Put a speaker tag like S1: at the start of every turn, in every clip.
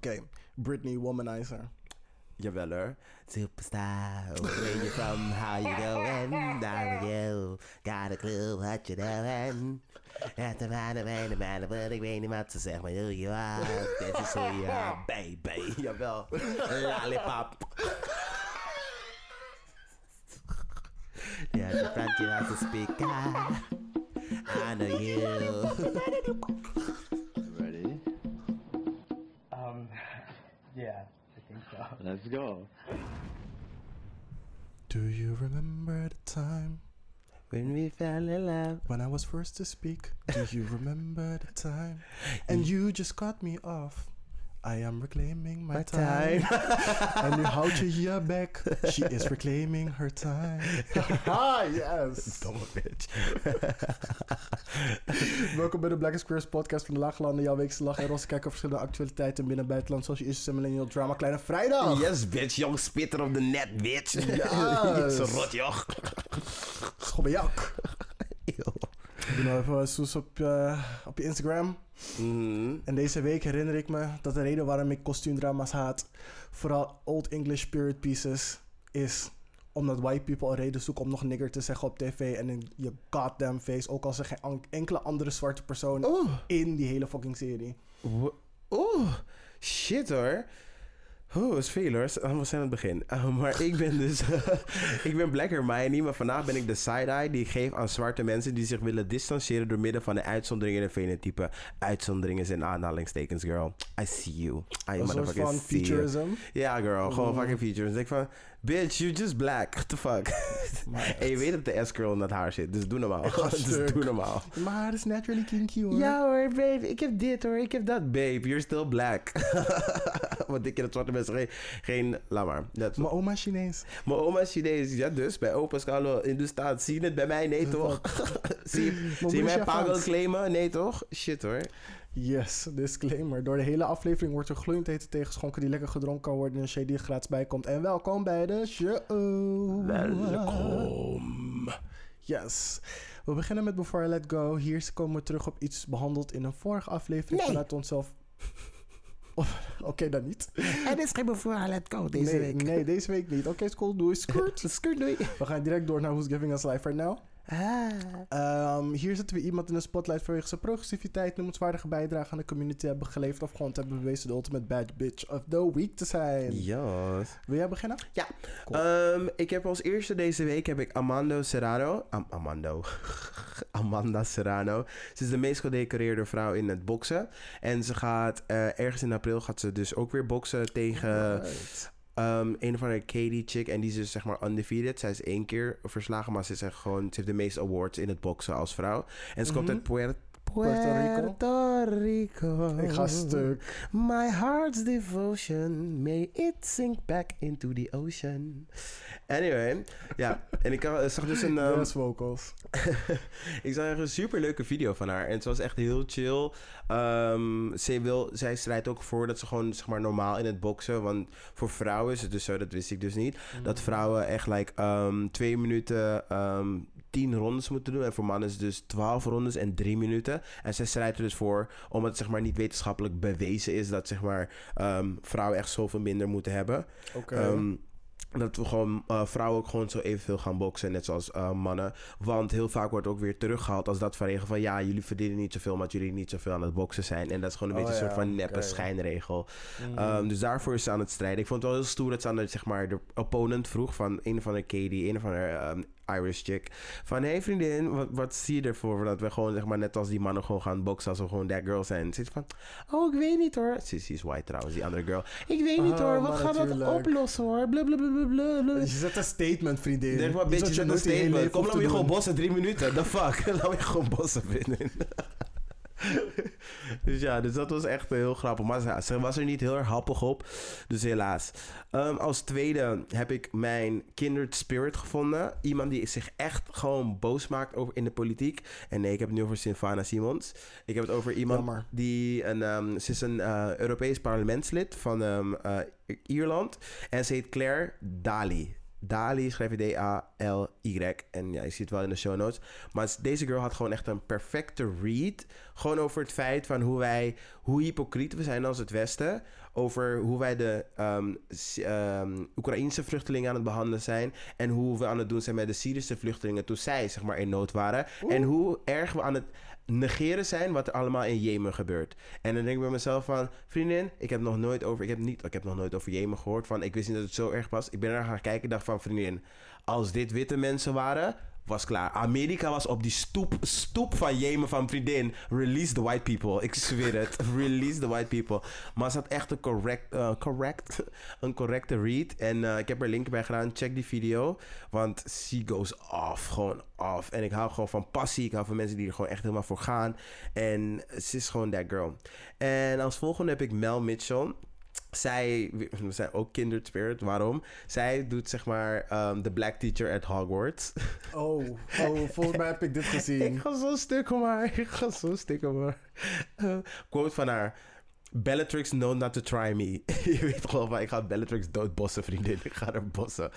S1: Oké, Britney Womanizer.
S2: Jawel hoor. Superstar, where you from, how you going, down you, got a clue what you doing. At the man, the man, man, but ik weet niet wat ze zeggen, maar who you are, dit is who you are, baby. Jawel, lollipop. Ja, de Fransje has to speak, ah, I know you.
S3: Yeah, I think so.
S4: Let's go.
S1: Do you remember the time
S2: When we fell in love.
S1: when I was first to speak? Do you remember the time? And you just cut me off. I am reclaiming my,
S2: My
S1: time.
S2: time.
S1: and nu houdt je back. She is reclaiming her time. ah, yes.
S2: Domme bitch.
S1: Welkom bij de Black Squares podcast van de Laaglanden. Jouw weekse lach en roze kijken over verschillende actualiteiten binnen en buitenland. Zoals je is en millennial drama. Kleine vrijdag.
S2: Yes, bitch. Jong spitter op de net, bitch.
S1: Yes.
S2: Zo rot, joch.
S1: Schobbejak.
S2: Eeuw.
S1: Doe nou even soes op, eh, op je Instagram.
S2: Mhm.
S1: En deze week herinner ik me dat de reden waarom ik kostuumdrama's haat, vooral Old English Spirit Pieces, is omdat white people een reden zoeken om nog nigger te zeggen op tv en in je goddamn face, ook als er geen enkele andere zwarte persoon
S2: Oeh.
S1: in die hele fucking serie.
S2: Oeh, shit hoor. Oh, is veel hoor. We zijn aan het begin. Uh, maar ik ben dus... ik ben Black Hermione, maar vandaag ben ik de side-eye die ik geef aan zwarte mensen die zich willen distancieren door middel van de uitzonderingen in een fenotype. Uitzonderingen zijn aanhalingstekens, girl. I see you. I motherfucking
S1: van
S2: see you. Ja, girl. Gewoon
S1: Mm.
S2: fucking features. Dus ik van... Bitch, you're just black. What the fuck? en je weet dat de S-curl in dat haar zit. Dus doe normaal. Dus doe normaal.
S1: Maar haar is naturally kinky hoor.
S2: Ja hoor, babe. Ik heb dit hoor. Ik heb dat, babe. You're still black. Want ik ken het zwarte mensen geen... geen laat maar.
S1: Mijn oma is Chinees.
S2: Mijn oma is Chinees. Ja, dus bij opa Scalo in de staat. Zie je het bij mij? Nee, toch? zie je, zie je
S1: moeder is
S2: mij
S1: Japans.
S2: Pago claimen? Nee, toch? Shit hoor.
S1: Yes, disclaimer. Door de hele aflevering wordt er gloeiend hete tegenschonken die lekker gedronken kan worden en een shade die er gratis bij komt. En welkom bij de show.
S2: Welkom.
S1: Yes. We beginnen met Before I Let Go. Hier komen we terug op iets behandeld in een vorige aflevering
S2: Nee.
S1: vanuit onszelf. Of- Oké, dan niet.
S2: En dit is geen before let go deze
S1: nee,
S2: week.
S1: Nee, deze week niet. Oké, school, doei. Skirt.
S2: Skirt, doei.
S1: We gaan direct door naar Who's Giving Us Life Right Now.
S2: Ah.
S1: Ehm, hier zetten we iemand in de spotlight vanwege zijn progressiviteit, noemenswaardige bijdrage aan de community hebben geleverd of gewoon te hebben bewezen de ultimate bad bitch of the week te zijn.
S2: Yes.
S1: Wil jij beginnen?
S2: Ja.
S1: Cool.
S2: Ehm, ik heb als eerste deze week heb ik Amando Serrano. Am- Amando. Amanda Serrano. Ze is de meest gedecoreerde vrouw in het boksen. En ze gaat eh, ergens in april gaat ze dus ook weer boksen tegen
S1: Right.
S2: Ehm, een of andere Katie chick. En die is dus zeg maar undefeated. Zij is één keer verslagen, maar ze is echt gewoon... Ze heeft de meeste awards in het boksen als vrouw. En ze komt
S1: Mhm.
S2: uit Puerto...
S1: Puerto Rico.
S2: Puerto Rico.
S1: Ik ga stuk.
S2: My heart's devotion, may it sink back into the ocean. Anyway, ja, en ik eh, zag dus een...
S1: Yes, vocals.
S2: ik zag een superleuke video van haar. En ze was echt heel chill. Ehm, zij, wil, zij strijdt ook voor dat ze gewoon zeg maar, normaal in het boksen. Want voor vrouwen is het dus zo, dat wist ik dus niet. Dat vrouwen echt like, ehm, twee minuten ehm, tien rondes moeten doen. En voor mannen is het dus twaalf rondes en drie minuten. En zij strijdt er dus voor, omdat het zeg maar, niet wetenschappelijk bewezen is... dat zeg maar, ehm, vrouwen echt zoveel minder moeten hebben. Ehm, dat we gewoon eh, vrouwen ook gewoon zo evenveel gaan boksen, net zoals eh, mannen. Want heel vaak wordt ook weer teruggehaald als dat van regel van ja, jullie verdienen niet zoveel omdat jullie niet zoveel aan het boksen zijn. En dat is gewoon een
S1: Oh
S2: beetje een
S1: ja,
S2: soort van neppe schijnregel.
S1: Mm.
S2: Ehm, dus daarvoor is ze aan het strijden. Ik vond het wel heel stoer dat ze aan de, zeg maar, de opponent vroeg van een van de Katie, een van de ehm, Irish chick. Van hey vriendin, wat, wat zie je ervoor dat we gewoon zeg maar net als die mannen gewoon gaan boksen als we gewoon that girl zijn. Ze van, oh ik weet niet hoor. Ze is white trouwens, die andere girl. Ik weet niet
S1: Oh,
S2: hoor, wat
S1: maar
S2: gaat dat oplossen hoor? Blablabla.
S1: Je zet een statement, vriendin.
S2: Denk maar,
S1: Niet
S2: bitch,
S1: wat
S2: je zet een
S1: nooit in je hele
S2: statement. Kom, laat me gewoon bossen, drie minuten. The fuck? laat me je gewoon bossen, vriendin. dus ja, dus dat was echt heel grappig. Maar ze, ze was er niet heel erg happig op. Dus helaas. Ehm, als tweede heb ik mijn kindred spirit gevonden. Iemand die zich echt gewoon boos maakt over in de politiek. En nee, ik heb het nu over Sylvana Simons. Ik heb het over iemand
S1: Jammer.
S2: die... Een, ehm, ze is een eh, Europees parlementslid van ehm, eh, Ierland. En ze heet Claire Daly. Dali, schrijf je D-A-L-Y. En ja, je ziet het wel in de show notes. Maar deze girl had gewoon echt een perfecte read. Gewoon over het feit van hoe wij, hoe hypocriet we zijn als het Westen. Over hoe wij de ehm, S- ehm, Oekraïnse vluchtelingen aan het behandelen zijn. En hoe we aan het doen zijn met de Syrische vluchtelingen toen zij zeg maar in nood waren. En hoe erg we aan het negeren zijn wat er allemaal in Jemen gebeurt. En dan denk ik bij mezelf van, vriendin, ik heb nog nooit over, ik heb niet, ik heb nog nooit over Jemen gehoord. Van, ik wist niet dat het zo erg was. Ik ben er gaan kijken, dacht van, vriendin, als dit witte mensen waren, was klaar. Amerika was op die stoep, stoep van Jemen van vriendin. Release the white people. Ik zweer het. Release the white people. Maar ze had echt een correct, eh, correct, een correcte read. En eh, ik heb er link bij gedaan. Check die video. Want she goes off. Gewoon off. En ik hou gewoon van passie. Ik hou van mensen die er gewoon echt helemaal voor gaan. En ze is gewoon that girl. En als volgende heb ik Mel Mitchell. Zij, we zijn ook kindred spirit. Waarom? Zij doet zeg maar ehm, de black teacher at Hogwarts.
S1: Oh, oh, volgens mij heb ik dit
S2: Ik
S1: gezien.
S2: ga zo stuk om haar. Ik ga zo stuk om haar. Eh, quote van haar. Bellatrix know not to try me. je weet gewoon van, ik ga Bellatrix doodbossen, vriendin. Ik ga haar bossen.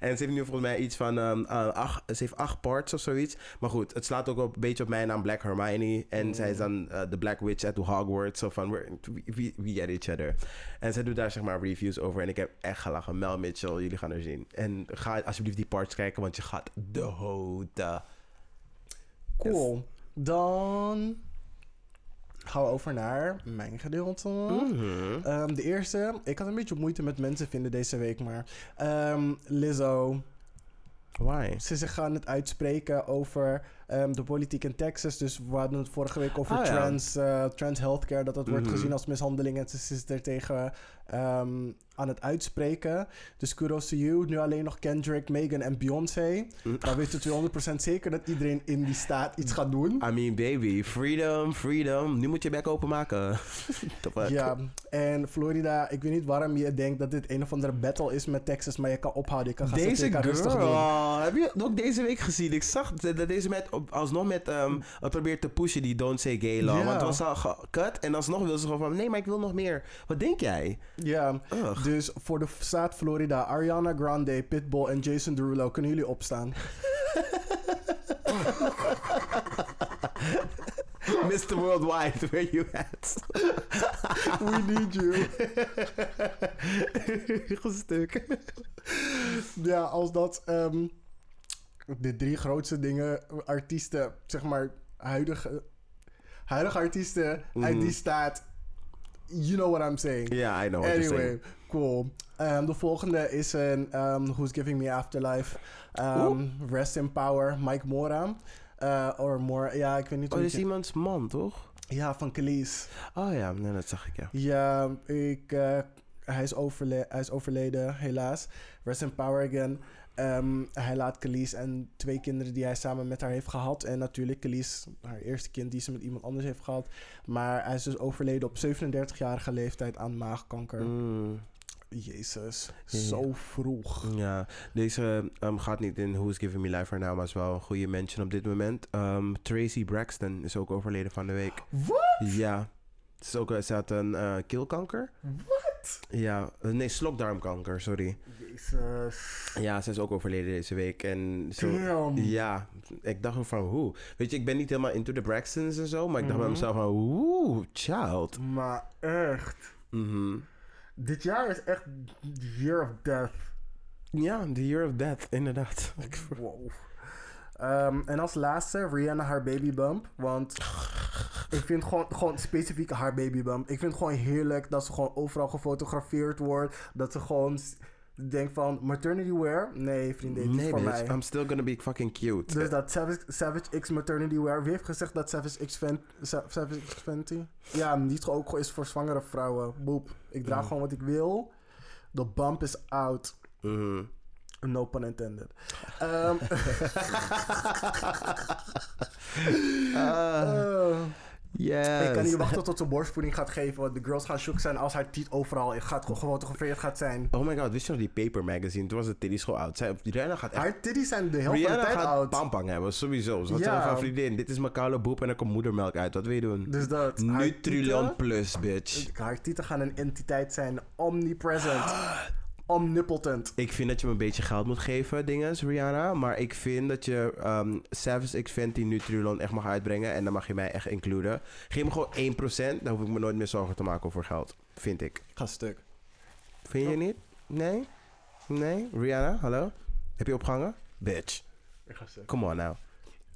S2: En ze heeft nu volgens mij iets van, eh, acht, ze heeft acht parts of zoiets. Maar goed, het slaat ook op, een beetje op mijn naam Black Hermione. En zij is dan eh, de Black Witch at Hogwarts. Zo van, we're- we, we, we get each other. En zij doet daar zeg maar reviews over. En ik heb echt gelachen. Mel Mitchell, jullie gaan er zien. En ga alsjeblieft die parts kijken, want je gaat doden.
S1: Cool. Dan gaan we over naar mijn gedeelte.
S2: Mhm.
S1: Ehm, de eerste, ik had een beetje moeite met mensen vinden deze week, maar ehm, Lizzo.
S2: Why?
S1: Ze zich gaan het uitspreken over ehm, de politiek in Texas. Dus we hadden het vorige week over
S2: Ah, ja.
S1: trans, eh, trans healthcare. Dat dat wordt
S2: Mhm.
S1: gezien als mishandeling. En ze is er tegen aan het uitspreken. Dus kudos to you. Nu alleen nog Kendrick, Megan en Beyoncé.
S2: Mm.
S1: Maar weet je 200% zeker dat iedereen in die staat iets gaat doen?
S2: I mean, baby, freedom, freedom. Nu moet je bek openmaken.
S1: Ja, en Florida, ik weet niet waarom je denkt dat dit een of andere battle is met Texas, maar je kan ophouden. Je kan gaan zitten,
S2: Deze
S1: je kan rustig doen.
S2: heb je ook deze week gezien? Ik zag dat deze met op- alsnog met um, probeert te pushen die Don't Say Gay Law.
S1: Ja.
S2: Want het was al gekut en alsnog wil ze gewoon van nee, maar ik wil nog meer. Wat denk jij?
S1: Ja,
S2: Ugh.
S1: dus voor de staat Florida, Ariana Grande, Pitbull en Jason Derulo, kunnen jullie opstaan?
S2: Mr. Worldwide, where you at?
S1: We need you.
S2: Gestuk.
S1: ja, als dat ehm, de drie grootste dingen, artiesten, zeg maar, huidige, huidige artiesten uit
S2: Mhm.
S1: die staat, you know what I'm saying.
S2: Ja, I know what you're
S1: Anyway,
S2: saying.
S1: cool. Ehm, de volgende is een um, Who's Giving Me Afterlife. Ehm, rest in Power, Mike Mora. Eh, or Mora, ja, ik weet niet
S2: Oh,
S1: hoe je...
S2: is iemands man, toch?
S1: Ja, van Khalees.
S2: Oh ja, nee, dat zag ik, ja.
S1: Ja, ik, eh, hij, is overle- hij is overleden, helaas. Rest in Power again. Ehm, hij laat Khalees en twee kinderen die hij samen met haar heeft gehad. En natuurlijk Khalees, haar eerste kind die ze met iemand anders heeft gehad. Maar hij is dus overleden op 37-jarige leeftijd aan maagkanker.
S2: Mm.
S1: Jezus, zo vroeg.
S2: Ja, deze ehm, gaat niet in Who's Giving Me Life right now, maar is wel een goede mention op dit moment. Ehm, Tracy Braxton is ook overleden van de week.
S1: Wat?
S2: Ja, ze, is ook, ze had een eh, keelkanker.
S1: Wat?
S2: Ja, eh, nee, slokdarmkanker, sorry.
S1: Jezus.
S2: Ja, ze is ook overleden deze week. En zo,
S1: Damn.
S2: ja, ik dacht ook van hoe. Weet je, ik ben niet helemaal into the Braxtons en zo, maar ik dacht bij
S1: Mhm.
S2: mezelf van oeh, child.
S1: Maar echt.
S2: Mhm.
S1: Dit jaar is echt the year of death.
S2: Ja, the year of death, inderdaad.
S1: Wow. Ehm, en als laatste Rihanna haar baby bump. Want ik vind gewoon, gewoon specifiek haar baby bump. Ik vind het gewoon heerlijk dat ze gewoon overal gefotografeerd wordt. Dat ze gewoon denkt van maternity wear. Nee, vriendin, niet
S2: Nee,
S1: voor
S2: bitch,
S1: mij.
S2: I'm still gonna be fucking cute.
S1: Dus dat Savage, Savage X maternity wear. Wie heeft gezegd dat Savage X, Sa- Savage X Fenty? Ja, niet ook is voor zwangere vrouwen. Boep. Ik draag
S2: Mm.
S1: gewoon wat ik wil. De bump is out.
S2: Mhm.
S1: No pun intended. Ehm,
S2: Ah,
S1: eh,
S2: yes.
S1: Ik kan niet wachten tot ze borstvoeding gaat geven. Want de girls gaan shook zijn als haar tiet overal gaat gefotografeerd gaat zijn.
S2: Oh my god, wist je nog die Paper Magazine? Toen was de titties gewoon oud. Zij, Rihanna gaat echt...
S1: Haar titties zijn de helft van de
S2: Rihanna
S1: tijd
S2: gaat
S1: oud.
S2: pampang hebben, sowieso. Ze had
S1: Ja.
S2: van vriendin, dit is mijn koude boep en er komt moedermelk uit. Wat wil je doen?
S1: Dus dat.
S2: Nutrilon plus, bitch.
S1: Haar tieten gaan een entiteit zijn. Omnipresent. omnipotent.
S2: Ik vind dat je me een beetje geld moet geven, dinges, Rihanna. Maar ik vind dat je ehm Savage X Fenty Nutrilon echt mag uitbrengen. En dan mag je mij echt includen. Geef me gewoon 1%. Dan hoef ik me nooit meer zorgen te maken over geld. Vind ik.
S1: Ga stuk.
S2: Vind je niet? Nee? Nee? Rihanna, hallo? Heb je opgehangen? Bitch.
S1: Ik ga stuk.
S2: Come on now.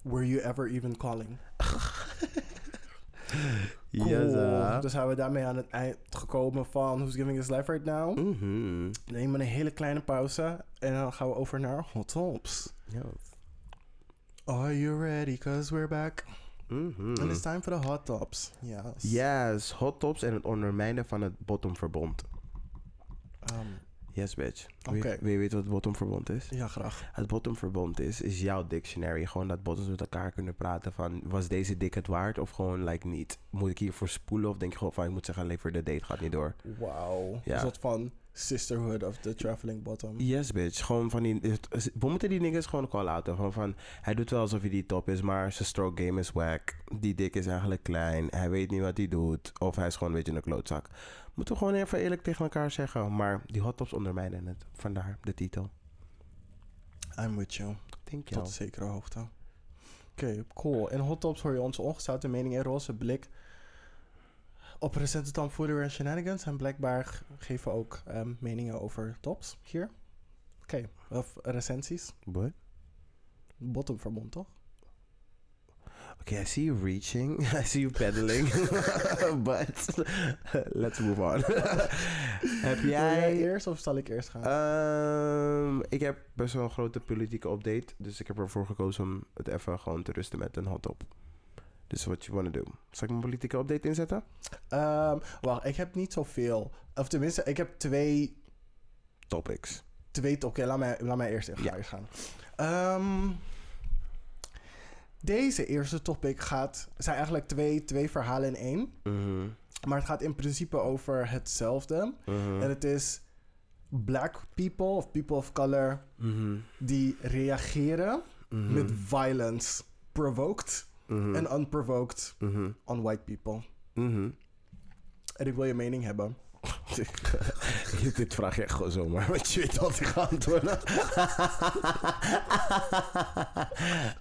S1: Were you ever even calling? Cool.
S2: Yes.
S1: Dus zijn we daarmee aan het eind gekomen van Who's Giving His Life Right Now.
S2: Mhm.
S1: Nemen een hele kleine pauze en dan gaan we over naar Hot Tops.
S2: Yes.
S1: Are you ready? Cause we're back.
S2: Mhm.
S1: And it's time for the Hot Tops. Yes.
S2: Yes, hot tops en het ondermijnen van het bottomverbond.
S1: Um,
S2: Yes, bitch.
S1: Oké.
S2: Wil je weten wat het bottomverbond is?
S1: ja, graag.
S2: Het bottomverbond is, is jouw dictionary. Gewoon dat bottoms met elkaar kunnen praten van... Was deze dik het waard of gewoon like niet? Moet ik hiervoor spoelen of denk je gewoon van... Ik moet zeggen, lever de date gaat niet door.
S1: Wauw.
S2: Ja.
S1: Een soort van sisterhood of the traveling bottom.
S2: Yes, bitch. Gewoon van die... We moeten die niggas gewoon call outen. Gewoon van... Hij doet wel alsof hij die top is, maar zijn stroke game is whack. Die dik is eigenlijk klein. Hij weet niet wat hij doet. Of hij is gewoon een beetje een klootzak. Moeten we gewoon even eerlijk tegen elkaar zeggen. Maar die hot tops ondermijnen het. Vandaar de titel.
S1: I'm with you.
S2: Denk je
S1: Tot zekere hoogte. Oké, cool. In Hot Tops hoor je onze ongezouten mening en roze blik op recente tomfoolery en shenanigans. En blijkbaar geven we ook ehm, meningen over tops hier. Oké, of recensies.
S2: What?
S1: Bottomverbond, toch?
S2: Okay, I see you reaching. I see you pedaling. But let's move on. Heb
S1: jij... eerst of zal ik eerst gaan?
S2: Ehm, ik heb best wel een grote politieke update. Dus ik heb ervoor gekozen om het even gewoon te rusten met een hot top. Dus what you wanna do? Zal ik mijn politieke update inzetten?
S1: Ehm, wacht, ik heb niet zoveel. Of tenminste, ik heb twee...
S2: Topics.
S1: twee Oké, laat, mij, laat mij eerst even
S2: Ja.
S1: gaan. Ehm, deze eerste topic gaat... zijn eigenlijk twee, twee verhalen in één.
S2: Mhm.
S1: Maar het gaat in principe over hetzelfde.
S2: Mhm.
S1: En het is black people of people of color
S2: Mhm.
S1: die reageren met violence provoked
S2: Mhm.
S1: en unprovoked
S2: Mhm.
S1: on white people.
S2: Mhm.
S1: En ik wil je mening hebben.
S2: Dit vraag je echt gewoon zomaar, want je weet wat ik ga antwoorden.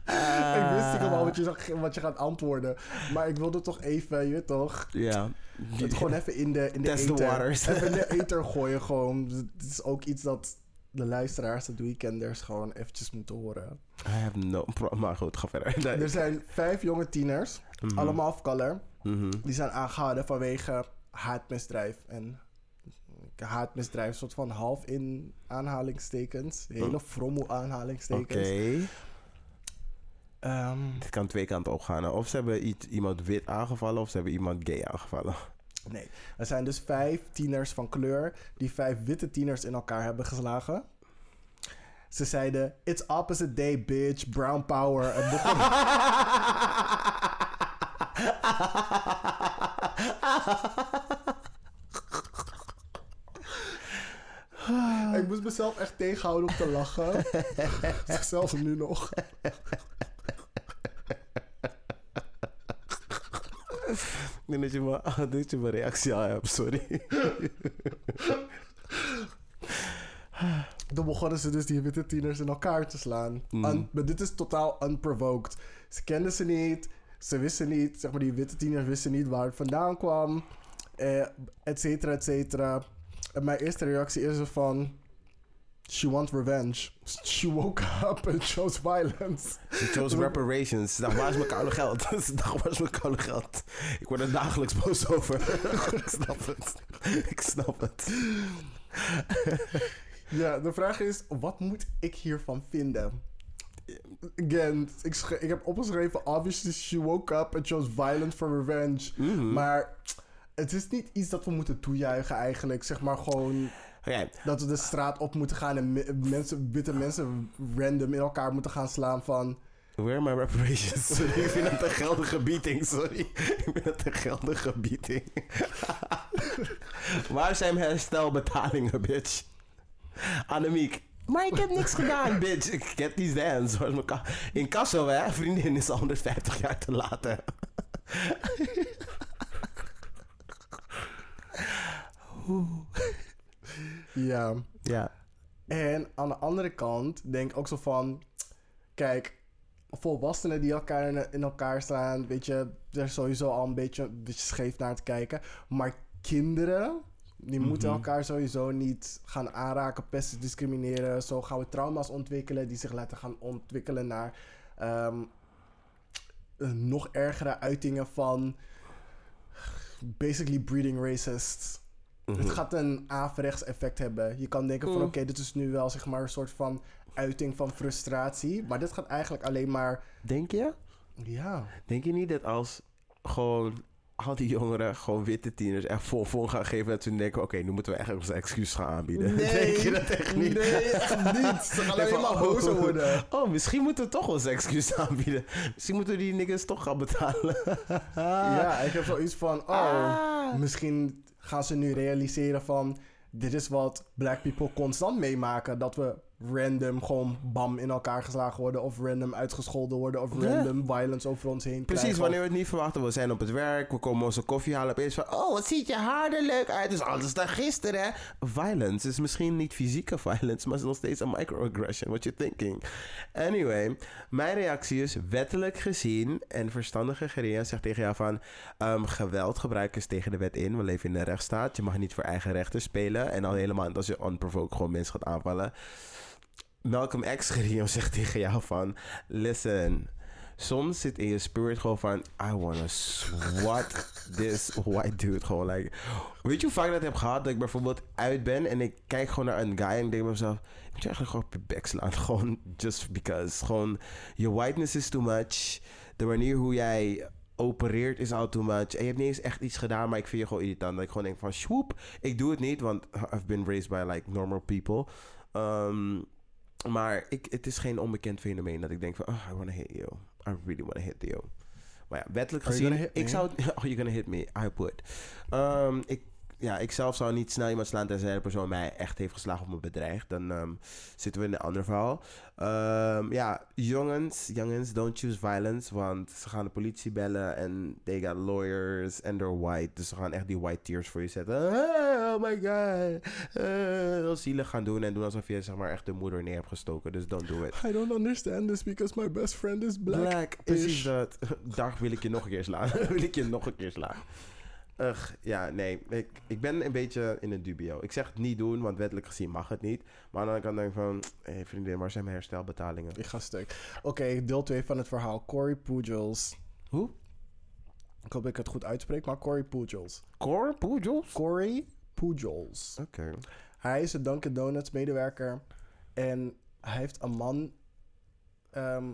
S1: ik wist niet al wat je, zag- wat je gaat antwoorden. Maar ik wilde toch even, je weet toch,
S2: Ja.
S1: het gewoon even in de, in de
S2: Test waters.
S1: Even in de ether gooien gewoon. Het is ook iets dat de luisteraars, de weekenders gewoon eventjes moeten horen.
S2: I have no pro- Maar goed, ga verder. Nee.
S1: Er zijn vijf jonge tieners,
S2: Mhm.
S1: allemaal of color.
S2: Mhm.
S1: Die zijn aangehouden vanwege haatmisdrijf. En haatmisdrijf, een soort van half in aanhalingstekens. Hele frommel
S2: Oké.
S1: aanhalingstekens. Ehm,
S2: Het kan twee kanten op gaan. Of ze hebben iets, iemand wit aangevallen, of ze hebben iemand gay aangevallen.
S1: Nee, er zijn dus vijf tieners van kleur die vijf witte tieners in elkaar hebben geslagen. Ze zeiden, it's opposite day, bitch, brown power. En begonnen, ik moest mezelf echt tegenhouden om te lachen. Zelfs nu nog.
S2: Ik denk dat je mijn, dat je mijn reactie hebt, sorry.
S1: Dan begonnen ze dus die witte tieners in elkaar te slaan.
S2: Mm.
S1: Un- maar dit is totaal unprovoked. Ze kenden ze niet. Ze wisten niet, zeg maar, die witte tieners wisten niet waar het vandaan kwam. Eh, et cetera, et cetera. En mijn eerste reactie is er van... She wants revenge. She woke up and chose violence.
S2: She chose reparations. Dag, waar is mijn koude geld? Dag, waar is mijn koude geld? Ik word er dagelijks boos over. ik snap het. Ik snap het.
S1: Ja, de vraag is, wat moet ik hiervan vinden? Again, ik, ik heb opgeschreven, obviously she woke up and chose violence for revenge.
S2: Mhm.
S1: Maar het is niet iets dat we moeten toejuichen eigenlijk. Zeg maar gewoon
S2: Oké,
S1: dat we de straat op moeten gaan en me- mensen, witte mensen random in elkaar moeten gaan slaan van...
S2: where are my reparations? Sorry, ik vind het een geldige beating, sorry. Ik vind het een geldige beating. waar zijn mijn herstelbetalingen, bitch? Annemiek. Maar ik heb niks gedaan, bitch. Ik get these dance. In Kasso, hè? Vriendin is al 150 jaar te laat, hè?
S1: Ja.
S2: Ja.
S1: En aan de andere kant denk ik ook zo van... Kijk, volwassenen die elkaar in, elkaar staan... Weet je, er is sowieso al een beetje, een beetje scheef naar te kijken. Maar kinderen... Die moeten
S2: Mhm.
S1: elkaar sowieso niet gaan aanraken, pesten, discrimineren. Zo gaan we trauma's ontwikkelen die zich laten gaan ontwikkelen naar een nog ergere uitingen van basically breeding racists.
S2: Mhm.
S1: Het gaat een averechts effect hebben. Je kan denken van
S2: Mm.
S1: oké, dit is nu wel zeg maar een soort van uiting van frustratie. Maar dit gaat eigenlijk alleen maar...
S2: Denk je?
S1: Ja.
S2: Denk je niet dat als gewoon al die jongeren, gewoon witte tieners, echt vol vol gaan geven dat ze denken, oké, nu moeten we echt onze excuus gaan aanbieden. Denk je dat echt niet?
S1: Nee, echt niet. Ze gaan alleen maar
S2: oh,
S1: bozer worden.
S2: Oh, misschien moeten we toch onze excuus aanbieden. Misschien moeten we die niggas toch gaan betalen.
S1: Ja, ik heb zoiets van, oh,
S2: Ah.
S1: misschien gaan ze nu realiseren van... Dit is wat black people constant meemaken. Dat we random gewoon bam in elkaar geslagen worden. Of random uitgescholden worden. Of
S2: Ja.
S1: random violence over ons heen
S2: Precies,
S1: krijgen.
S2: wanneer we het niet verwachten. We zijn op het werk, we komen onze koffie halen. Opeens van, oh, wat ziet je haar er leuk uit. Is anders dan gisteren, hè? Violence is misschien niet fysieke violence, maar het is nog steeds een microaggression. What you thinking? Anyway, mijn reactie is wettelijk gezien en verstandige Geria zegt tegen jou van... ehm, geweld gebruiken is tegen de wet in. We leven in een rechtsstaat. Je mag niet voor eigen rechten spelen. En al helemaal als je unprovoked gewoon mensen gaat aanvallen. Malcolm X Geria zegt tegen jou van... Listen, soms zit in je spirit gewoon van... I wanna swat this white dude. Gewoon like... Weet je hoe vaak ik dat heb gehad? Dat ik bijvoorbeeld uit ben en ik kijk gewoon naar een guy en ik denk bij mezelf... Ik moet je eigenlijk gewoon op je bek slaan. Gewoon just because. Gewoon, je whiteness is too much. De manier hoe jij opereert is al too much. En je hebt niet eens echt iets gedaan, maar ik vind je gewoon irritant. Dat ik gewoon denk van, swoep. Ik doe het niet, want I've been raised by like normal people. Ehm, maar ik, het is geen onbekend fenomeen dat ik denk van, oh, I wanna hit you. I really wanna hit you. Maar ja, wettelijk gezien, ik zou... Oh, you're gonna hit me. I would. Ehm, ik, ja, ik zelf zou niet snel iemand slaan tenzij de persoon mij echt heeft geslagen of me bedreigt. Dan ehm, zitten we in een ander verhaal. Ehm, ja, jongens, jongens, don't choose violence. Want ze gaan de politie bellen en they got lawyers and they're white. Dus ze gaan echt die white tears voor je zetten. Oh my god. Heel zielig gaan doen en doen alsof je zeg maar echt de moeder neer hebt gestoken. Dus don't do it.
S1: I don't understand this because my best friend is black.
S2: Black, precies dat. Daar wil ik je nog een keer slaan. wil ik je nog een keer slaan. Ugh, ja, nee. Ik, ik ben een beetje in een dubio. Ik zeg het niet doen, want wettelijk gezien mag het niet. Maar aan de andere kant denk ik van... Hé hey vriendin, waar zijn mijn herstelbetalingen?
S1: Ik ga stuk. Oké, deel 2 van het verhaal. Corey Pujols.
S2: Hoe?
S1: Ik hoop dat ik het goed uitspreek, maar Corey Pujols.
S2: Core? Poedels?
S1: Corey Pujols.
S2: Oké.
S1: Hij is een Dunkin' Donuts medewerker. En hij heeft een man ehm,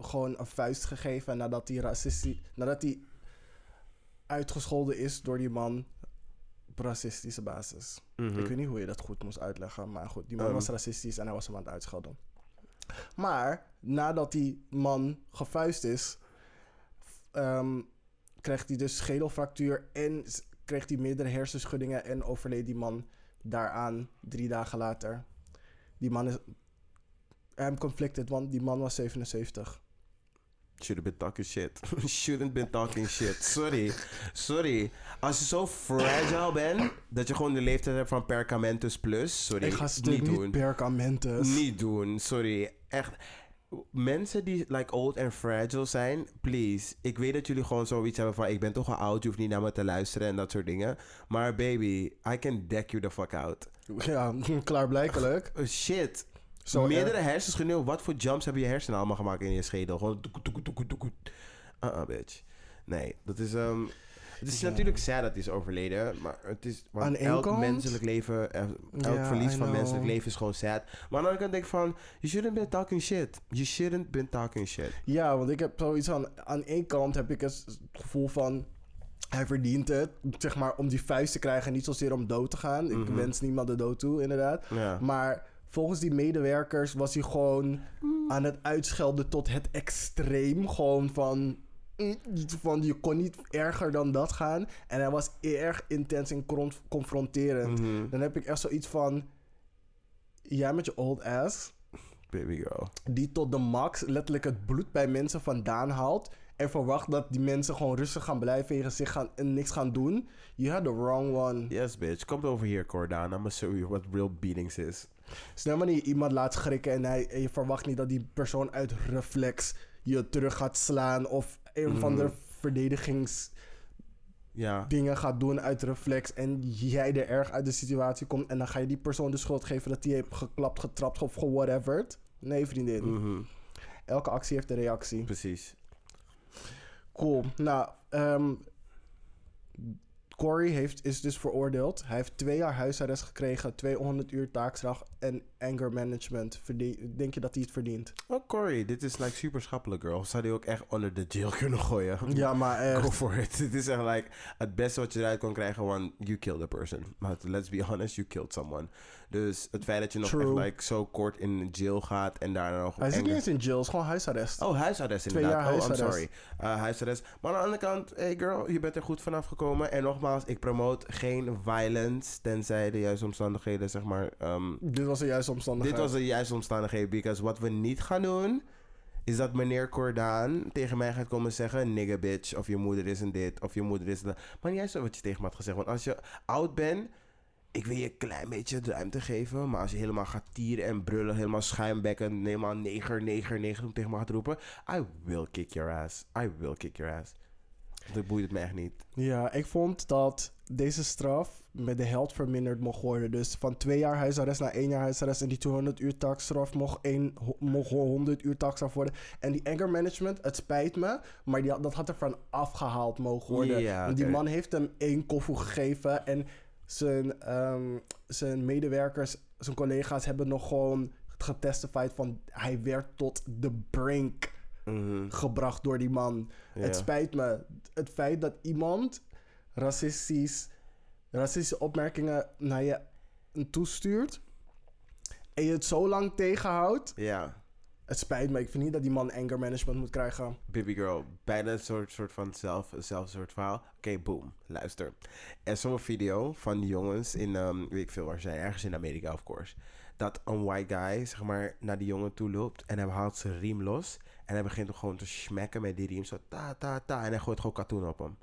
S1: gewoon een vuist gegeven nadat hij racistisch... Nadat hij uitgescholden is door die man op racistische basis.
S2: Mhm.
S1: Ik weet niet hoe je dat goed moest uitleggen, maar goed, die man
S2: Ehm.
S1: was racistisch en hij was hem aan het uitschelden. Maar nadat die man gevuist is, ehm, krijgt hij dus schedelfractuur en kreeg hij meerdere hersenschuddingen en overleed die man daaraan drie dagen later. Die man is. I'm conflicted, want die man was 77.
S2: Should have been talking shit. Shouldn't been talking shit. Sorry. Sorry. Als je zo fragile bent, dat je gewoon de leeftijd hebt van perkamentus plus. Sorry.
S1: Ik ga
S2: niet
S1: niet
S2: doen.
S1: perkamentus.
S2: Niet doen, sorry. Echt. Mensen die like old en fragile zijn, please. Ik weet dat jullie gewoon zoiets hebben van: ik ben toch al oud, je hoeft niet naar me te luisteren en dat soort dingen. Maar baby, I can deck you the fuck out.
S1: Ja, klaarblijkelijk.
S2: Oh, shit.
S1: Zo
S2: Meerdere hersenschuddingen. Wat voor jumps hebben je hersenen allemaal gemaakt in je schedel? Gewoon. doekoe. Uh-uh, bitch. Nee, dat is. ehm het is
S1: Ja.
S2: natuurlijk sad dat hij is overleden. Maar het is. Want elk
S1: kant-
S2: menselijk leven. eh, Elk
S1: Ja,
S2: verlies van menselijk leven is gewoon sad. Maar aan de andere kant denk ik van. You shouldn't been talking shit. You shouldn't been talking shit.
S1: Ja, want ik heb zoiets aan... Aan één kant heb ik het gevoel van... Hij verdient het, zeg maar, om die vuist te krijgen. Niet zozeer om dood te gaan. Ik
S2: Mhm.
S1: wens niemand de dood toe, inderdaad.
S2: Ja.
S1: Maar volgens die medewerkers was hij gewoon aan het uitschelden tot het extreem. Gewoon van... mm, Van je kon niet erger dan dat gaan. En hij was erg intens en confronterend.
S2: Mhm.
S1: Dan heb ik echt zoiets van... Jij met je old ass
S2: Baby girl.
S1: die tot de max letterlijk het bloed bij mensen vandaan haalt. en verwacht dat die mensen gewoon rustig gaan blijven en, zich gaan, en niks gaan doen, you had the wrong one.
S2: Yes, bitch. Kom over hier, Cordaan. I'm gonna show you what real beatings is.
S1: Snel maar niet iemand laat schrikken en, hij, en je verwacht niet dat die persoon uit reflex je terug gaat slaan of een van de verdedigings
S2: Ja.
S1: dingen gaat doen uit reflex en jij er erg uit de situatie komt en dan ga je die persoon de schuld geven dat hij heeft geklapt, getrapt of whatever. Nee, vriendin.
S2: Mhm.
S1: Elke actie heeft een reactie.
S2: Precies.
S1: Cool. Nou, ehm Corey heeft, is dus veroordeeld. Hij heeft twee jaar huisarrest gekregen, 200 uur taakstraf en anger management. Verdien- Denk je dat hij het verdient?
S2: Oh, Corey, dit is like super schappelijk, girl. Zou die ook echt onder de jail kunnen gooien?
S1: Ja, maar echt.
S2: Go for it. Dit is echt like het beste wat je eruit kon krijgen, want you killed a person. Maar let's be honest, you killed someone. Dus het feit dat je nog
S1: True.
S2: echt like zo kort in jail gaat en daarna nog...
S1: Hij zit niet eens in jail, het is gewoon huisarrest.
S2: Oh, huisarrest
S1: Twee
S2: inderdaad.
S1: jaar
S2: oh, I'm sorry. Uh, huisarrest. Maar aan de andere kant, hey girl, je bent er goed vanaf gekomen. En nogmaals, ik promote geen violence, tenzij de juiste omstandigheden, zeg maar... ehm,
S1: Dit was de juiste omstandigheid.
S2: dit was de juiste omstandigheden, because wat we niet gaan doen... Is dat meneer Cordaan tegen mij gaat komen zeggen... Nigga bitch, of je moeder is een dit, of je moeder is dat. Maar niet juist wat je tegen me had gezegd. Want als je oud bent... Ik wil je een klein beetje ruimte geven. Maar als je helemaal gaat tieren en brullen... Helemaal schuimbekken... Helemaal neger, neger, neger... Tegen me gaat roepen... I will kick your ass. I will kick your ass. Dat boeit het me echt niet.
S1: Ja, ik vond dat deze straf met de helft verminderd mocht worden. Dus van twee jaar huisarrest naar één jaar huisarrest. En die 200 uur taakstraf mocht, één, mocht 100 uur taakstraf worden. En die anger management, het spijt me. Maar die, dat had er van afgehaald mogen worden.
S2: Ja,
S1: Want die man heeft hem één koffer gegeven. En zijn, ehm, zijn medewerkers, zijn collega's hebben nog gewoon getestified van... Hij werd tot de brink
S2: Mhm.
S1: gebracht door die man.
S2: Ja.
S1: Het spijt me. Het feit dat iemand racistisch, racistische opmerkingen naar je toestuurt en je het zo lang tegenhoudt.
S2: Ja.
S1: Het spijt me. Ik vind niet dat die man anger management moet krijgen.
S2: Baby girl, bijna een soort, soort van zelf, hetzelfde soort verhaal. Oké, boom, luister. Er is zo'n video van die jongens in, ehm, weet ik veel waar ze zijn, ergens in Amerika, of course. Dat een white guy, zeg maar, naar die jongen toe loopt en hij haalt zijn riem los. En hij begint hem gewoon te smekken met die riem, zo ta, ta, ta. En hij gooit gewoon katoen op hem.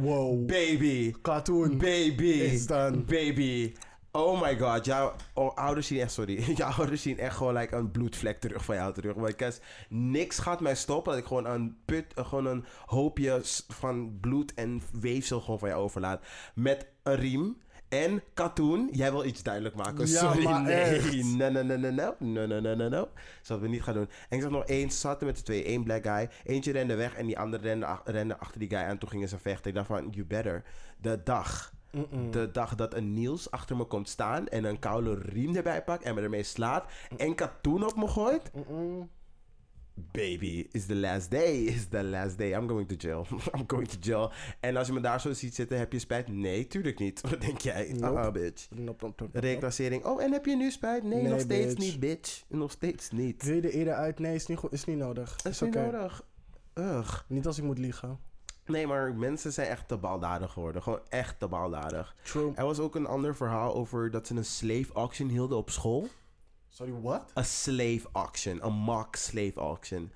S1: Wow.
S2: Baby,
S1: Cartoon.
S2: baby,
S1: done.
S2: baby. Oh my god, jouw ouders zien echt, sorry. Jouw ouders zien echt gewoon like, een bloedvlek terug van jou terug. Because niks gaat mij stoppen dat ik gewoon een put, gewoon een hoopje van bloed en weefsel gewoon van jou overlaat. Met een riem en katoen. Jij wil iets duidelijk maken.
S1: Ja,
S2: sorry,
S1: maar
S2: nee. Nee, nee, nee, nee, nee. Nee, nee, nee, nee, nee. Dat we niet gaan doen. En ik zag nog één, ze zaten met de twee. Eén black guy. Eentje rende weg en die andere rende, ach- rende achter die guy aan. Toen gingen ze vechten. Ik dacht van, you better. De dag de dag dat een Niels achter me komt staan en een koude riem erbij pakt en me ermee slaat en katoen op me gooit. Baby, is the last day, is the last day. I'm going to jail. I'm going to jail. En als je me daar zo ziet zitten, heb je spijt? Nee, tuurlijk niet. Wat denk jij?
S1: Nope.
S2: Ah, bitch. Reclassering. Oh, en heb je nu spijt? Nee,
S1: Nee,
S2: nog steeds
S1: bitch.
S2: niet, bitch. Nog steeds niet.
S1: Wil je er eerder uit? Nee, is niet, goed, is niet nodig.
S2: Is niet nodig. Ugh.
S1: Niet als ik moet liegen.
S2: Nee, maar mensen zijn echt te baldadig geworden. Gewoon echt te baldadig.
S1: True.
S2: Er was ook een ander verhaal over dat ze een slave auction hielden op school.
S1: Sorry, what?
S2: A slave auction. a mock slave auction.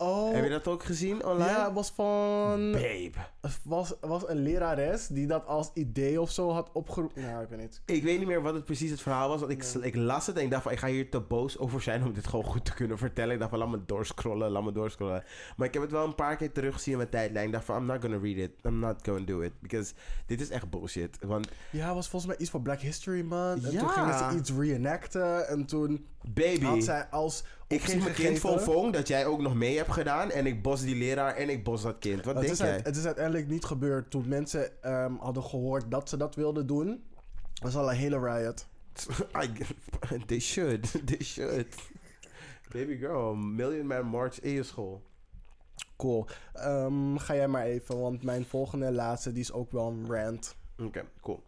S1: Oh.
S2: Heb je dat ook gezien online?
S1: Ja, het was van...
S2: Babe.
S1: Het was, was een lerares die dat als idee of zo had opgeroepen. Nou, ik weet niet.
S2: Ik weet niet meer wat het precies het verhaal was. Want ik, ik las het en ik dacht van... Ik ga hier te boos over zijn om dit gewoon goed te kunnen vertellen. Ik dacht van, laat me doorscrollen, laat me doorscrollen. Maar ik heb het wel een paar keer teruggezien in mijn tijdlijn. Ik dacht van, I'm not gonna read it. I'm not gonna do it. Because dit is echt bullshit. Want,
S1: Ja, het was volgens mij iets voor Black History Month. En
S2: Ja.
S1: toen gingen ze iets reenacten. En toen
S2: baby...
S1: had zij als
S2: ik geef mijn kind Fofong dat jij ook nog mee hebt gedaan. En ik bos die leraar en ik bos dat kind. Wat
S1: het
S2: denk
S1: is,
S2: jij?
S1: uit- het is uiteindelijk niet gebeurd toen mensen ehm, hadden gehoord dat ze dat wilden doen. was al een hele riot.
S2: I, they should. They should. Baby girl, Million Man March in je school.
S1: Cool. Ehm, ga jij maar even, want mijn volgende en laatste die is ook wel een rant.
S2: Oké, cool.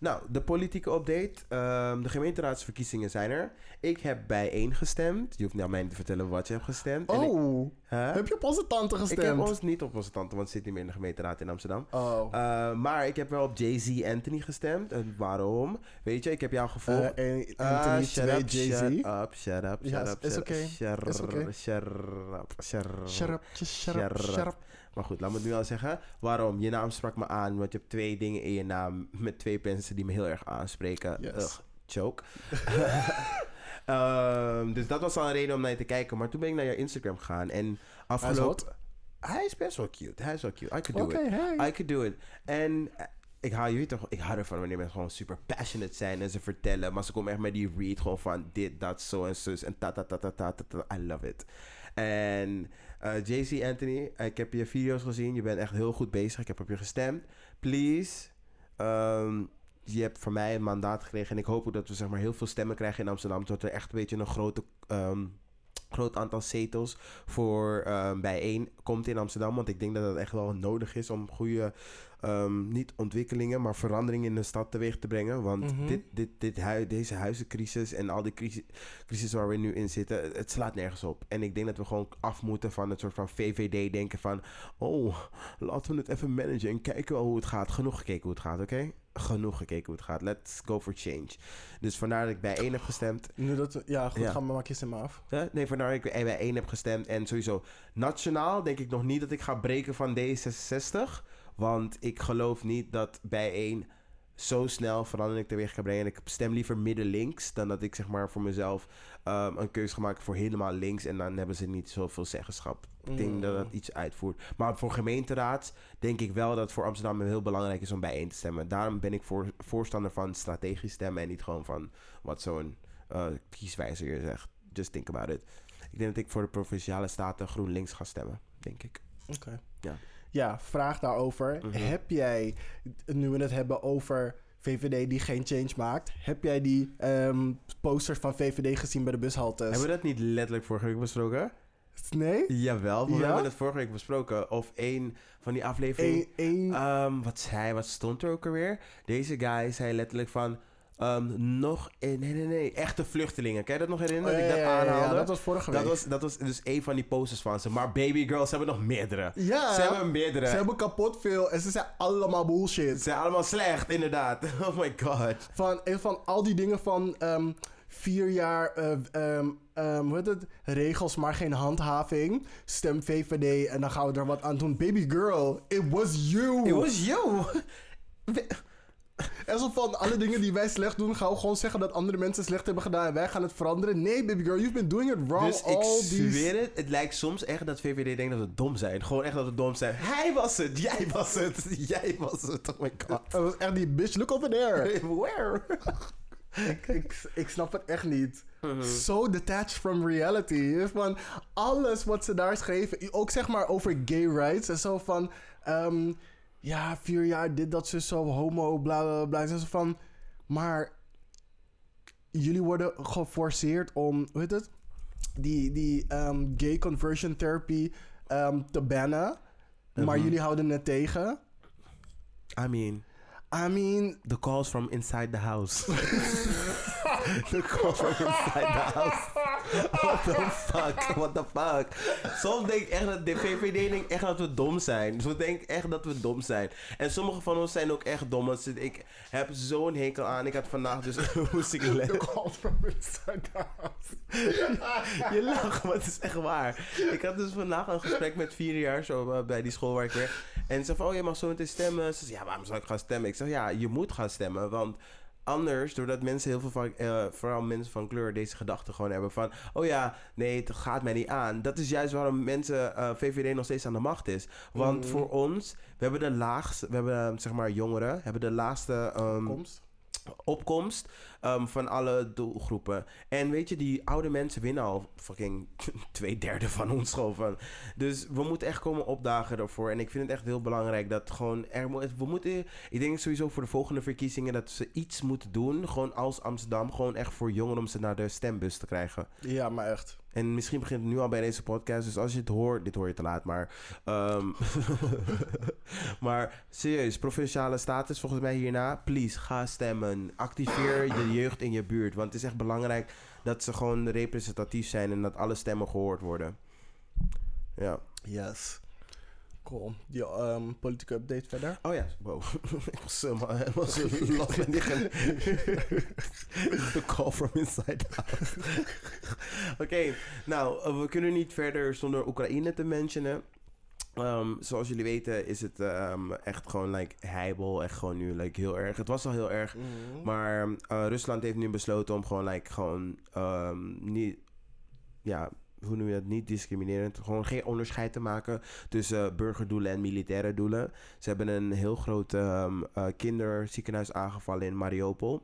S2: Nou, de politieke update. Ehm, de gemeenteraadsverkiezingen zijn er. Ik heb bijeen gestemd. Je hoeft aan mij te vertellen wat je hebt gestemd. Ik-
S1: Oh,
S2: Huh?
S1: heb je op onze tante
S2: Ik
S1: gestemd?
S2: heb ons niet op onze tante, want ze zit niet meer in de gemeenteraad in Amsterdam.
S1: Oh.
S2: Uh, maar ik heb wel op Jay-Z Anthony gestemd. En waarom? Weet je, ik heb jou gevolgd. Ah,
S1: Anthony
S2: shut
S1: 2,
S2: up,
S1: Jay-Z.
S2: Shut up, shut up, shut up.
S1: is
S2: shut
S1: oké,
S2: up, shut
S1: is oké.
S2: up, Shut up, shut up.
S1: Shut shut
S2: Shut
S1: shut
S2: up. Maar goed, laat me het nu al zeggen. Waarom? Je naam sprak me aan, want je hebt twee dingen in je naam met twee mensen die me heel erg aanspreken.
S1: Yes.
S2: Ugh, choke. Ehm, dus dat was al een reden om naar je te kijken. Maar toen ben ik naar je Instagram gegaan en afgelopen... Hij is best wel cute. Hij is wel cute. I could do it.
S1: hey.
S2: I could do it. En eh, ik hou, je weet toch, ik hou ervan wanneer mensen gewoon super passionate zijn en ze vertellen. Maar ze komen echt met die read gewoon van dit, dat, zo en zus en ta ta ta ta ta ta. ta. I love it. En eh JC Anthony, ik heb je video's gezien. Je bent echt heel goed bezig. Ik heb op je gestemd. Please. ehm, je hebt van mij een mandaat gekregen. En ik hoop ook dat we zeg maar, heel veel stemmen krijgen in Amsterdam. Zodat er echt een beetje een grote, ehm, groot aantal zetels voor ehm, bijeen komt in Amsterdam. Want ik denk dat dat echt wel nodig is om goede, ehm, niet ontwikkelingen, maar veranderingen in de stad teweeg te brengen. Want
S1: Mhm.
S2: dit, dit, dit hui- deze huizencrisis en al die crisis, crisis waar we nu in zitten, het- slaat nergens op. En ik denk dat we gewoon af moeten van het soort van VVD-denken van... Oh, laten we het even managen en kijken wel hoe het gaat. Genoeg gekeken hoe het gaat, oké? Genoeg gekeken hoe het gaat. Let's go for change. Dus vandaar dat ik bij één heb gestemd.
S1: Nu dat, ja, goed,
S2: Ja.
S1: gaan we maar kiezen maar af.
S2: Nee, vandaar dat ik bij één heb gestemd. En sowieso nationaal denk ik nog niet dat ik ga breken van D66. Want ik geloof niet dat bij één zo snel verandering teweeg kan brengen. En ik stem liever midden-links dan dat ik zeg maar voor mezelf ehm, een keuze ga maken voor helemaal links. En dan hebben ze niet zoveel zeggenschap. Ik denk dat dat iets uitvoert. Maar voor gemeenteraad denk ik wel dat voor Amsterdam heel belangrijk is om bijeen te stemmen. Daarom ben ik voor, voorstander van strategisch stemmen en niet gewoon van wat zo'n eh kieswijzer je zegt. Just think about it. Ik denk dat ik voor de provinciale staten GroenLinks ga stemmen, denk ik.
S1: Oké.
S2: Ja.
S1: Ja, vraag daarover.
S2: Mhm.
S1: Heb jij, nu we het hebben over VVD die geen change maakt, heb jij die ehm, posters van VVD gezien bij de bushaltes?
S2: Hebben we dat niet letterlijk vorige week besproken?
S1: Nee?
S2: Jawel, we
S1: Ja?
S2: hebben het vorige week besproken. Of één van die afleveringen.
S1: Eén, één,
S2: Ehm, wat zei, wat stond er ook alweer? Deze guy zei letterlijk van... ehm, nog, nee, nee, nee, echte vluchtelingen. Kan je dat nog herinneren?
S1: Oh,
S2: dat ik
S1: ja,
S2: dat aanhaalde?
S1: ja, dat was vorige week.
S2: dat was, dat was dus een van die posters van ze. Maar baby girls hebben nog meerdere.
S1: ja,
S2: Ze hebben meerdere.
S1: ze hebben kapot veel en ze zijn allemaal bullshit.
S2: Ze zijn allemaal slecht, inderdaad. Oh my god.
S1: Van, van al die dingen van ehm, vier jaar, eh, ehm, hoe heet het? Regels, maar geen handhaving. Stem VVD en dan gaan we er wat aan doen. Baby girl, it was you.
S2: It was you.
S1: En zo van alle dingen die wij slecht doen, gaan we gewoon zeggen dat andere mensen slecht hebben gedaan en wij gaan het veranderen. Nee, baby girl, you've been doing it wrong
S2: Dus ik
S1: all these...
S2: zweer het, het lijkt soms echt dat VVD denkt dat we dom zijn. Gewoon echt dat we dom zijn. Hij was het, jij was het, jij was het. Oh my god.
S1: Dat was echt die bitch, look over there.
S2: Where?
S1: ik, ik, ik snap het echt niet.
S2: Mhm.
S1: So detached from reality. Van alles wat ze daar schreven, ook zeg maar over gay rights en zo van, ehm, ja, vier jaar dit, dat, ze zo, homo, bla bla bla. En zo van, maar jullie worden geforceerd om, hoe heet het? Die, die ehm, gay conversion therapy ehm, te bannen. Maar
S2: Mhm.
S1: jullie houden het tegen.
S2: I mean,
S1: I mean,
S2: the calls from inside the house. the calls from inside the house. What the fuck? What the fuck? Soms denk ik echt dat de VVD denkt echt dat we dom zijn. Ze denken echt dat we dom zijn. En sommige van ons zijn ook echt dom. Want Ik heb zo'n hekel aan. Ik had vandaag dus... moest ik le-
S1: the call from inside the house.
S2: Je lacht, maar het is echt waar. Ik had dus vandaag een gesprek met vier jaar zo eh, bij die school waar ik werk. En ze zei van, oh, je mag zo meteen stemmen. Ze zei, ja, waarom zou ik gaan stemmen? Ik zeg, ja, je moet gaan stemmen, want... Anders, doordat mensen heel veel van, eh, vooral mensen van kleur, deze gedachten gewoon hebben van: oh ja, nee, het gaat mij niet aan. Dat is juist waarom mensen, eh, VVD nog steeds aan de macht is. Want
S1: Mm.
S2: voor ons, we hebben de laagste, we hebben zeg maar jongeren, hebben de laagste ehm,
S1: Komst.
S2: Opkomst ehm, van alle doelgroepen. En weet je, die oude mensen winnen al fucking twee derde van ons gewoon. Dus we moeten echt komen opdagen ervoor. En ik vind het echt heel belangrijk dat gewoon er we moeten, ik denk sowieso voor de volgende verkiezingen dat ze iets moeten doen, gewoon als Amsterdam, gewoon echt voor jongeren om ze naar de stembus te krijgen.
S1: Ja, maar echt.
S2: En misschien begint het nu al bij deze podcast. Dus als je het hoort, dit hoor je te laat, maar. ehm, maar serieus, provinciale status volgens mij hierna. Please, ga stemmen. Activeer de jeugd in je buurt. Want het is echt belangrijk dat ze gewoon representatief zijn en dat alle stemmen gehoord worden. Ja.
S1: Yes. Cool. Die ehm, politieke update verder?
S2: Oh ja, wow. ik was helemaal helemaal zo los met liggen. The call from inside out. Oké, nou, eh, we kunnen niet verder zonder Oekraïne te mentionen. Ehm, zoals jullie weten is het ehm, echt gewoon like heibel, echt gewoon nu like, heel erg. Het was al heel erg, maar eh, Rusland heeft nu besloten om gewoon like gewoon niet, ja, hoe noem je dat, niet discriminerend, gewoon geen onderscheid te maken tussen eh, burgerdoelen en militaire doelen. Ze hebben een heel groot ehm, eh, kinderziekenhuis aangevallen in Mariupol.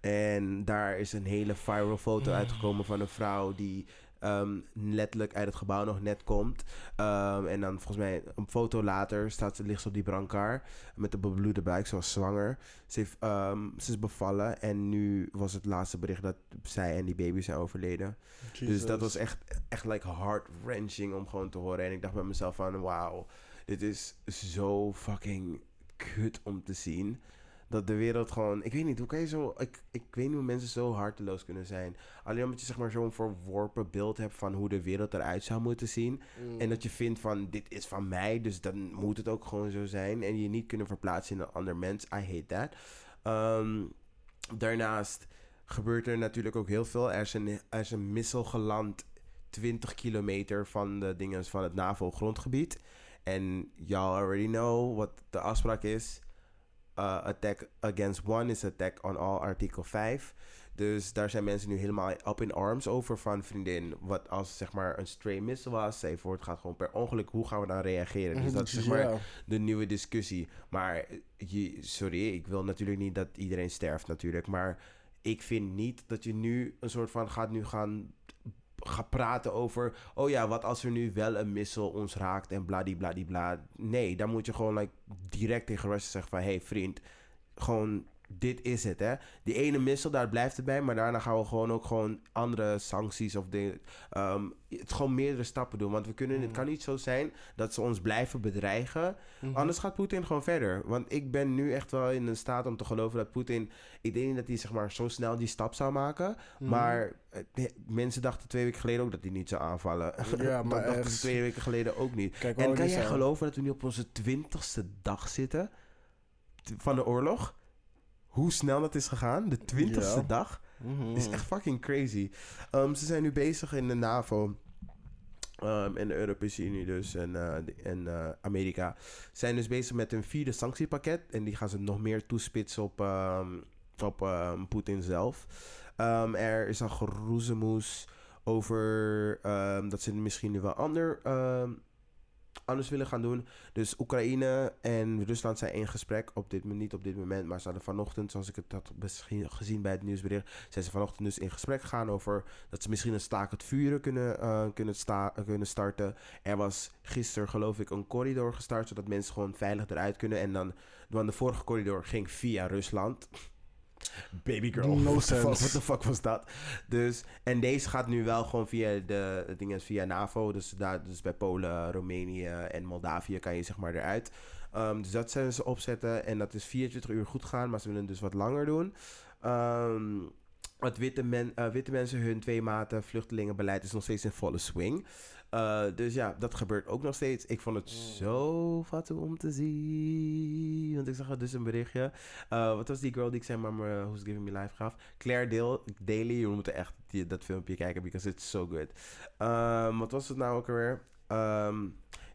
S2: En daar is een hele viral foto uitgekomen van een vrouw die ehm, letterlijk uit het gebouw nog net komt. Ehm, en dan volgens mij een foto later staat ze, ligt ze op die brancard met een bebloede buik. Ze was zwanger. Ze, heeft, ehm, ze is bevallen en nu was het laatste bericht dat zij en die baby zijn overleden. Dus dat was echt, echt like heart-wrenching om gewoon te horen. En ik dacht bij mezelf van, wauw, dit is zo fucking kut om te zien. Dat de wereld gewoon... Ik weet niet, hoe kan je zo... Ik, ik weet niet hoe mensen zo harteloos kunnen zijn. Alleen omdat je zeg maar zo'n verworpen beeld hebt van hoe de wereld eruit zou moeten zien. En dat je vindt van, dit is van mij, dus dan moet het ook gewoon zo zijn. En je niet kunnen verplaatsen in een ander mens. I hate that. Ehm, daarnaast gebeurt er natuurlijk ook heel veel. Er is een, er is een missile geland 20 kilometer van de dingen van het NAVO-grondgebied. En y'all already know wat de afspraak is. Uh, attack against one is attack on all, artikel 5. Dus daar zijn mensen nu helemaal up in arms over van vriendin. Wat als zeg maar een stray miss was, zeg voor het gaat gewoon per ongeluk. Hoe gaan we dan reageren? Dus dat is zeg maar de nieuwe discussie. Maar je, sorry, ik wil natuurlijk niet dat iedereen sterft natuurlijk. Maar ik vind niet dat je nu een soort van gaat nu gaan, gaan praten over... Oh ja, wat als er nu wel een missel ons raakt en bladibladibla. Nee, dan moet je gewoon like, direct tegen Russia zeggen van... Hey vriend, gewoon dit is het hè. Die ene missel, daar blijft het bij. Maar daarna gaan we gewoon ook gewoon andere sancties of dingen... ehm, het gewoon meerdere stappen doen. Want we kunnen, het kan niet zo zijn dat ze ons blijven bedreigen... Anders gaat Poetin gewoon verder. Want ik ben nu echt wel in een staat om te geloven dat Poetin... Ik denk niet dat hij zeg maar, zo snel die stap zou maken. Maar eh, mensen dachten twee weken geleden ook dat hij niet zou aanvallen.
S1: Ja,
S2: dat
S1: maar
S2: dachten
S1: echt.
S2: ze twee weken geleden ook niet.
S1: Kijk,
S2: en kan jij
S1: zijn-
S2: geloven dat we nu op onze twintigste dag zitten van de oorlog? Hoe snel dat is gegaan? De twintigste
S1: Ja.
S2: dag?
S1: Mhm.
S2: is echt fucking crazy. Um, ze zijn nu bezig in de NAVO. Um, en de Europese Unie dus en, de- en eh, Amerika zijn dus bezig met een vierde sanctiepakket. En die gaan ze nog meer toespitsen op, ehm, op ehm, Poetin zelf. Um, er is al geroezemoes over ehm, dat ze misschien nu wel ander, ehm, anders willen gaan doen. Dus Oekraïne en Rusland zijn in gesprek. Op dit, niet op dit moment, maar ze hadden vanochtend, zoals ik het had gezien bij het nieuwsbericht, zijn ze vanochtend dus in gesprek gegaan over dat ze misschien een staak het vuren kunnen, eh, kunnen, sta- kunnen starten. Er was gisteren, geloof ik, een corridor gestart, zodat mensen gewoon veilig eruit kunnen. En dan, want de vorige corridor ging via Rusland. Baby girl.
S1: No
S2: what, the fuck,
S1: sense.
S2: what the fuck was dat? Dus, en deze gaat nu wel gewoon via de, dingen via NAVO. Dus, daar, dus bij Polen, Roemenië en Moldavië kan je zeg maar eruit. Ehm, dus dat zijn ze opzetten. En dat is 24 uur goed gaan, maar ze willen dus wat langer doen. Ehm, het witte, men, eh, witte mensen, hun twee maten vluchtelingenbeleid is nog steeds in volle swing. Eh, dus ja, dat gebeurt ook nog steeds. Ik vond het zo fatu om te zien. Want ik zag er dus een berichtje. Eh, wat was die girl die ik zei, maar Who's Giving Me Life gaf? Claire Dale, Daly. Je moet echt die, dat filmpje kijken, because it's so good. Ehm, wat was het nou ook alweer? Ehm,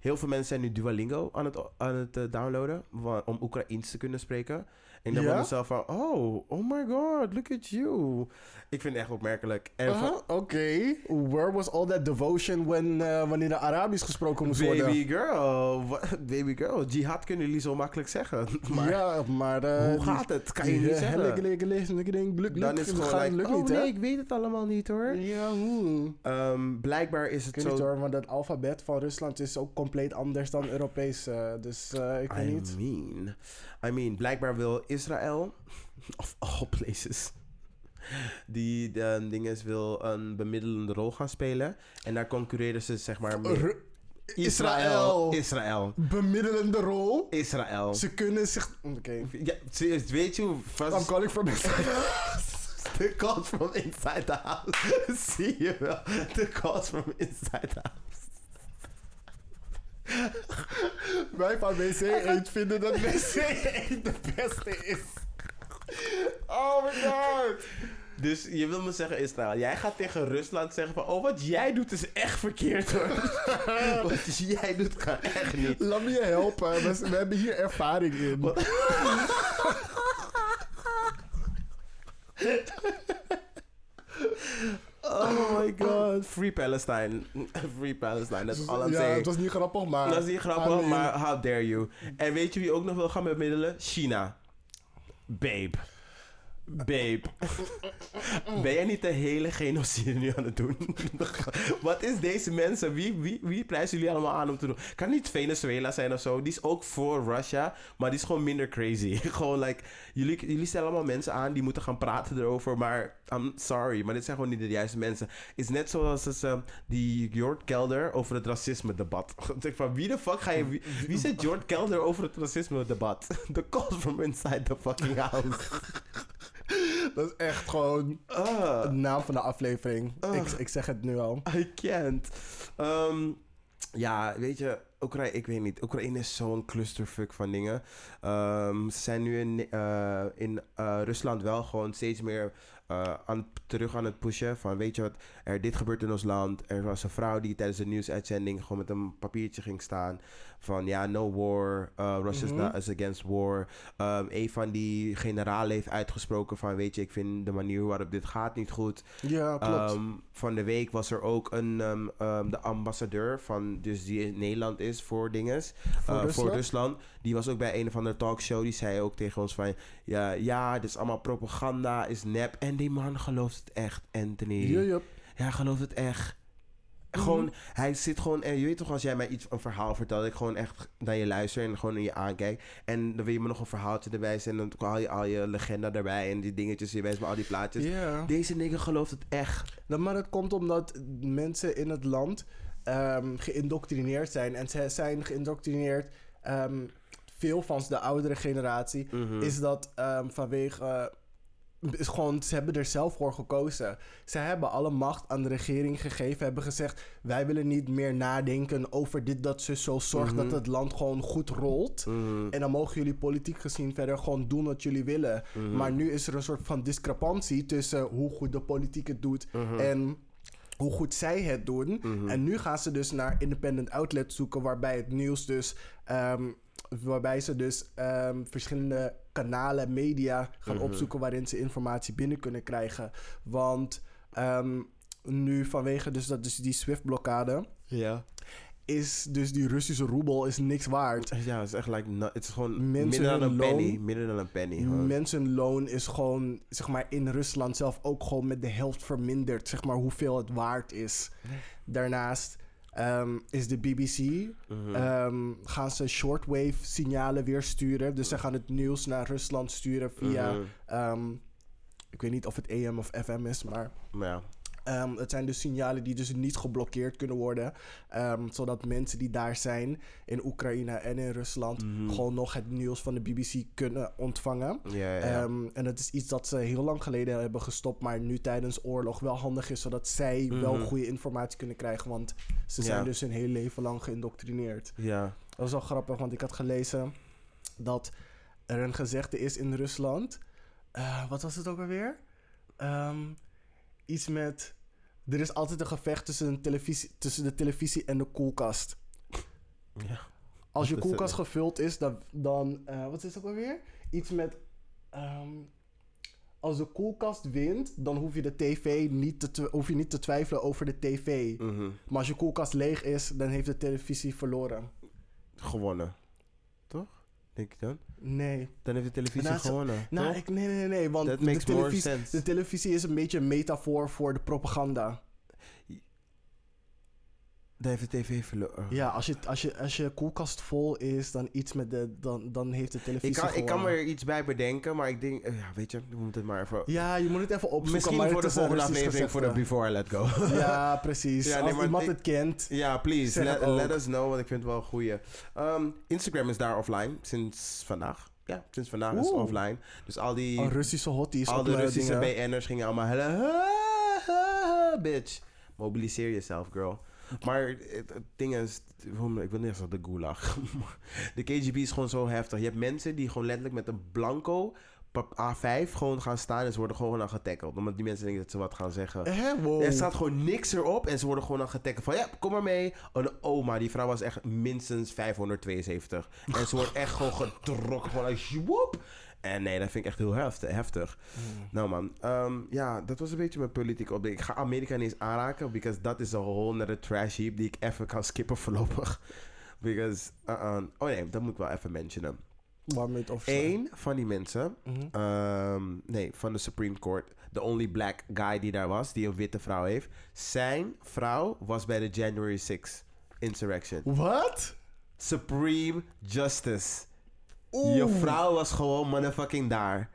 S2: heel veel mensen zijn nu Duolingo aan het, aan het eh, downloaden. wa- Om Oekraïens te kunnen spreken. En dan
S1: Ja?
S2: ja? mezelf van, oh, oh my god, look at you. Ik vind het echt opmerkelijk. En
S1: Uh-huh, Oké. Where was all that devotion when, eh, wanneer de Arabisch gesproken moest worden?
S2: Baby girl, baby girl, jihad kunnen jullie zo makkelijk zeggen. Maar
S1: ja, maar... eh,
S2: hoe gaat het? Kan je niet zeggen.
S1: Dan
S2: Dan is het gewoon like, oh nee, ik weet het allemaal niet hoor.
S1: Ja, hoe?
S2: Ehm, blijkbaar is
S1: Ik
S2: het
S1: weet niet
S2: zo...
S1: hoor, want het alfabet van Rusland is ook compleet anders dan Europees. eh, dus eh, ik weet
S2: I
S1: niet.
S2: mean, I mean, blijkbaar wil Israël, of all places, die de dinges wil een bemiddelende rol gaan spelen. En daar concurreren ze zeg maar mee.
S1: Ru-
S2: Israël. Israël.
S1: Bemiddelende rol.
S2: Israël.
S1: Ze kunnen zich... Oké.
S2: Ja, serieus, weet je hoe
S1: I'm
S2: vast...
S1: calling from
S2: The calls from inside the house. Zie je wel. The calls from inside the house.
S1: Wij van WC 1 vinden dat WC 1 de beste is. Oh my god.
S2: Dus je wil me zeggen, Israël, jij gaat tegen Rusland zeggen van... Oh, wat jij doet is echt verkeerd hoor. wat jij doet kan echt niet.
S1: Laat me je helpen. We, we hebben hier ervaring in.
S2: Wat? Oh my god. Free Palestine. Free Palestine, dat is all I'm
S1: ja,
S2: saying.
S1: het was niet grappig, maar...
S2: Dat is niet grappig,
S1: I mean,
S2: maar how dare you. En weet je wie ook nog wil gaan bemiddelen? China. Babe. Babe. Ben jij niet de hele genocide nu aan het doen? Wat is deze mensen? Wie, wie, wie prijzen jullie allemaal aan om te doen? Kan niet Venezuela zijn of zo? Die is ook voor Russia, maar die is gewoon minder crazy. gewoon like, jullie, jullie stellen allemaal mensen aan die moeten gaan praten erover, maar I'm sorry, maar dit zijn gewoon niet de juiste mensen. Is net zoals um, die Jort Kelder over het racisme debat. Ik zeg van wie de fuck ga je... Wie, zet Jort Kelder over het racisme debat? The calls from inside the fucking house.
S1: Dat is echt gewoon
S2: Ah.
S1: de naam van de aflevering.
S2: Ah.
S1: Ik, ik zeg het nu al.
S2: I can't. Ehm, ja, weet je, Oekraïne, ik weet niet. Oekraïne is zo'n clusterfuck van dingen. Ehm, ze zijn nu in, eh, in eh, Rusland wel gewoon steeds meer eh, aan, terug aan het pushen. Van weet je wat, er, dit gebeurt in ons land. Er was een vrouw die tijdens de nieuwsuitzending gewoon met een papiertje ging staan. Van ja, no war. Uh, Russia is
S1: Mhm.
S2: not is against war. Ehm, een van die generalen heeft uitgesproken van weet je, ik vind de manier waarop dit gaat niet goed.
S1: Ja, klopt.
S2: Ehm, van de week was er ook een, ehm, de ambassadeur van, dus die in Nederland is voor dinges,
S1: Voor
S2: eh, voor
S1: Rusland?
S2: Die was ook bij een of andere talkshow. Die zei ook tegen ons van, ja, ja, dit is allemaal propaganda, is nep. En die man gelooft het echt, Anthony.
S1: Ja, ja.
S2: Gelooft het echt.
S1: Mhm.
S2: Gewoon, hij zit gewoon, en je weet toch als jij mij iets, een verhaal vertelt, dat ik gewoon echt naar je luister en gewoon in je aankijk. En dan wil je me nog een verhaaltje erbij zetten en dan haal je al je legenda erbij en die dingetjes, je wijst me al die plaatjes. Deze nigger gelooft het echt.
S1: Nou, maar dat komt omdat mensen in het land ehm, geïndoctrineerd zijn. En ze zijn geïndoctrineerd, ehm, veel van de oudere generatie,
S2: Mhm.
S1: is dat ehm, vanwege. Eh, is gewoon, ze hebben er zelf voor gekozen. Ze hebben alle macht aan de regering gegeven. Hebben gezegd: wij willen niet meer nadenken over dit, dat, ze zo. Zorg
S2: Mhm.
S1: dat het land gewoon goed rolt.
S2: Mhm.
S1: En dan mogen jullie politiek gezien verder gewoon doen wat jullie willen.
S2: Mhm.
S1: Maar nu is er een soort van discrepantie tussen hoe goed de politiek het doet
S2: Mhm.
S1: en hoe goed zij het doen.
S2: Mhm.
S1: En nu gaan ze dus naar independent outlets zoeken waarbij het nieuws dus... ehm, waarbij ze dus ehm, verschillende kanalen, media gaan
S2: Mhm.
S1: opzoeken waarin ze informatie binnen kunnen krijgen. Want ehm, nu vanwege dus, dat, dus die SWIFT-blokkade
S2: Ja.
S1: is dus die Russische roebel is niks waard.
S2: Ja, het is echt like, no- het is gewoon
S1: Mensen
S2: minder dan een
S1: loon-
S2: penny. Minder dan een penny.
S1: Mensenloon is gewoon, zeg maar, in Rusland zelf ook gewoon met de helft verminderd, zeg maar, hoeveel het waard is. Daarnaast ehm, is de BBC,
S2: Mhm.
S1: ehm, gaan ze shortwave signalen weer sturen. Dus ze gaan het nieuws naar Rusland sturen via,
S2: Mhm.
S1: ehm, ik weet niet of het AM of FM is, maar
S2: Maar ja.
S1: Ehm, het zijn dus signalen die dus niet geblokkeerd kunnen worden. ehm, zodat mensen die daar zijn, in Oekraïne en in Rusland,
S2: Mhm.
S1: gewoon nog het nieuws van de BBC kunnen ontvangen.
S2: Ja.
S1: Ehm, en dat is iets dat ze heel lang geleden hebben gestopt, maar nu tijdens oorlog wel handig is, zodat zij wel
S2: Mhm.
S1: goede informatie kunnen krijgen. Want ze zijn
S2: Ja.
S1: dus hun hele leven lang geïndoctrineerd.
S2: ja.
S1: Dat was wel grappig, want ik had gelezen dat er een gezegde is in Rusland. Eh, wat was het ook alweer? Iets met. Er is altijd een gevecht tussen, een televisie, tussen de televisie en de koelkast.
S2: Ja.
S1: Als je koelkast
S2: dat?
S1: gevuld is, dan. dan eh, wat is het ook alweer? Iets met. ehm, als de koelkast wint, dan hoef je de tv niet te, hoef je niet te twijfelen over de tv.
S2: Mhm.
S1: Maar als je koelkast leeg is, dan heeft de televisie verloren.
S2: Gewonnen. Denk je dan?
S1: Nee.
S2: Dan heeft de televisie
S1: Nou,
S2: gewonnen.
S1: Nou,
S2: toch?
S1: ik, nee, nee, nee, want
S2: That
S1: televisie, de televisie is een beetje een metafoor voor de propaganda.
S2: Dat heeft de tv verloren.
S1: Ja, als je, als, je, als je koelkast vol is, dan iets met de... Dan, dan heeft de televisie
S2: Ik kan, ik kan er iets bij bedenken, maar ik denk... eh, ja, weet je, we moeten het maar even...
S1: Ja, je moet het even opzoeken.
S2: Misschien
S1: maar
S2: voor
S1: het
S2: de volgende aflevering voor de. Before I Let Go.
S1: Ja, precies.
S2: Ja, nee,
S1: als
S2: maar
S1: iemand
S2: ik-
S1: het kent.
S2: Ja, please. Let, us know, want ik vind het wel een goeie. Ehm, Instagram is daar offline sinds vandaag. Ja, sinds vandaag is offline. Dus al die,
S1: Al Russische hotties.
S2: al de Russische. BN'ers gingen allemaal. Bitch. Mobiliseer jezelf, girl. Maar het, het ding is, ik wil niet zeggen de gulag. de KGB is gewoon zo heftig. Je hebt mensen die gewoon letterlijk met een blanco pap- A5 gewoon gaan staan en ze worden gewoon aan getackeld. Omdat die mensen denken dat ze wat gaan zeggen.
S1: Hè, wow.
S2: Er staat gewoon niks erop en ze worden gewoon aan getackeld van ja, kom maar mee. Oh, Een oma, die vrouw was echt minstens 572. En ze wordt echt gewoon getrokken, gewoon als woep. En nee, dat vind ik echt heel heftig. heftig. Nou man, ehm, ja, dat was een beetje mijn politieke update. Ik ga Amerika niet eens aanraken, because dat is een whole nother trash heap die ik even kan skippen voorlopig. Because, uh-uh. oh nee, dat moet ik wel even mentionen.
S1: Waar me het
S2: Eén van die mensen,
S1: Mhm.
S2: Ehm, nee, van de Supreme Court. De only black guy die daar was, die een witte vrouw heeft. Zijn vrouw was bij de January 6 insurrection.
S1: Wat?
S2: Supreme Justice.
S1: Oeh.
S2: Je vrouw was gewoon motherfucking daar.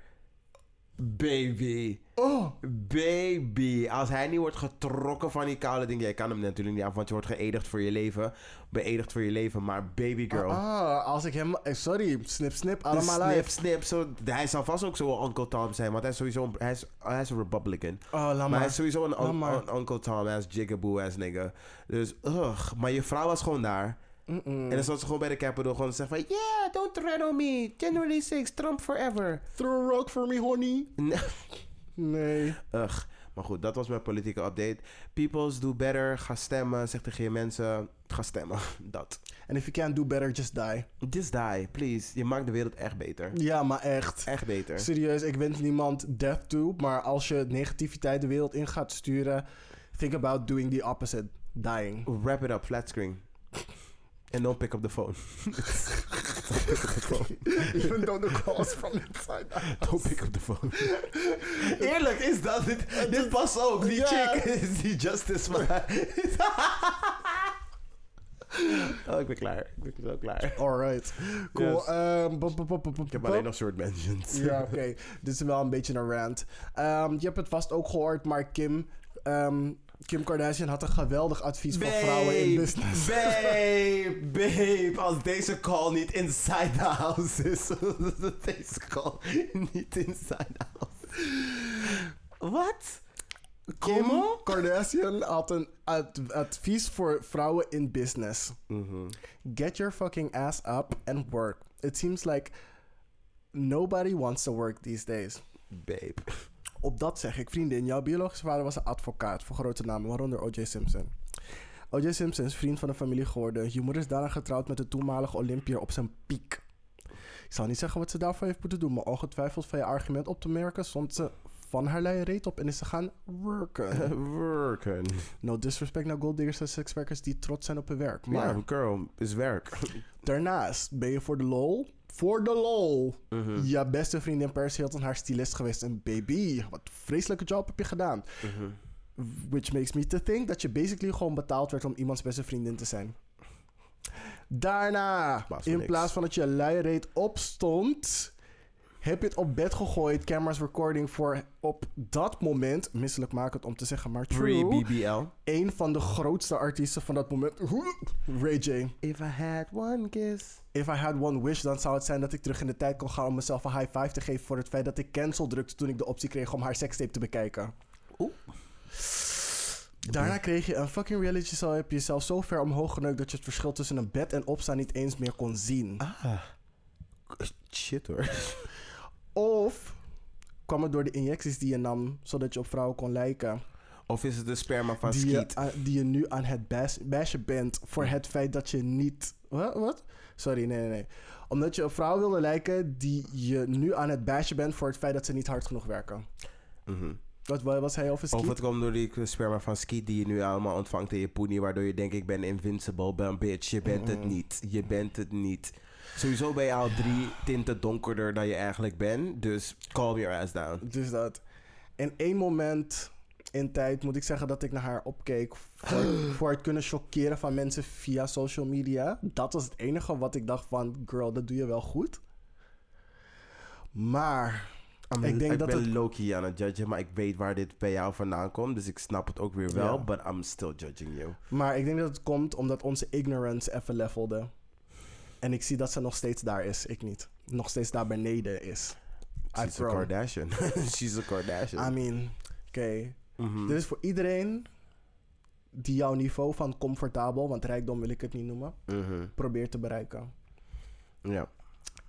S2: Baby.
S1: Oh.
S2: Baby. Als hij niet wordt getrokken van die koude ding. Jij kan hem natuurlijk niet af, want je wordt geëdigd voor je leven. Beëdigd voor je leven. Maar baby girl.
S1: Ah, als ik hem... eh, Sorry, snip snip, allemaal
S2: snip,
S1: live.
S2: snip. Zo, hij zal vast ook zo Uncle Tom zijn. Want hij is sowieso een, hij is, hij is een Republican.
S1: Oh, laat
S2: Maar
S1: maar.
S2: hij is sowieso een un- un- Uncle Tom ass jigaboo ass nigga. Dus, ugh. Maar je vrouw was gewoon daar.
S1: Mm-mm.
S2: En dan zat ze gewoon bij de Capitol gewoon te zeggen van... Yeah, don't tread on me. January 6, Trump forever.
S1: Throw a rock for me, honey.
S2: Nee.
S1: Nee.
S2: Ugh. Maar goed, dat was mijn politieke update. Peoples, do better. Ga stemmen. Zeg tegen je mensen... Ga stemmen. Dat.
S1: And if you can't do better, just die.
S2: Just die, please. Je maakt de wereld echt beter.
S1: Ja, maar echt.
S2: Echt beter.
S1: Serieus, ik wens niemand death toe. Maar als je negativiteit de wereld in gaat sturen... Think about doing the opposite. Dying.
S2: Wrap it up, flat screen. And don't pick up the phone. don't pick up the phone.
S1: Even though the calls from inside out.
S2: Don't pick up the phone. Eerlijk is dat. Dit, dit past ook. Die chick is die justice, maar... oh, ik ben klaar. Ik ben zo klaar.
S1: Alright. Cool.
S2: Yes.
S1: Ehm, bop, bop, bop, bop,
S2: Ik heb alleen nog short mentions.
S1: Ja, oké. Dit is wel een beetje een rant. Ehm, je hebt het vast ook gehoord, maar Kim... ehm, Kim Kardashian had een geweldig advies voor vrouwen in business.
S2: Babe, babe. Als deze call niet inside the house is. deze call niet inside the house. Wat?
S1: Kim Kardashian had een ad- advies voor vrouwen in business.
S2: Mhm.
S1: Get your fucking ass up and work. It seems like nobody wants to work these days.
S2: Babe.
S1: Op dat zeg ik, vriendin, jouw biologische vader was een advocaat voor grote namen, waaronder O.J. Simpson. O.J. Simpson is vriend van de familie geworden. Je moeder is daarna getrouwd met de toenmalige Olympiër op zijn piek. Ik zal niet zeggen wat ze daarvoor heeft moeten doen, maar ongetwijfeld van je argument op te merken stond ze van haar leien reet op en is ze gaan worken.
S2: Worken.
S1: No disrespect naar golddiggers en sekswerkers die trots zijn op hun werk. Maar
S2: Maar girl, is werk.
S1: daarnaast ben je voor de lol, voor de lol,
S2: Mhm.
S1: je beste vriendin Paris Hilton haar stylist geweest. En baby, wat een vreselijke job heb je gedaan.
S2: Mhm.
S1: Which makes me to think dat je basically gewoon betaald werd om iemands beste vriendin te zijn. Daarna, in
S2: niks.
S1: plaats van dat je luiereed opstond, heb je het op bed gegooid, cameras recording voor op dat moment, misselijk makend om te zeggen, maar true,
S2: Pre-BBL.
S1: een van de grootste artiesten van dat moment, Ray J.
S2: If I had one kiss.
S1: If I had one wish, dan zou het zijn dat ik terug in de tijd kon gaan om mezelf een high five te geven voor het feit dat ik cancel drukte toen ik de optie kreeg om haar sekstape te bekijken.
S2: Oeh.
S1: Daarna kreeg je een fucking reality show. Heb je jezelf zo ver omhoog geneukt dat je het verschil tussen een bed en opstaan niet eens meer kon zien.
S2: Ah. Shit hoor.
S1: Of kwam het door de injecties die je nam, zodat je op vrouwen kon lijken.
S2: Of is het de sperma van
S1: Die je, die je nu aan het bas- bashen bent voor het feit dat je niet... Wat? Sorry, nee, nee, nee. Omdat je op vrouwen wilde lijken die je nu aan het bashen bent voor het feit dat ze niet hard genoeg werken.
S2: Mhm.
S1: Wat, zei je over
S2: Of het komt door die sperma van Skeet die je nu allemaal ontvangt in je poenie, waardoor je denkt ik ben invincible, ben bitch. Je bent het niet. Je bent het niet. Sowieso ben je al drie tinten donkerder dan je eigenlijk bent, dus calm your ass down.
S1: Dus dat. In één moment in tijd moet ik zeggen dat ik naar haar opkeek. Voor, voor het kunnen chockeren van mensen via social media. Dat was het enige wat ik dacht van... Girl, dat doe je wel goed. Maar...
S2: I'm-
S1: Ik denk
S2: ik
S1: dat
S2: ben
S1: het-
S2: low-key aan het judgen, maar ik weet waar dit bij jou vandaan komt. Dus ik snap het ook weer wel, but I'm still judging you.
S1: Maar ik denk dat het komt omdat onze ignorance even levelde. En ik zie dat ze nog steeds daar is. Ik niet. Nog steeds daar beneden is.
S2: She's a. Kardashian. She's a Kardashian.
S1: I mean, oké.
S2: Mhm.
S1: Dit is voor iedereen die jouw niveau van comfortabel, want rijkdom wil ik het niet noemen,
S2: Mhm.
S1: probeert te bereiken.
S2: Ja.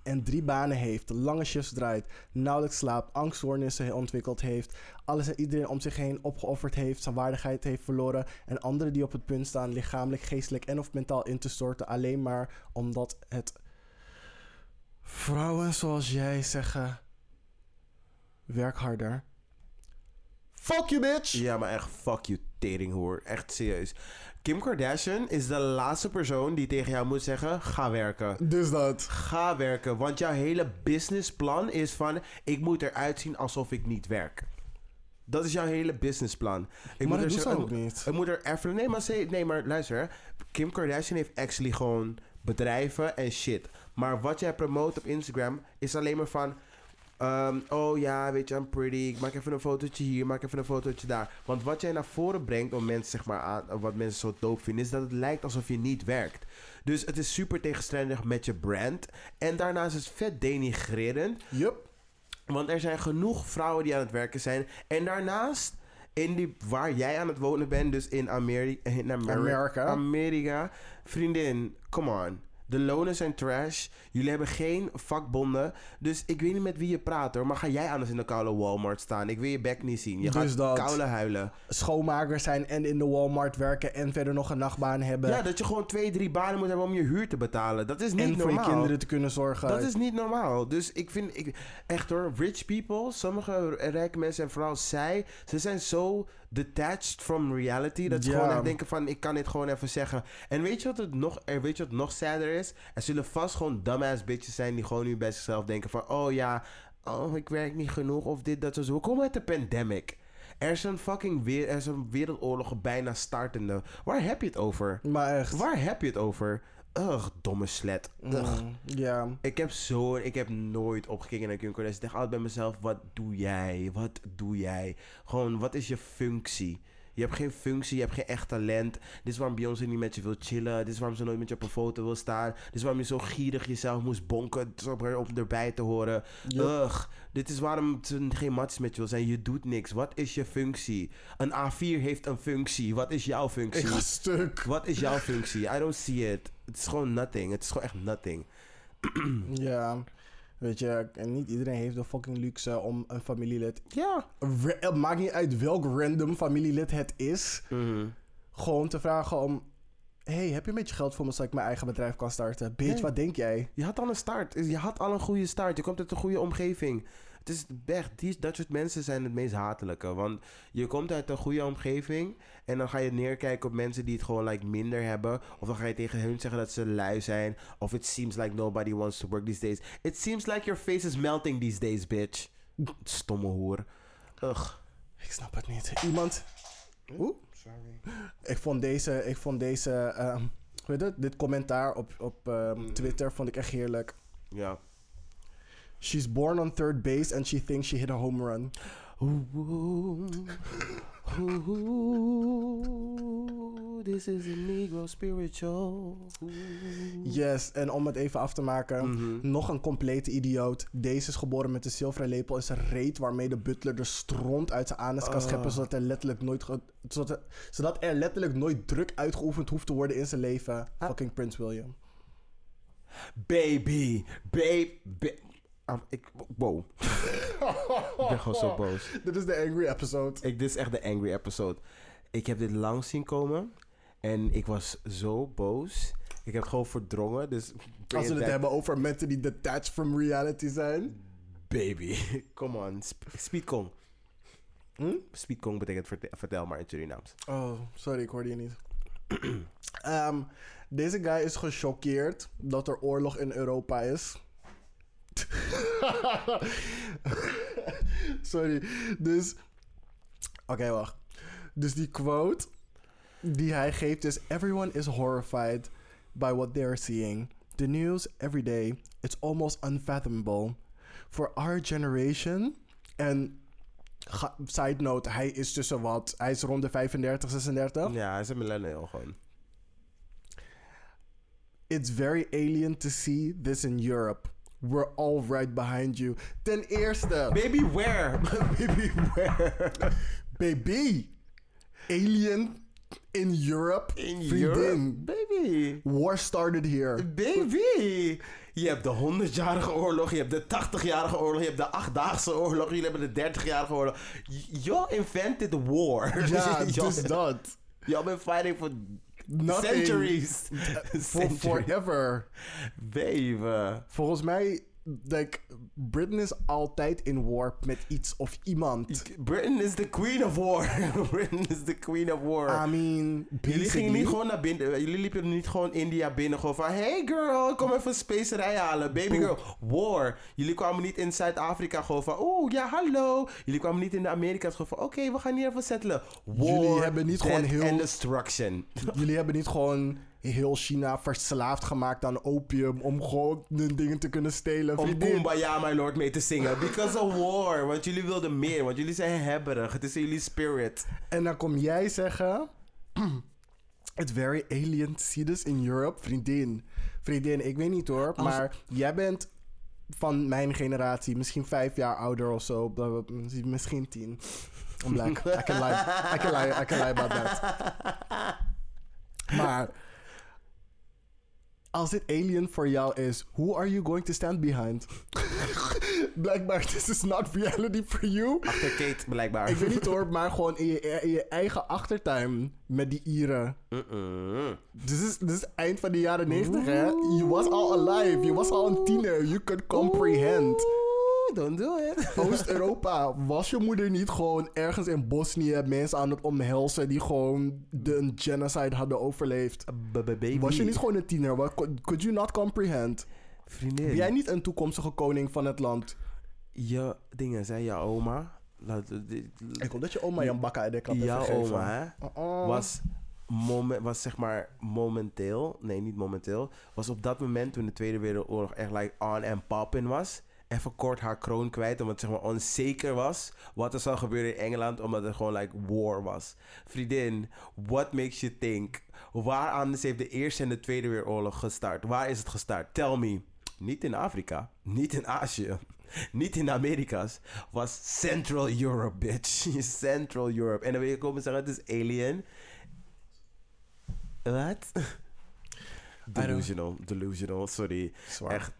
S1: En drie banen heeft, lange shifts draait, nauwelijks slaapt, angststoornissen ontwikkeld heeft, alles en iedereen om zich heen opgeofferd heeft, zijn waardigheid heeft verloren en anderen die op het punt staan lichamelijk, geestelijk en of mentaal in te storten, alleen maar omdat het vrouwen zoals jij zeggen, werk harder. Fuck you bitch!
S2: Ja, maar echt, fuck you, teringhoer. Echt serieus. Kim Kardashian is de laatste persoon die tegen jou moet zeggen: ga werken.
S1: Dus dat.
S2: Ga werken, want jouw hele businessplan is van: ik moet eruit zien alsof ik niet werk. Dat is jouw hele businessplan. Ik
S1: maar
S2: moet
S1: dat
S2: er
S1: doet
S2: zo-
S1: ze ook niet.
S2: Ik moet er even. Nee, maar, ze- nee, maar luister. hè. Kim Kardashian heeft actually gewoon bedrijven en shit. Maar wat jij promoot op Instagram is alleen maar van. Ehm, oh ja, weet je, I'm pretty. Ik maak even een fotootje hier, maak even een fotootje daar. Want wat jij naar voren brengt om mensen, zeg maar, aan, wat mensen zo dope vinden, is dat het lijkt alsof je niet werkt. Dus het is super tegenstrijdig met je brand. En daarnaast is het vet denigrerend.
S1: Yup.
S2: Want er zijn genoeg vrouwen die aan het werken zijn. En daarnaast, in die, waar jij aan het wonen bent, dus in, Ameri in Ameri-
S1: Amerika.
S2: Amerika. Vriendin, come on. De lonen zijn trash. Jullie hebben geen vakbonden. Dus ik weet niet met wie je praat hoor. Maar ga jij anders in de koude Walmart staan? Ik wil je bek niet zien. Je
S1: Dus
S2: gaat
S1: dat.
S2: koude huilen.
S1: Schoonmakers zijn en in de Walmart werken en verder nog een nachtbaan hebben.
S2: Ja, dat je gewoon twee, drie banen moet hebben om je huur te betalen. Dat is niet
S1: en voor
S2: normaal.
S1: je kinderen te kunnen zorgen.
S2: Dat is niet normaal. Dus ik vind, ik, echt hoor, rich people, sommige rijke mensen en vooral zij, ze zijn zo detached from reality. Dat ze
S1: Ja.
S2: gewoon echt denken van, ik kan dit gewoon even zeggen. En weet je wat het nog, er, weet je wat nog sadder is? Er zullen vast gewoon dumbass bitches zijn die gewoon nu bij zichzelf denken van, oh ja, oh ik werk niet genoeg of dit, dat, zo. We komen uit de pandemic. Er is een fucking weer, er is een wereldoorlog bijna startende. Waar heb je het over?
S1: Maar echt.
S2: Waar heb je het over? Ugh, domme slet. Ugh.
S1: Mm, ja.
S2: Ik heb zo, ik heb nooit opgekeken naar Kim Kardashian. Ik dacht altijd bij mezelf, wat doe jij? Wat doe jij? Gewoon, wat is je functie? Je hebt geen functie, je hebt geen echt talent. Dit is waarom Beyoncé niet met je wil chillen. Dit is waarom ze nooit met je op een foto wil staan. Dit is waarom je zo gierig jezelf moest bonken om er- om erbij te horen. Ugh, dit is waarom ze geen matjes met je wil zijn. Je doet niks. Wat is je functie? Een A4 heeft een functie. Wat is jouw
S1: Ik
S2: functie?
S1: ga stuk.
S2: Wat is jouw functie? I don't see it. Het is gewoon nothing. Het is gewoon echt nothing.
S1: Ja. Weet je, en niet iedereen heeft de fucking luxe om een familielid.
S2: Ja.
S1: Het maakt niet uit welk random familielid het is.
S2: Mhm.
S1: Gewoon te vragen om. hey, heb je een beetje geld voor me zodat ik mijn eigen bedrijf kan starten? Bitch,
S2: Nee.
S1: wat denk jij?
S2: Je had al een start. Je had al een goede start. Je komt uit een goede omgeving. Het is echt, die, dat soort mensen zijn het meest hatelijke. Want je komt uit een goede omgeving. En dan ga je neerkijken op mensen die het gewoon like, minder hebben. Of dan ga je tegen hun zeggen dat ze lui zijn. Of it seems like nobody wants to work these days. It seems like your face is melting these days, bitch. Stomme hoer. Ugh.
S1: Ik snap het niet. Iemand. Oeh.
S2: Sorry.
S1: Ik vond deze. Ik vond deze. ehm, hoe heet het? Dit commentaar op, op ehm,
S2: Mm.
S1: Twitter vond ik echt heerlijk.
S2: Ja.
S1: She's born on third base and she thinks she hit a home run.
S2: Oeh, oeh, this is a Negro spiritual.
S1: Yes, en om het even af te maken.
S2: Mhm.
S1: Nog een complete idioot. Deze is geboren met een zilveren lepel. Is een reet waarmee de butler de stront uit zijn anus kan
S2: Ah.
S1: scheppen. Zodat er, letterlijk nooit zodat, er, zodat er letterlijk nooit druk uitgeoefend hoeft te worden in zijn leven.
S2: Ah.
S1: Fucking Prince William.
S2: Baby, babe, ba- Ah, ik, wow. ik ben gewoon zo boos.
S1: Dit is de angry episode.
S2: Ik, dit is echt de angry episode. Ik heb dit lang zien komen en ik was zo boos. Ik heb gewoon verdrongen, dus...
S1: Als we het hebben over mensen die detached from reality zijn.
S2: Baby, come on. Sp- Speedkong.
S1: Hm?
S2: Speedkong betekent verte- vertel maar in Surinaams.
S1: Oh, sorry, ik hoorde je niet. Ehm, deze guy is gechoqueerd dat er oorlog in Europa is. sorry. Dus. Oké, wacht. Dus die quote die hij geeft is: Everyone is horrified by what they are seeing. The news every day, it's almost unfathomable. For our generation, en side note, hij is tussen wat? Hij is rond de 35, 36.
S2: Ja, hij is een millennial gewoon.
S1: It's very alien to see this in Europe. We're all right behind you. Ten eerste,
S2: Baby, where? Baby, where?
S1: baby, alien in Europe.
S2: In
S1: Vriendin.
S2: Europe? Baby.
S1: War started here.
S2: Baby! Je hebt de 100-jarige oorlog, je hebt de 80-jarige oorlog, je hebt de 8-daagse oorlog, jullie hebben de 30-jarige oorlog. Y'all invented war.
S1: Ja, dus dat.
S2: Y'all been fighting for
S1: Nothing.
S2: centuries.
S1: For
S2: Centuries.
S1: forever.
S2: Baby.
S1: Uh, Volgens mij, like, Britain is altijd in war met iets of iemand.
S2: Britain is the queen of war. Britain is the queen of war.
S1: I mean,
S2: Jullie gingen niet gewoon naar binnen. Jullie liepen niet gewoon India binnen. Gewoon van: Hey girl, kom even specerij halen. Baby girl, war. Jullie kwamen niet in Zuid-Afrika gewoon van: Oeh, ja, hallo. Jullie kwamen niet in de Amerika's gewoon van: Oké, we gaan hier even settelen. War.
S1: Jullie hebben niet gewoon heel-
S2: destruction.
S1: jullie hebben niet gewoon heel China verslaafd gemaakt aan opium om gewoon hun dingen te kunnen stelen.
S2: Om. Kumbaya, my lord, mee te zingen. Because of war. Want jullie wilden meer. Want jullie zijn hebberig. Het is in jullie spirit.
S1: En dan kom jij zeggen... It's very alien to see this in Europe. Vriendin. Vriendin, ik weet niet hoor.
S2: Als-
S1: Maar jij bent van mijn generatie. Misschien vijf jaar ouder of zo. Misschien tien. I'm like, I can lie. I can lie, I can lie about that. Maar... Als dit alien voor jou is, who are you going to stand behind? Blijkbaar, this is not reality for you.
S2: Achter Kate, blijkbaar.
S1: Ik weet niet hoor, maar gewoon in je, in je eigen achtertuin met die Ieren. Dit is, dit is eind van de jaren 90, hè? You was all alive. You was al een tiener. You could comprehend.
S2: Don't do it.
S1: Oost-Europa, was je moeder niet gewoon ergens in Bosnië mensen aan het omhelzen die gewoon de een genocide hadden overleefd?
S2: Baby.
S1: Was je niet gewoon een tiener? What, could, could you not comprehend?
S2: Vriendin.
S1: Ben jij niet een toekomstige koning van het land?
S2: Je dingen, zei je oma. Laat, dit-
S1: Ik hoop dat je oma Jan Bakka de klap gegeven.
S2: oma, hè?
S1: Uh-uh.
S2: Was, momen, was zeg maar momenteel, nee niet momenteel, was op dat moment toen de Tweede Wereldoorlog echt like on en poppin was, even kort haar kroon kwijt omdat het zeg maar onzeker was wat er zou gebeuren in Engeland omdat het gewoon like war was. Vriendin, what makes you think? Waar anders heeft de Eerste en de Tweede Wereldoorlog gestart? Waar is het gestart? Tell me. Niet in Afrika, niet in Azië, niet in Amerika's. Was Central Europe, bitch. Central Europe. En dan wil je komen zeggen, het is alien. Wat? Delusional, delusional, sorry.
S1: Zwaar.
S2: Echt,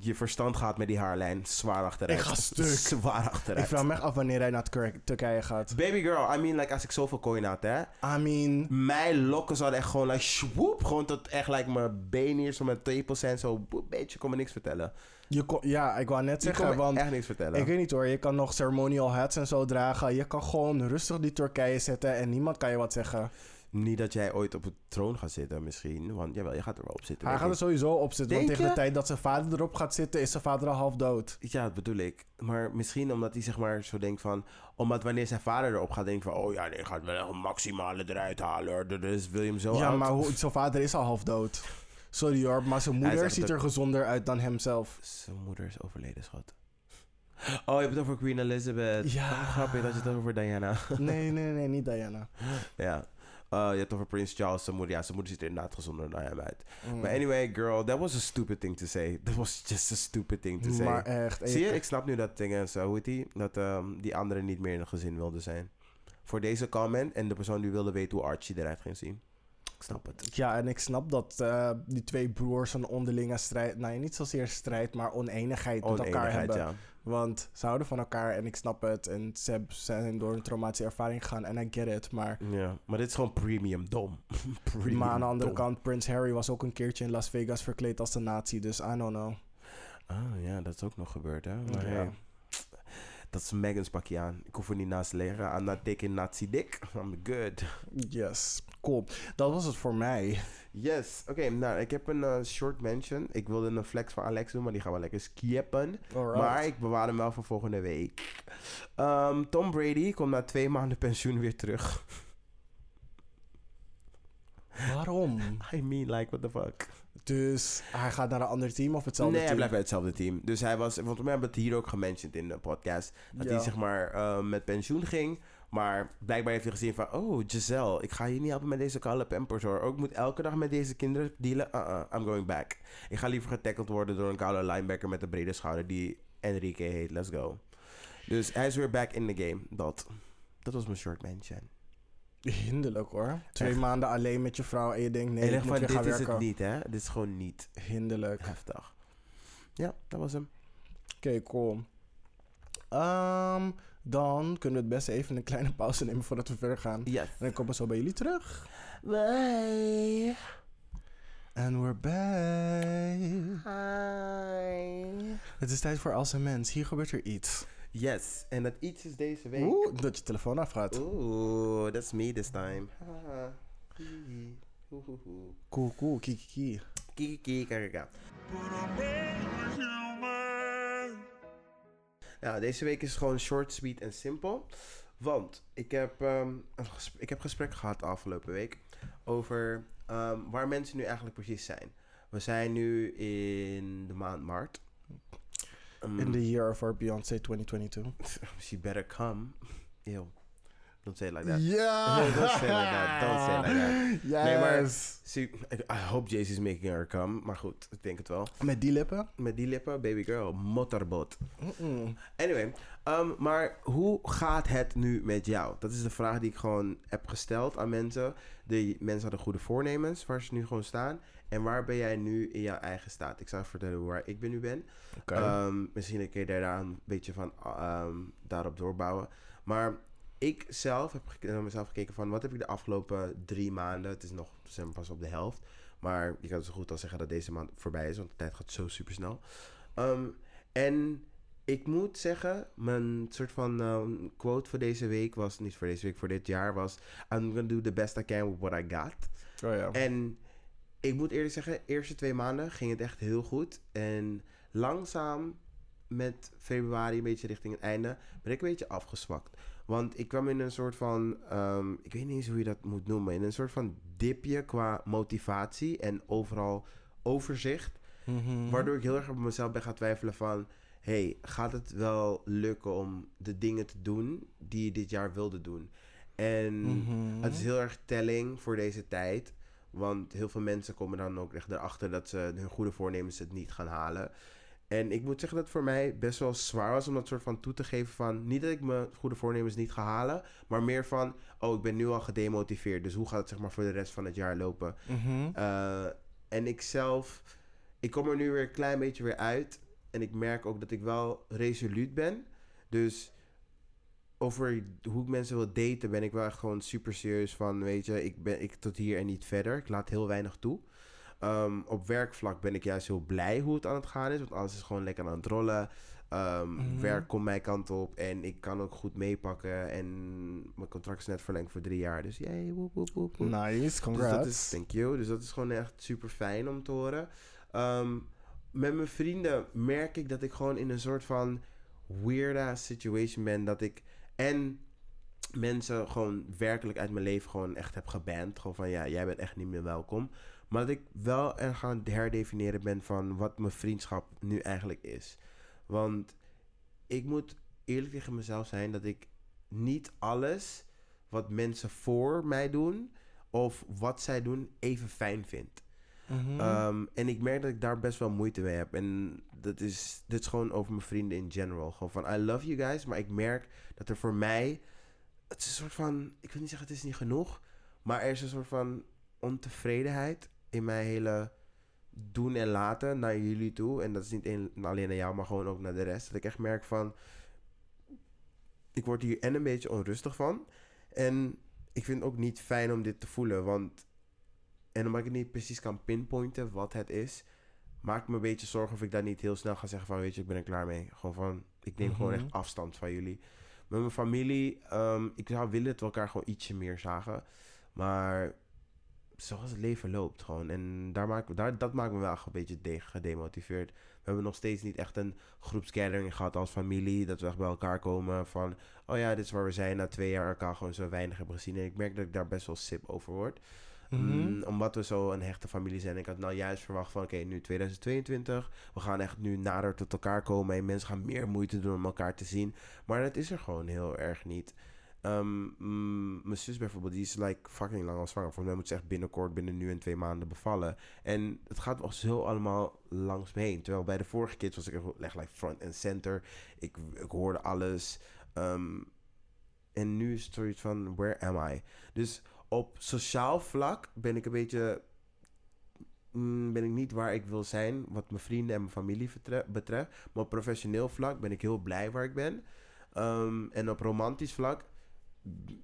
S2: je verstand gaat met die haarlijn zwaar achteruit.
S1: Ik ga stuk.
S2: Zwaar achteruit.
S1: Ik vraag me echt af wanneer hij naar Turk- Turkije gaat.
S2: Baby girl, I mean, like, als ik zoveel coin had, hè.
S1: I mean,
S2: Mijn lokken zouden echt gewoon, like, swoop. Gewoon tot echt, like, mijn been hier, zo met 2% zo, boep, beetje, kon me niks vertellen.
S1: je kon, ja, ik wou net
S2: Je kon
S1: zeggen,
S2: me
S1: want
S2: echt niks vertellen.
S1: ik weet niet hoor, je kan nog ceremonial hats en zo dragen. Je kan gewoon rustig die Turkije zetten en niemand kan je wat zeggen.
S2: Niet dat jij ooit op de troon gaat zitten, misschien. Want jawel, je gaat er wel op zitten.
S1: Hij gaat er sowieso op zitten, want tegen de tijd dat zijn vader erop gaat zitten, is zijn vader al half dood.
S2: Ja, dat bedoel ik. Maar misschien omdat hij zeg maar zo denkt van... Omdat wanneer zijn vader erop gaat denken van... Oh ja, nee, gaat wel een maximale eruit halen. Dus wil je hem zo
S1: ja, maar hoe, zijn vader is al half dood. Sorry hoor, maar zijn moeder ziet er gezonder uit dan hemzelf.
S2: Zijn moeder is overleden, schat. Oh, je hebt het over Queen Elizabeth.
S1: Ja.
S2: Oh, grappig dat je het over Diana.
S1: Nee, nee, nee, niet Diana.
S2: ja. Uh, je hebt over Prince Charles, zijn moeder. Ja, zijn moeder ziet er inderdaad gezonder dan hem uit.
S1: Mm.
S2: Maar anyway, girl, that was a stupid thing to say. That was just a stupid thing to say.
S1: Maar echt.
S2: Zie je, ik snap nu dat dingen zo, hoe heet die? Dat ehm, die anderen niet meer in het gezin wilden zijn. Voor deze comment en de persoon die wilde weten hoe Archie eruit ging zien. Ik snap het.
S1: Ja, en ik snap dat eh, die twee broers een onderlinge strijd... Nou, niet zozeer strijd, maar oneenigheid met elkaar
S2: Oneenigheid,
S1: hebben.
S2: ja.
S1: Want ze houden van elkaar en ik snap het. En ze zijn door een traumatische ervaring gegaan en I get it. Maar,
S2: ja. Maar dit is gewoon premium dom. premium
S1: maar aan de andere
S2: dom.
S1: kant, Prince Harry was ook een keertje in Las Vegas verkleed als de nazi. Dus I don't know.
S2: Ah ja, dat is ook nog gebeurd, hè? Maar
S1: Ja.
S2: hey, Dat is Megan's pakje aan. Ik hoef er niet naast te liggen. I'm not taking Nazi dick. I'm good.
S1: Yes, cool. Dat was het voor mij.
S2: Yes. Oké, nou, ik heb een eh, short mention. Ik wilde een flex van Alex doen, maar die gaan we lekker skippen.
S1: Alright.
S2: Maar ik bewaar hem wel voor volgende week. Ehm, Tom Brady komt na twee maanden pensioen weer terug.
S1: Waarom?
S2: I mean, like, what the fuck?
S1: Dus hij gaat naar een ander team of hetzelfde
S2: nee, hij
S1: team?
S2: blijft bij hetzelfde team. Dus hij was, want we hebben het hier ook gementiond in de podcast. Dat
S1: Ja.
S2: hij zeg maar eh, met pensioen ging. Maar blijkbaar heeft hij gezien van, oh Giselle, ik ga je niet helpen met deze koude pampers hoor. Ook ik moet elke dag met deze kinderen dealen. Uh-uh, I'm going back. Ik ga liever getackled worden door een koude linebacker met een brede schouder die Enrique heet. Let's go. Dus hij is weer back in the game. Dat. Dat was mijn short mention.
S1: Hinderlijk hoor. Twee
S2: Echt.
S1: maanden alleen met je vrouw en je denkt nee,
S2: en
S1: ik moet
S2: van,
S1: weer
S2: dit
S1: gaan
S2: is
S1: werken.
S2: het niet hè. Dit is gewoon niet
S1: Hinderlijk.
S2: heftig. Ja, dat was hem.
S1: Oké, cool. Ehm, dan kunnen we het best even een kleine pauze nemen voordat we verder gaan.
S2: Yes.
S1: En dan komen we zo bij jullie terug.
S2: Bye.
S1: En we're back.
S2: Hi.
S1: Het is tijd voor Als een Mens. Hier gebeurt er iets.
S2: Yes, en dat iets is deze week.
S1: Oeh, dat je telefoon afgaat.
S2: Oeh, that's me this time. Haha.
S1: Cool, cool. Kiki, kiki.
S2: Kiki, kiki, kaka. Ja, deze week is gewoon short, sweet en simpel. Want ik heb, ehm, een gesprek, ik heb gesprek gehad afgelopen week over ehm, waar mensen nu eigenlijk precies zijn. We zijn nu in de maand maart. Ehm,
S1: In the year of our Beyoncé 2022.
S2: She better come. Ew. Don't say it like that.
S1: Ja!
S2: Don't say it like that. Don't say it like that.
S1: Yes.
S2: Nee, maar- See, I hope Jay-Z's making her come. Maar goed, ik denk het wel.
S1: Met die lippen?
S2: Met die lippen, baby girl.
S1: Mm-mm.
S2: Anyway, ehm, maar hoe gaat het nu met jou? Dat is de vraag die ik gewoon heb gesteld aan mensen. De mensen hadden goede voornemens, waar ze nu gewoon staan. En waar ben jij nu in jouw eigen staat? Ik even vertellen waar ik ben nu ben. Ehm, misschien kun je daar een beetje van ehm, daarop doorbouwen. Maar ik zelf heb naar mezelf gekeken van wat heb ik de afgelopen drie maanden. Het is nog we zijn pas op de helft. Maar je kan zo goed als zeggen dat deze maand voorbij is, want de tijd gaat zo super snel. en ik moet zeggen, mijn soort van ehm, quote voor deze week was, niet voor deze week, voor dit jaar was: I'm gonna do the best I can with what I got.
S1: oh ja.
S2: En ik moet eerlijk zeggen, de eerste twee maanden ging het echt heel goed. En langzaam met februari, een beetje richting het einde, ben ik een beetje afgezwakt. Want ik kwam in een soort van, ehm, ik weet niet eens hoe je dat moet noemen, in een soort van dipje qua motivatie en overal overzicht.
S1: Mhm.
S2: Waardoor ik heel erg op mezelf ben gaan twijfelen van... hey, gaat het wel lukken om de dingen te doen die je dit jaar wilde doen? En
S1: Mhm.
S2: het is heel erg telling voor deze tijd. Want heel veel mensen komen dan ook echt erachter dat ze hun goede voornemens het niet gaan halen. En ik moet zeggen dat het voor mij best wel zwaar was om dat soort van toe te geven van... Niet dat ik mijn goede voornemens niet ga halen, maar meer van... Oh, ik ben nu al gedemotiveerd, dus hoe gaat het zeg maar voor de rest van het jaar lopen?
S1: Mhm.
S2: Eh, en ik zelf, ik kom er nu weer een klein beetje weer uit. En ik merk ook dat ik wel resoluut ben. Dus over hoe ik mensen wil daten, ben ik wel echt gewoon super serieus van, weet je, ik ben ik tot hier en niet verder. Ik laat heel weinig toe. Ehm, op werkvlak ben ik juist heel blij hoe het aan het gaan is, want alles is gewoon lekker aan het rollen. Ehm,
S1: Mhm.
S2: Werk komt mijn kant op en ik kan ook goed meepakken. En mijn contract is net verlengd voor drie jaar. Dus jee, woep, woep, woep, woep.
S1: Nice,
S2: Dus
S1: congrats.
S2: dat is, thank you. Dus dat is gewoon echt super fijn om te horen. Ehm, met mijn vrienden merk ik dat ik gewoon in een soort van weird situation ben. Dat ik en mensen gewoon werkelijk uit mijn leven gewoon echt heb geband. Gewoon van ja, jij bent echt niet meer welkom. Maar dat ik wel er gaan herdefiniëren ben van wat mijn vriendschap nu eigenlijk is. Want ik moet eerlijk tegen mezelf zijn dat ik niet alles wat mensen voor mij doen of wat zij doen even fijn vind.
S1: Mhm.
S2: Ehm, en ik merk dat ik daar best wel moeite mee heb. En dat is, dit is gewoon over mijn vrienden in general. Gewoon van, I love you guys. Maar ik merk dat er voor mij... Het is een soort van... Ik wil niet zeggen het is niet genoeg. Maar er is een soort van ontevredenheid in mijn hele doen en laten naar jullie toe. En dat is niet een- alleen naar jou, maar gewoon ook naar de rest. Dat ik echt merk van... Ik word hier en een beetje onrustig van. En ik vind het ook niet fijn om dit te voelen. Want en omdat ik niet precies kan pinpointen wat het is, maak ik me een beetje zorgen of ik daar niet heel snel ga zeggen van, weet je, ik ben er klaar mee. Gewoon van, Ik neem gewoon
S1: Mhm.
S2: echt afstand van jullie. Met mijn familie, ehm, ik zou willen dat we elkaar gewoon ietsje meer zagen. Maar zoals het leven loopt gewoon. En daar maak, daar, dat maakt me wel een beetje de- gedemotiveerd. We hebben nog steeds niet echt een groepsgathering gehad als familie. Dat we echt bij elkaar komen van... Oh ja, dit is waar we zijn. Na twee jaar elkaar gewoon zo weinig hebben gezien. En ik merk dat ik daar best wel sip over word.
S1: Mhm.
S2: Mm, omdat we zo een hechte familie zijn. Ik had nou juist verwacht van... Oké, nu 2022. We gaan echt nu nader tot elkaar komen. En mensen gaan meer moeite doen om elkaar te zien. Maar dat is er gewoon heel erg niet. Ehm, mm, mijn zus bijvoorbeeld, die is like fucking lang al zwanger. Volgens mij moet ze echt binnenkort, binnen nu en twee maanden bevallen. En het gaat wel zo allemaal langs me heen. Terwijl bij de vorige kids was ik echt like front and center. Ik, ik hoorde alles. Ehm, en nu is het zoiets van, where am I? Dus op sociaal vlak ben ik een beetje... mm, ben ik niet waar ik wil zijn, wat mijn vrienden en mijn familie betreft. Maar op professioneel vlak ben ik heel blij waar ik ben. Ehm, en op romantisch vlak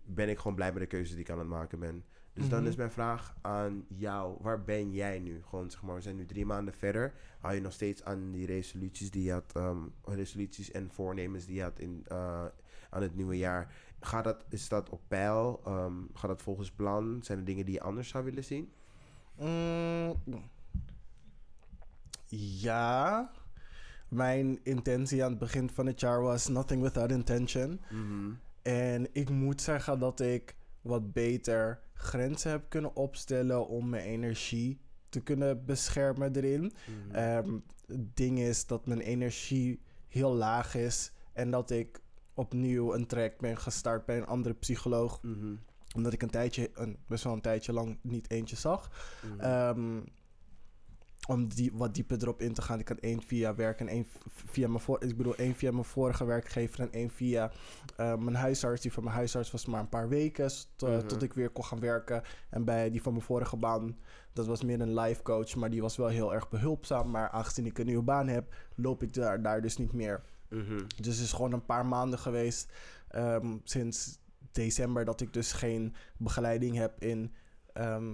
S2: ben ik gewoon blij met de keuze die ik aan het maken ben. Dus dan
S1: Mhm.
S2: is mijn vraag aan jou, waar ben jij nu? Gewoon zeg maar, we zijn nu drie maanden verder. Hou je nog steeds aan die resoluties die je had, ehm, resoluties en voornemens die je had in, eh, aan het nieuwe jaar? Gaat dat, is dat op peil? Ehm, gaat dat volgens plan? Zijn er dingen die je anders zou willen zien?
S1: Mm, ja. Mijn intentie aan het begin van het jaar was nothing without intention.
S2: Mhm.
S1: En ik moet zeggen dat ik wat beter grenzen heb kunnen opstellen om mijn energie te kunnen beschermen erin.
S2: Mhm.
S1: Ehm, het ding is dat mijn energie heel laag is en dat ik opnieuw een track ben gestart bij een andere psycholoog.
S2: Mhm.
S1: Omdat ik een tijdje, een, best wel een tijdje lang niet eentje zag.
S2: Mhm.
S1: Ehm, om die, wat dieper erop in te gaan. Ik had één via werk en één via mijn voor, ik bedoel één via mijn vorige werkgever en één via eh, mijn huisarts. Die van mijn huisarts was maar een paar weken s- t-
S2: Mhm.
S1: tot ik weer kon gaan werken. En bij die van mijn vorige baan, dat was meer een life coach, maar die was wel heel erg behulpzaam. Maar aangezien ik een nieuwe baan heb, loop ik daar, daar dus niet meer.
S2: Mhm.
S1: Dus het is gewoon een paar maanden geweest ehm, sinds december dat ik dus geen begeleiding heb in ehm,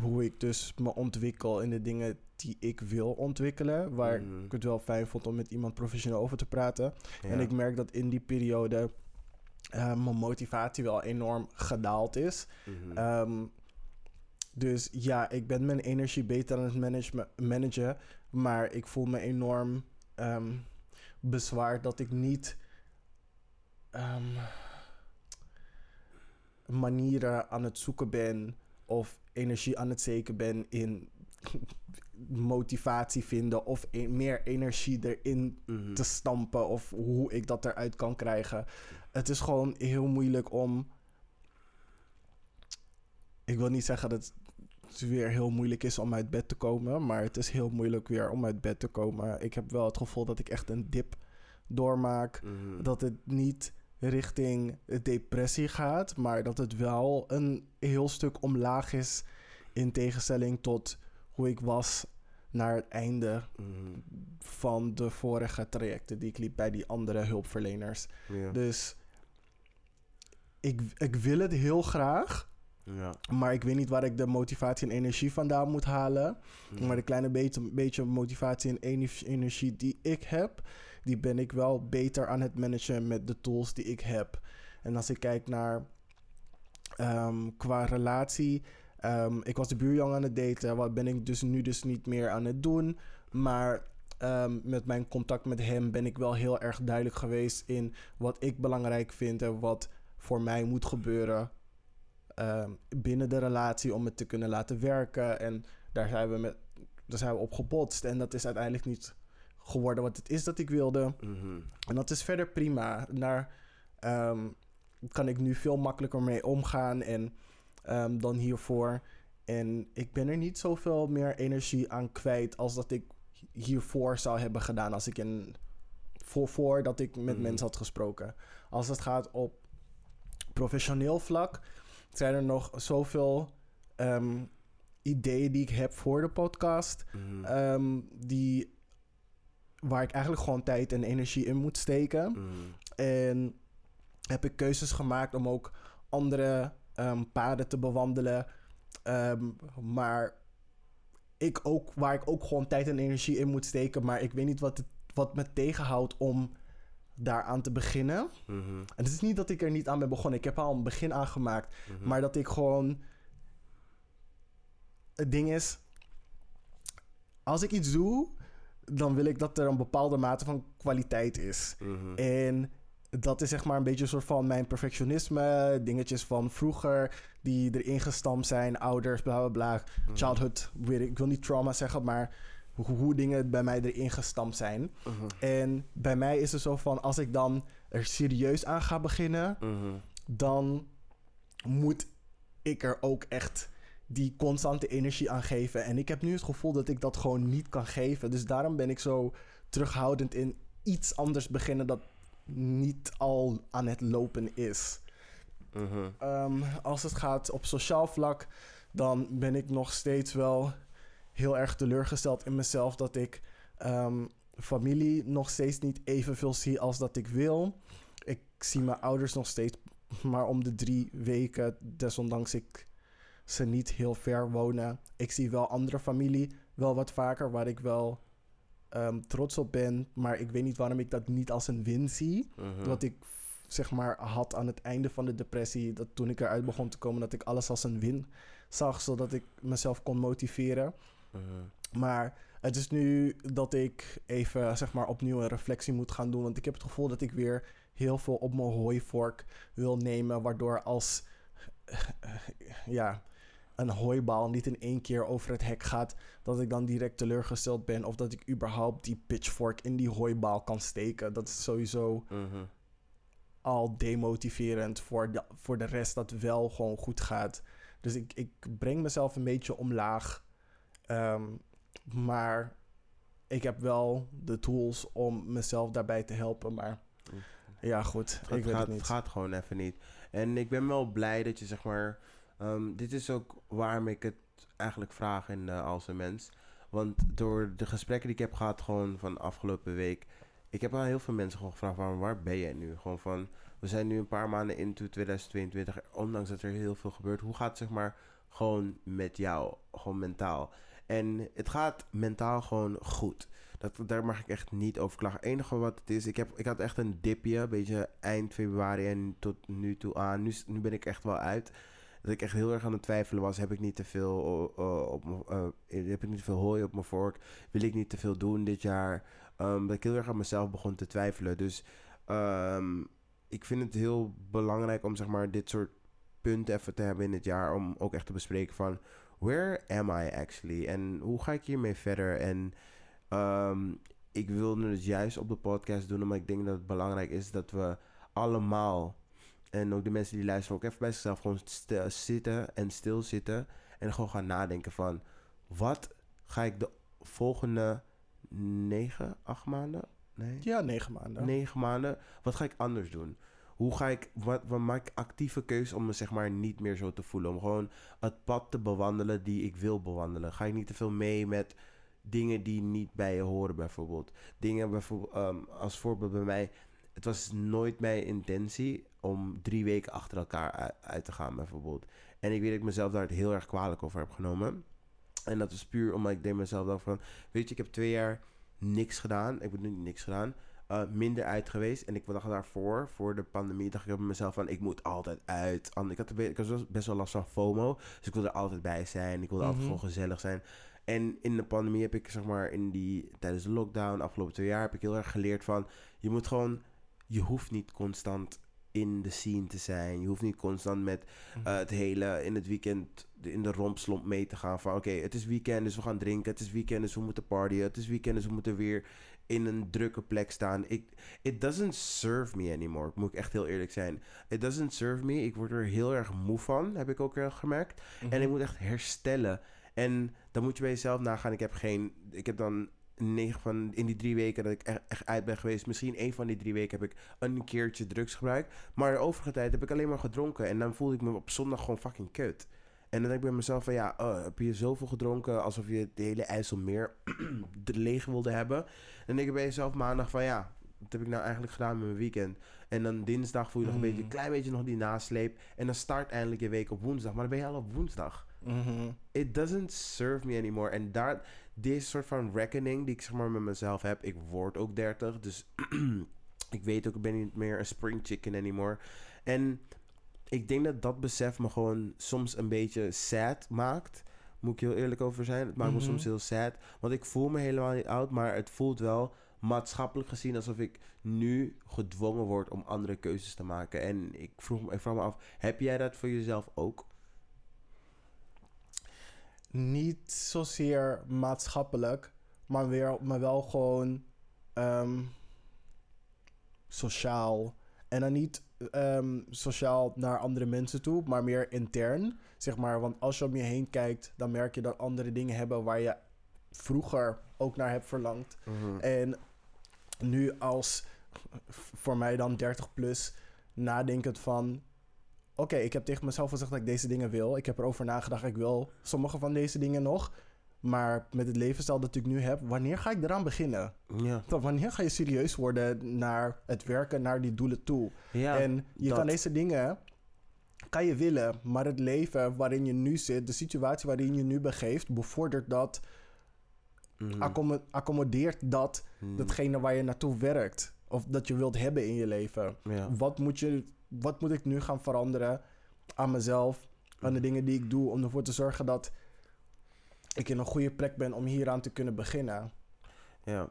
S1: hoe ik dus me ontwikkel in de dingen die ik wil ontwikkelen. Waar
S2: Mhm.
S1: ik het wel fijn vond om met iemand professioneel over te praten.
S2: Ja.
S1: En ik merk dat in die periode eh, mijn motivatie wel enorm gedaald is.
S2: Mhm.
S1: Ehm, dus ja, ik ben mijn energie beter aan het manage- managen. Maar ik voel me enorm ehm, bezwaard dat ik niet ehm, manieren aan het zoeken ben of energie aan het steken ben in motivatie vinden of e- meer energie erin
S2: Mhm.
S1: te stampen of hoe ik dat eruit kan krijgen. Het is gewoon heel moeilijk om. Ik wil niet zeggen dat het weer heel moeilijk is om uit bed te komen, maar het is heel moeilijk weer om uit bed te komen. Ik heb wel het gevoel dat ik echt een dip doormaak.
S2: Mhm.
S1: Dat het niet richting depressie gaat, maar dat het wel een heel stuk omlaag is in tegenstelling tot hoe ik was naar het einde
S2: Mhm.
S1: van de vorige trajecten die ik liep bij die andere hulpverleners. Dus ik, ik wil het heel graag,
S2: ja.
S1: maar ik weet niet waar ik de motivatie en energie vandaan moet halen. Maar de kleine beetje, beetje motivatie en ener- energie die ik heb, die ben ik wel beter aan het managen met de tools die ik heb. En als ik kijk naar ehm, qua relatie, ehm, ik was de buurjongen aan het daten, wat ben ik dus nu dus niet meer aan het doen. Maar ehm, met mijn contact met hem ben ik wel heel erg duidelijk geweest in wat ik belangrijk vind en wat voor mij moet gebeuren ehm, binnen de relatie om het te kunnen laten werken. En daar zijn we, met, daar zijn we op gebotst. En dat is uiteindelijk niet geworden wat het is dat ik wilde.
S2: Mhm.
S1: En dat is verder prima. Daar ehm, kan ik nu veel makkelijker mee omgaan en, ehm, dan hiervoor. En ik ben er niet zoveel meer energie aan kwijt als dat ik hiervoor zou hebben gedaan. Als ik in, voor, voordat ik met
S2: Mhm.
S1: mensen had gesproken. Als het gaat op professioneel vlak, zijn er nog zoveel ehm, ideeën die ik heb voor de podcast.
S2: Mhm.
S1: ehm, die, waar ik eigenlijk gewoon tijd en energie in moet steken.
S2: Mhm.
S1: En heb ik keuzes gemaakt om ook andere ehm, paden te bewandelen. Maar ik ook, waar ik ook gewoon tijd en energie in moet steken. Maar ik weet niet wat, het, wat me tegenhoudt om daaraan te beginnen.
S2: Mhm,
S1: En het is niet dat ik er niet aan ben begonnen. Ik heb al een begin aangemaakt.
S2: mhm.
S1: Maar dat ik gewoon. Het ding is. Als ik iets doe. Dan wil ik dat er een bepaalde mate van kwaliteit is.
S2: Mhm,
S1: En dat is zeg maar een beetje een soort van mijn perfectionisme. Dingetjes van vroeger die erin gestampt zijn. Ouders, bla bla bla. Childhood, weet ik, ik wil niet trauma zeggen, maar hoe, hoe dingen bij mij erin gestampt zijn.
S2: mhm,
S1: En bij mij is het zo van, als ik dan er serieus aan ga beginnen,
S2: mhm,
S1: dan moet ik er ook echt die constante energie aan geven. En ik heb nu het gevoel dat ik dat gewoon niet kan geven. Dus daarom ben ik zo terughoudend in iets anders beginnen dat niet al aan het lopen is.
S2: mhm,
S1: Ehm, als het gaat op sociaal vlak, dan ben ik nog steeds wel heel erg teleurgesteld in mezelf dat ik ehm, familie nog steeds niet evenveel zie als dat ik wil. Ik zie mijn ouders nog steeds maar om de drie weken, desondanks ik ze niet heel ver wonen. Ik zie wel andere familie wel wat vaker waar ik wel ehm, trots op ben, maar ik weet niet waarom ik dat niet als een win zie
S2: mhm.
S1: wat ik zeg maar had aan het einde van de depressie, dat toen ik eruit begon te komen, dat ik alles als een win zag, zodat ik mezelf kon motiveren.
S2: Mhm,
S1: Maar het is nu dat ik even zeg maar opnieuw een reflectie moet gaan doen, want ik heb het gevoel dat ik weer heel veel op mijn hooivork wil nemen, waardoor als ja een hooibaal niet in één keer over het hek gaat, dat ik dan direct teleurgesteld ben of dat ik überhaupt die pitchfork in die hooibaal kan steken. Dat is sowieso
S2: mhm.
S1: al demotiverend voor de, voor de rest dat wel gewoon goed gaat. Dus ik, ik breng mezelf een beetje omlaag. Ehm, maar ik heb wel de tools om mezelf daarbij te helpen. Maar ja, goed.
S2: Het
S1: ik
S2: gaat,
S1: weet
S2: gaat,
S1: het niet.
S2: gaat gewoon even niet. En ik ben wel blij dat je zeg maar. ehm, dit is ook waarom ik het eigenlijk vraag in uh, als een mens. Want door de gesprekken die ik heb gehad, gewoon van afgelopen week. Ik heb al heel veel mensen gewoon gevraagd: waarom, waar ben jij nu? Gewoon van. We zijn nu een paar maanden into 2022. Ondanks dat er heel veel gebeurt. Hoe gaat het zeg maar gewoon met jou? Gewoon mentaal. En het gaat mentaal gewoon goed. Dat, daar mag ik echt niet over klagen. Het enige wat het is, ik, heb, ik had echt een dipje, een beetje eind februari en tot nu toe aan. Nu, nu ben ik echt wel uit. Dat ik echt heel erg aan het twijfelen was. Heb ik niet te veel, op uh, heb ik niet te veel hooi op mijn vork? Wil ik niet te veel doen dit jaar? Um, dat ik heel erg aan mezelf begon te twijfelen. Dus um, ik vind het heel belangrijk om zeg maar dit soort punten even te hebben in het jaar. Om ook echt te bespreken van where am I actually? En hoe ga ik hiermee verder? En um, ik wilde het juist op de podcast doen, omdat ik denk dat het belangrijk is dat we allemaal, en ook de mensen die luisteren, ook even bij zichzelf gewoon zitten en stilzitten. En gewoon gaan nadenken van, wat ga ik de volgende negen, acht maanden? Nee?
S1: Ja, negen maanden.
S2: Negen maanden. Wat ga ik anders doen? Hoe ga ik, wat, wat maak ik actieve keuzes om me zeg maar niet meer zo te voelen? Om gewoon het pad te bewandelen die ik wil bewandelen. Ga ik niet te veel mee met dingen die niet bij je horen bijvoorbeeld. Dingen bijvoorbeeld, um, als voorbeeld bij mij. Het was nooit mijn intentie om drie weken achter elkaar uit, te gaan bijvoorbeeld. En ik weet dat ik mezelf daar heel erg kwalijk over heb genomen. En dat was puur omdat ik deed mezelf dan van... Weet je, ik heb twee jaar niks gedaan. Ik bedoel niks gedaan. Uh, minder uit geweest. En ik dacht daarvoor, voor de pandemie, dacht ik op mezelf van... Ik moet altijd uit. Ik had, ik had best wel last van FOMO. Dus ik wilde er altijd bij zijn. Ik wilde mm -hmm. altijd gewoon gezellig zijn. En in de pandemie heb ik, zeg maar, in die, tijdens de lockdown, afgelopen twee jaar, heb ik heel erg geleerd van, je moet gewoon, je hoeft niet constant in de scene te zijn. Je hoeft niet constant met uh, het hele, in het weekend, in de rompslomp mee te gaan van, oké, okay, het is weekend, dus we gaan drinken. Het is weekend, dus we moeten partyen. Het is weekend, dus we moeten weer in een drukke plek staan. Ik, it doesn't serve me anymore, moet ik echt heel eerlijk zijn. It doesn't serve me. Ik word er heel erg moe van, heb ik ook heel gemerkt. Mm -hmm. En ik moet echt herstellen. En dan moet je bij jezelf nagaan. Ik heb geen. Ik heb dan negen van in die drie weken dat ik echt, echt uit ben geweest. Misschien één van die drie weken heb ik een keertje drugs gebruikt. Maar de overige tijd heb ik alleen maar gedronken. En dan voelde ik me op zondag gewoon fucking kut. En dan denk ik bij mezelf van ja, oh, heb je zoveel gedronken alsof je het hele IJsselmeer leeg wilde hebben. En dan denk ik bij jezelf maandag van ja, wat heb ik nou eigenlijk gedaan met mijn weekend? En dan dinsdag voel je nog
S1: Mm.
S2: een beetje, een klein beetje nog die nasleep. En dan start eindelijk je week op woensdag. Maar dan ben je al op woensdag.
S1: Mm -hmm.
S2: It doesn't serve me anymore. En daar, deze soort van reckoning die ik zeg maar met mezelf heb. Ik word ook 30, dus Ik weet ook, ik ben niet meer een spring chicken anymore. En ik denk dat dat besef me gewoon soms een beetje sad maakt. Moet ik heel eerlijk over zijn. Het maakt
S1: Mhm.
S2: me soms heel sad. Want ik voel me helemaal niet oud, maar het voelt wel maatschappelijk gezien alsof ik nu gedwongen word om andere keuzes te maken. En ik vroeg me, ik vraag me af, heb jij dat voor jezelf ook?
S1: Niet zozeer maatschappelijk, maar, weer, maar wel gewoon ehm, sociaal. En dan niet ehm, sociaal naar andere mensen toe, maar meer intern. Zeg maar, want als je om je heen kijkt, dan merk je dat andere dingen hebben waar je vroeger ook naar hebt verlangd. En nu als voor mij dan 30 plus nadenkend van... Oké, ik heb tegen mezelf gezegd dat ik deze dingen wil. Ik heb erover nagedacht, ik wil sommige van deze dingen nog. Maar met het levensstijl dat ik nu heb, wanneer ga ik eraan beginnen?
S2: Ja,
S1: Dan Wanneer ga je serieus worden naar het werken, naar die doelen toe?
S2: ja
S1: en je
S2: dat.
S1: kan deze dingen, kan je willen, maar het leven waarin je nu zit, de situatie waarin je nu begeeft, bevordert dat, accommo- accommodeert dat
S2: Mhm.
S1: datgene waar je naartoe werkt. Of dat je wilt hebben in je leven.
S2: Ja.
S1: Wat, moet je, wat moet ik nu gaan veranderen aan mezelf, aan de dingen die ik doe, om ervoor te zorgen dat ik in een goede plek ben om hieraan te kunnen beginnen.
S2: Ja,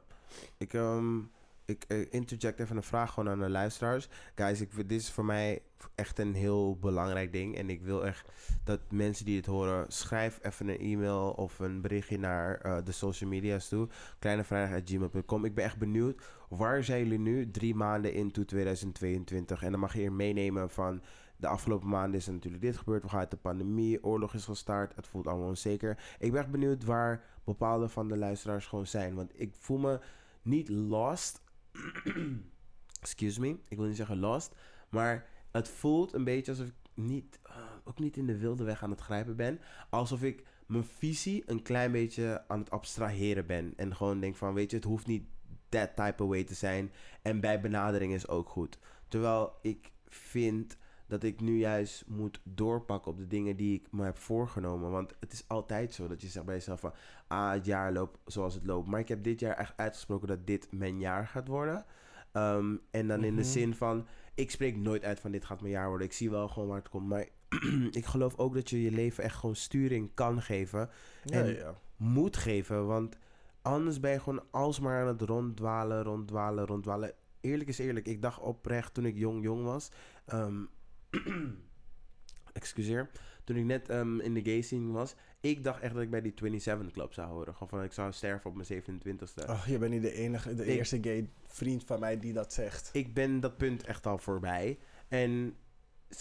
S2: ik, ehm, ik eh, interject even een vraag gewoon aan de luisteraars. Guys, ik, dit is voor mij echt een heel belangrijk ding. En ik wil echt dat mensen die het horen, schrijf even een e-mail of een berichtje naar eh, de social media's toe. Kleinevrijdag.gmail.com. Ik ben echt benieuwd, waar zijn jullie nu drie maanden into 2022? En dan mag je hier meenemen van... De afgelopen maanden is er natuurlijk dit gebeurd. We gaan uit de pandemie. Oorlog is gestart. Het voelt allemaal onzeker. Ik ben echt benieuwd waar bepaalde van de luisteraars gewoon zijn. Want ik voel me niet lost. Excuse me. Ik wil niet zeggen lost. Maar het voelt een beetje alsof ik niet, eh, ook niet in de wilde weg aan het grijpen ben. Alsof ik mijn visie een klein beetje aan het abstraheren ben. En gewoon denk van, weet je, het hoeft niet that type of way te zijn. En bij benadering is ook goed. Terwijl ik vind dat ik nu juist moet doorpakken op de dingen die ik me heb voorgenomen. Want het is altijd zo dat je zegt bij jezelf van... Ah, het jaar loopt zoals het loopt. Maar ik heb dit jaar echt uitgesproken dat dit mijn jaar gaat worden. Ehm, en dan in de
S1: Mhm.
S2: zin van... Ik spreek nooit uit van dit gaat mijn jaar worden. Ik zie wel gewoon waar het komt. Maar ik geloof ook dat je je leven echt gewoon sturing kan geven.
S1: Ja,
S2: En-
S1: ja.
S2: Moet geven. Want anders ben je gewoon alsmaar aan het ronddwalen, ronddwalen, ronddwalen. Eerlijk is eerlijk. Ik dacht oprecht toen ik jong, jong was... ehm, excuseer. Toen ik net ehm, in de gay scene was... Ik dacht echt dat ik bij die 27 Club zou horen. Gewoon van ik zou sterven op mijn 27ste.
S1: Oh, je bent niet de enige, de
S2: Ik-
S1: eerste gay vriend van mij die dat zegt.
S2: Ik ben dat punt echt al voorbij. En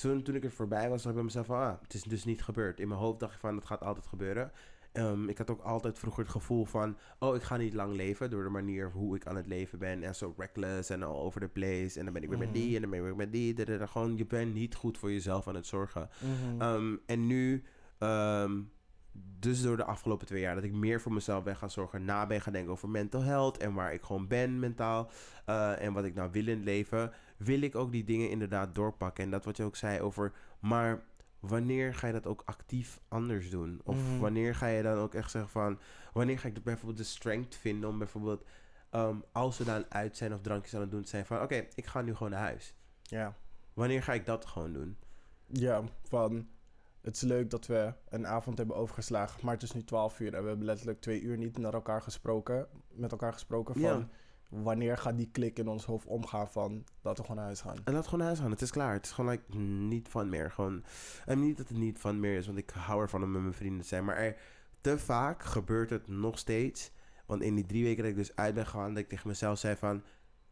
S2: toen, toen ik er voorbij was, dacht ik bij mezelf van... Ah, het is dus niet gebeurd. In mijn hoofd dacht ik van, het gaat altijd gebeuren. Ehm, ik had ook altijd vroeger het gevoel van... Oh, ik ga niet lang leven door de manier hoe ik aan het leven ben. En zo reckless en all over the place. En dan ben ik weer met die en dan ben ik weer met die. da, da, da. Gewoon, je bent niet goed voor jezelf aan het zorgen.
S1: Mhm.
S2: Ehm, en nu, ehm, dus door de afgelopen twee jaar, dat ik meer voor mezelf ben gaan zorgen, na ben gaan denken over mental health en waar ik gewoon ben mentaal eh, en wat ik nou wil in het leven, wil ik ook die dingen inderdaad doorpakken. En dat wat je ook zei over, maar wanneer ga je dat ook actief anders doen? Of
S1: Mhm.
S2: wanneer ga je dan ook echt zeggen van, wanneer ga ik bijvoorbeeld de strength vinden om bijvoorbeeld, ehm, als we dan uit zijn of drankjes aan het doen zijn, van oké, ik ga nu gewoon naar huis.
S1: ja.
S2: Wanneer ga ik dat gewoon doen?
S1: ja, van het is leuk dat we een avond hebben overgeslagen, maar het is nu 12 uur en we hebben letterlijk twee uur niet naar elkaar gesproken, met elkaar gesproken van
S2: Ja.
S1: Wanneer gaat die klik in ons hoofd omgaan van dat we gewoon naar huis gaan.
S2: En laat gewoon naar huis gaan. Het is klaar. Het is gewoon like, niet van meer. Gewoon, en niet dat het niet van meer is, want ik hou ervan om met mijn vrienden te zijn. Maar er, te vaak gebeurt het nog steeds. Want in die drie weken dat ik dus uit ben gegaan, dat ik tegen mezelf zei van...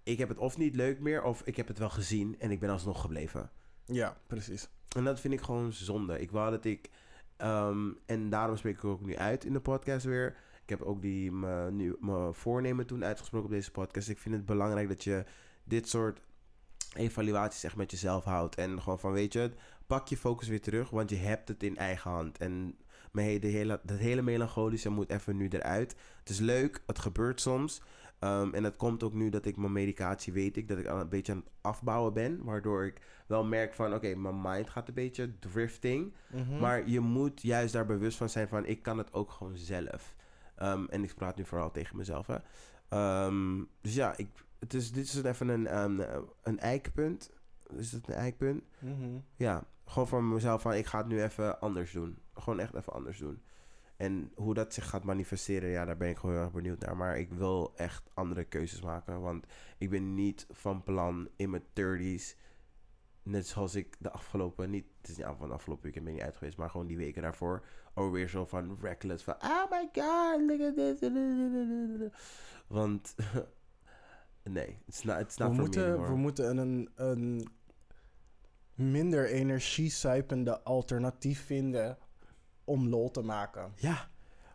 S2: Ik heb het of niet leuk meer, of ik heb het wel gezien en ik ben alsnog gebleven.
S1: Ja, precies.
S2: En dat vind ik gewoon zonde. Ik wou dat ik... ehm, en daarom spreek ik ook nu uit in de podcast weer. Ik heb ook die mijn nu- mijn voornemen toen uitgesproken op deze podcast. Ik vind het belangrijk dat je dit soort evaluaties echt met jezelf houdt. En gewoon van, weet je, pak je focus weer terug, want je hebt het in eigen hand. En de hele, dat hele melancholische moet even nu eruit. Het is leuk, het gebeurt soms. Ehm, en het komt ook nu dat ik mijn medicatie weet ik, dat ik al een beetje aan het afbouwen ben. Waardoor ik wel merk van, oké, mijn mind gaat een beetje drifting.
S1: Mhm.
S2: Maar je moet juist daar bewust van zijn van, ik kan het ook gewoon zelf. Ehm, en ik praat nu vooral tegen mezelf, hè. Ehm, dus ja, ik, het is, dit is even een, ehm, een eikpunt. Is het een eikpunt?
S1: Mhm.
S2: Ja, gewoon voor mezelf van ik ga het nu even anders doen. Gewoon echt even anders doen. En hoe dat zich gaat manifesteren, ja, daar ben ik gewoon heel erg benieuwd naar. Maar ik wil echt andere keuzes maken. Want ik ben niet van plan in mijn 30s. Net zoals ik de afgelopen, niet, het is niet van de afgelopen weekend ben ik niet uit geweest, maar gewoon die weken daarvoor. Ook weer zo van reckless. Van, oh my god, look at this. Want, nee, it's not, it's not
S1: We moeten, we moeten een, een minder energiezuipende alternatief vinden om lol te maken.
S2: Ja,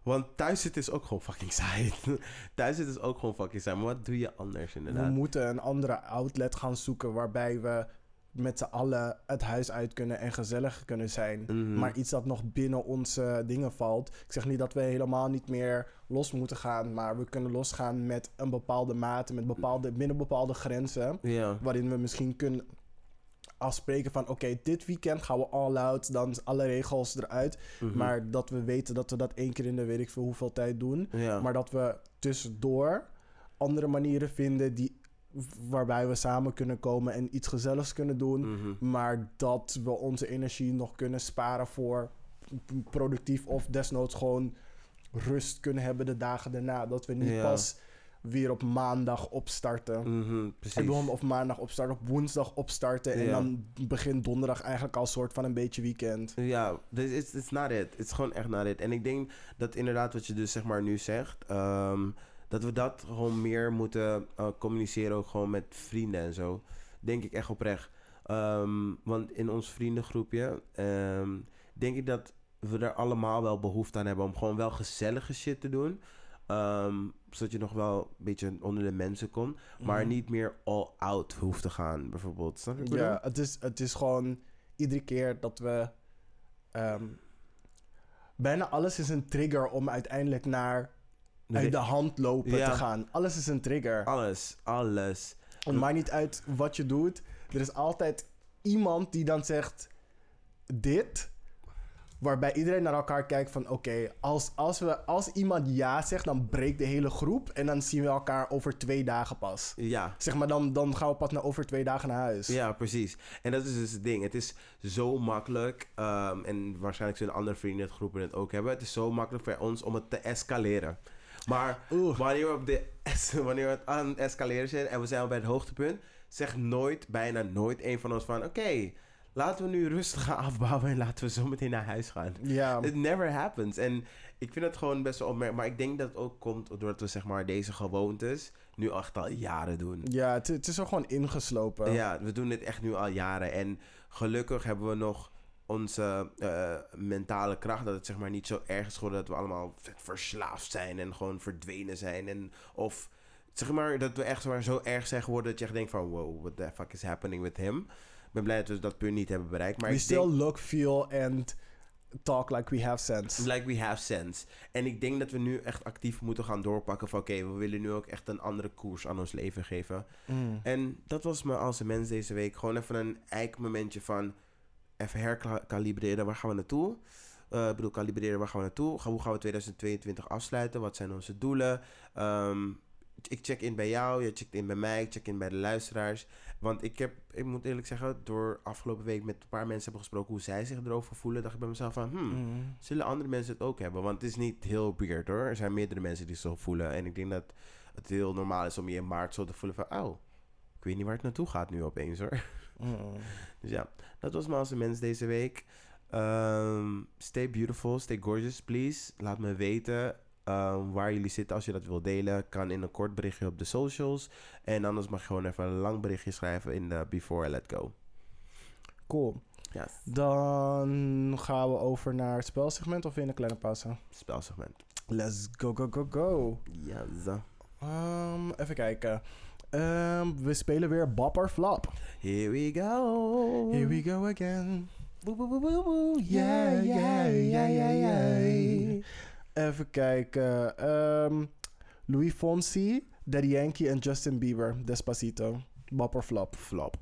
S2: want thuis zitten is ook gewoon fucking saai. thuis zitten is ook gewoon fucking saai. Maar wat doe je anders inderdaad?
S1: We moeten een andere outlet gaan zoeken waarbij we met z'n allen het huis uit kunnen en gezellig kunnen zijn.
S2: Mhm.
S1: Maar iets dat nog binnen onze dingen valt. Ik zeg niet dat we helemaal niet meer los moeten gaan, maar we kunnen losgaan met een bepaalde mate, met bepaalde, binnen bepaalde grenzen. Waarin we misschien kunnen afspreken van oké, dit weekend gaan we all out, dan alle regels eruit.
S2: Mhm.
S1: Maar dat we weten dat we dat één keer in de weet ik veel hoeveel tijd doen. Maar dat we tussendoor andere manieren vinden die, waarbij we samen kunnen komen en iets gezelligs kunnen doen.
S2: Mhm.
S1: Maar dat we onze energie nog kunnen sparen voor productief of desnoods gewoon rust kunnen hebben de dagen daarna. Dat we niet
S2: Ja.
S1: pas weer op maandag opstarten.
S2: Precies.
S1: Ik begon op maandag opstarten, op woensdag opstarten. En dan begint donderdag eigenlijk al soort van een beetje weekend.
S2: Ja, dus it's, it's not it. Het is gewoon echt not it. En ik denk dat inderdaad wat je dus zeg maar nu zegt... ehm, dat we dat gewoon meer moeten eh, communiceren ook gewoon met vrienden en zo. Denk ik echt oprecht. Ehm, want in ons vriendengroepje ehm, denk ik dat we er allemaal wel behoefte aan hebben... om gewoon wel gezellige shit te doen... Ehm, zodat je nog wel een beetje onder de mensen komt. Maar
S1: Mhm.
S2: niet meer all out hoeft te gaan, bijvoorbeeld. Snap je
S1: Ja, het is, het is gewoon iedere keer dat we. bijna alles is een trigger om uiteindelijk naar uit de hand lopen
S2: Ja.
S1: te gaan. Alles is een trigger.
S2: Alles, alles.
S1: Het maakt niet uit wat je doet. Er is altijd iemand die dan zegt: Dit. Waarbij iedereen naar elkaar kijkt van oké, als, als, we als iemand ja zegt, dan breekt de hele groep. En dan zien we elkaar over twee dagen pas.
S2: Ja,
S1: Zeg maar, dan, dan gaan we pas na over twee dagen naar huis.
S2: ja, precies. En dat is dus het ding. Het is zo makkelijk. ehm, en waarschijnlijk zullen andere vriendengroepen het ook hebben. Het is zo makkelijk voor ons om het te escaleren. Maar
S1: Oeh.
S2: wanneer we, op de wanneer we het aan het escaleren zijn en we zijn al bij het hoogtepunt, zegt nooit, bijna nooit een van ons van: Oké, laten we nu rustig gaan afbouwen en laten we zo meteen naar huis gaan.
S1: Ja.
S2: It never happens. En ik vind het gewoon best wel opmerkelijk. Maar ik denk dat het ook komt doordat we zeg maar deze gewoontes nu echt al jaren doen.
S1: Ja, het, het is er gewoon ingeslopen.
S2: Ja, we doen dit echt nu al jaren. En gelukkig hebben we nog onze eh, mentale kracht. Dat het zeg maar niet zo erg is geworden dat we allemaal verslaafd zijn en gewoon verdwenen zijn. En, of zeg maar dat we echt zo, zo erg zijn geworden dat je echt denkt van wow, what the fuck is happening with him. Ik ben blij dat we dat punt niet hebben bereikt. Maar
S1: we
S2: ik
S1: still
S2: denk,
S1: look, feel and talk like we have sense.
S2: like we have sense. En ik denk dat we nu echt actief moeten gaan doorpakken van oké, we willen nu ook echt een andere koers aan ons leven geven.
S1: Mm.
S2: En dat was me als een mens deze week. Gewoon even een eikmomentje van even herkalibreren. Waar gaan we naartoe? Eh, ik bedoel, kalibreren, waar gaan we naartoe? Hoe gaan we 2022 afsluiten? Wat zijn onze doelen? Ehm, ik check in bij jou, je checkt in bij mij, ik check in bij de luisteraars. Want ik heb, ik moet eerlijk zeggen, door afgelopen week met een paar mensen hebben gesproken hoe zij zich erover voelen, dacht ik bij mezelf van, hmm,
S1: Mm.
S2: zullen andere mensen het ook hebben? Want het is niet heel weird hoor. Er zijn meerdere mensen die zo voelen. En ik denk dat het heel normaal is om je in maart zo te voelen van, oh, ik weet niet waar het naartoe gaat nu opeens hoor.
S1: Mm.
S2: Dus ja, dat was me als een mens deze week. Ehm, stay beautiful, stay gorgeous, please. Laat me weten ehm, waar jullie zitten als je dat wilt delen. Kan in een kort berichtje op de socials. En anders mag je gewoon even een lang berichtje schrijven in de Before I Let Go.
S1: Cool.
S2: Ja,
S1: Dan gaan we over naar het spelsegment of in een kleine pauze?
S2: spelsegment.
S1: Let's go, go, go, go.
S2: Zo.
S1: Ehm, even kijken. Ehm, we spelen weer Bop or Flop.
S2: Here we go.
S1: Here we go again.
S2: Boe, boe, boe, boe.
S1: Yeah, yeah, yeah, yeah, yeah. Even kijken. Ehm, Louis Fonsi, Daddy Yankee en Justin Bieber. Despacito. Bop or Flop.
S2: Flop.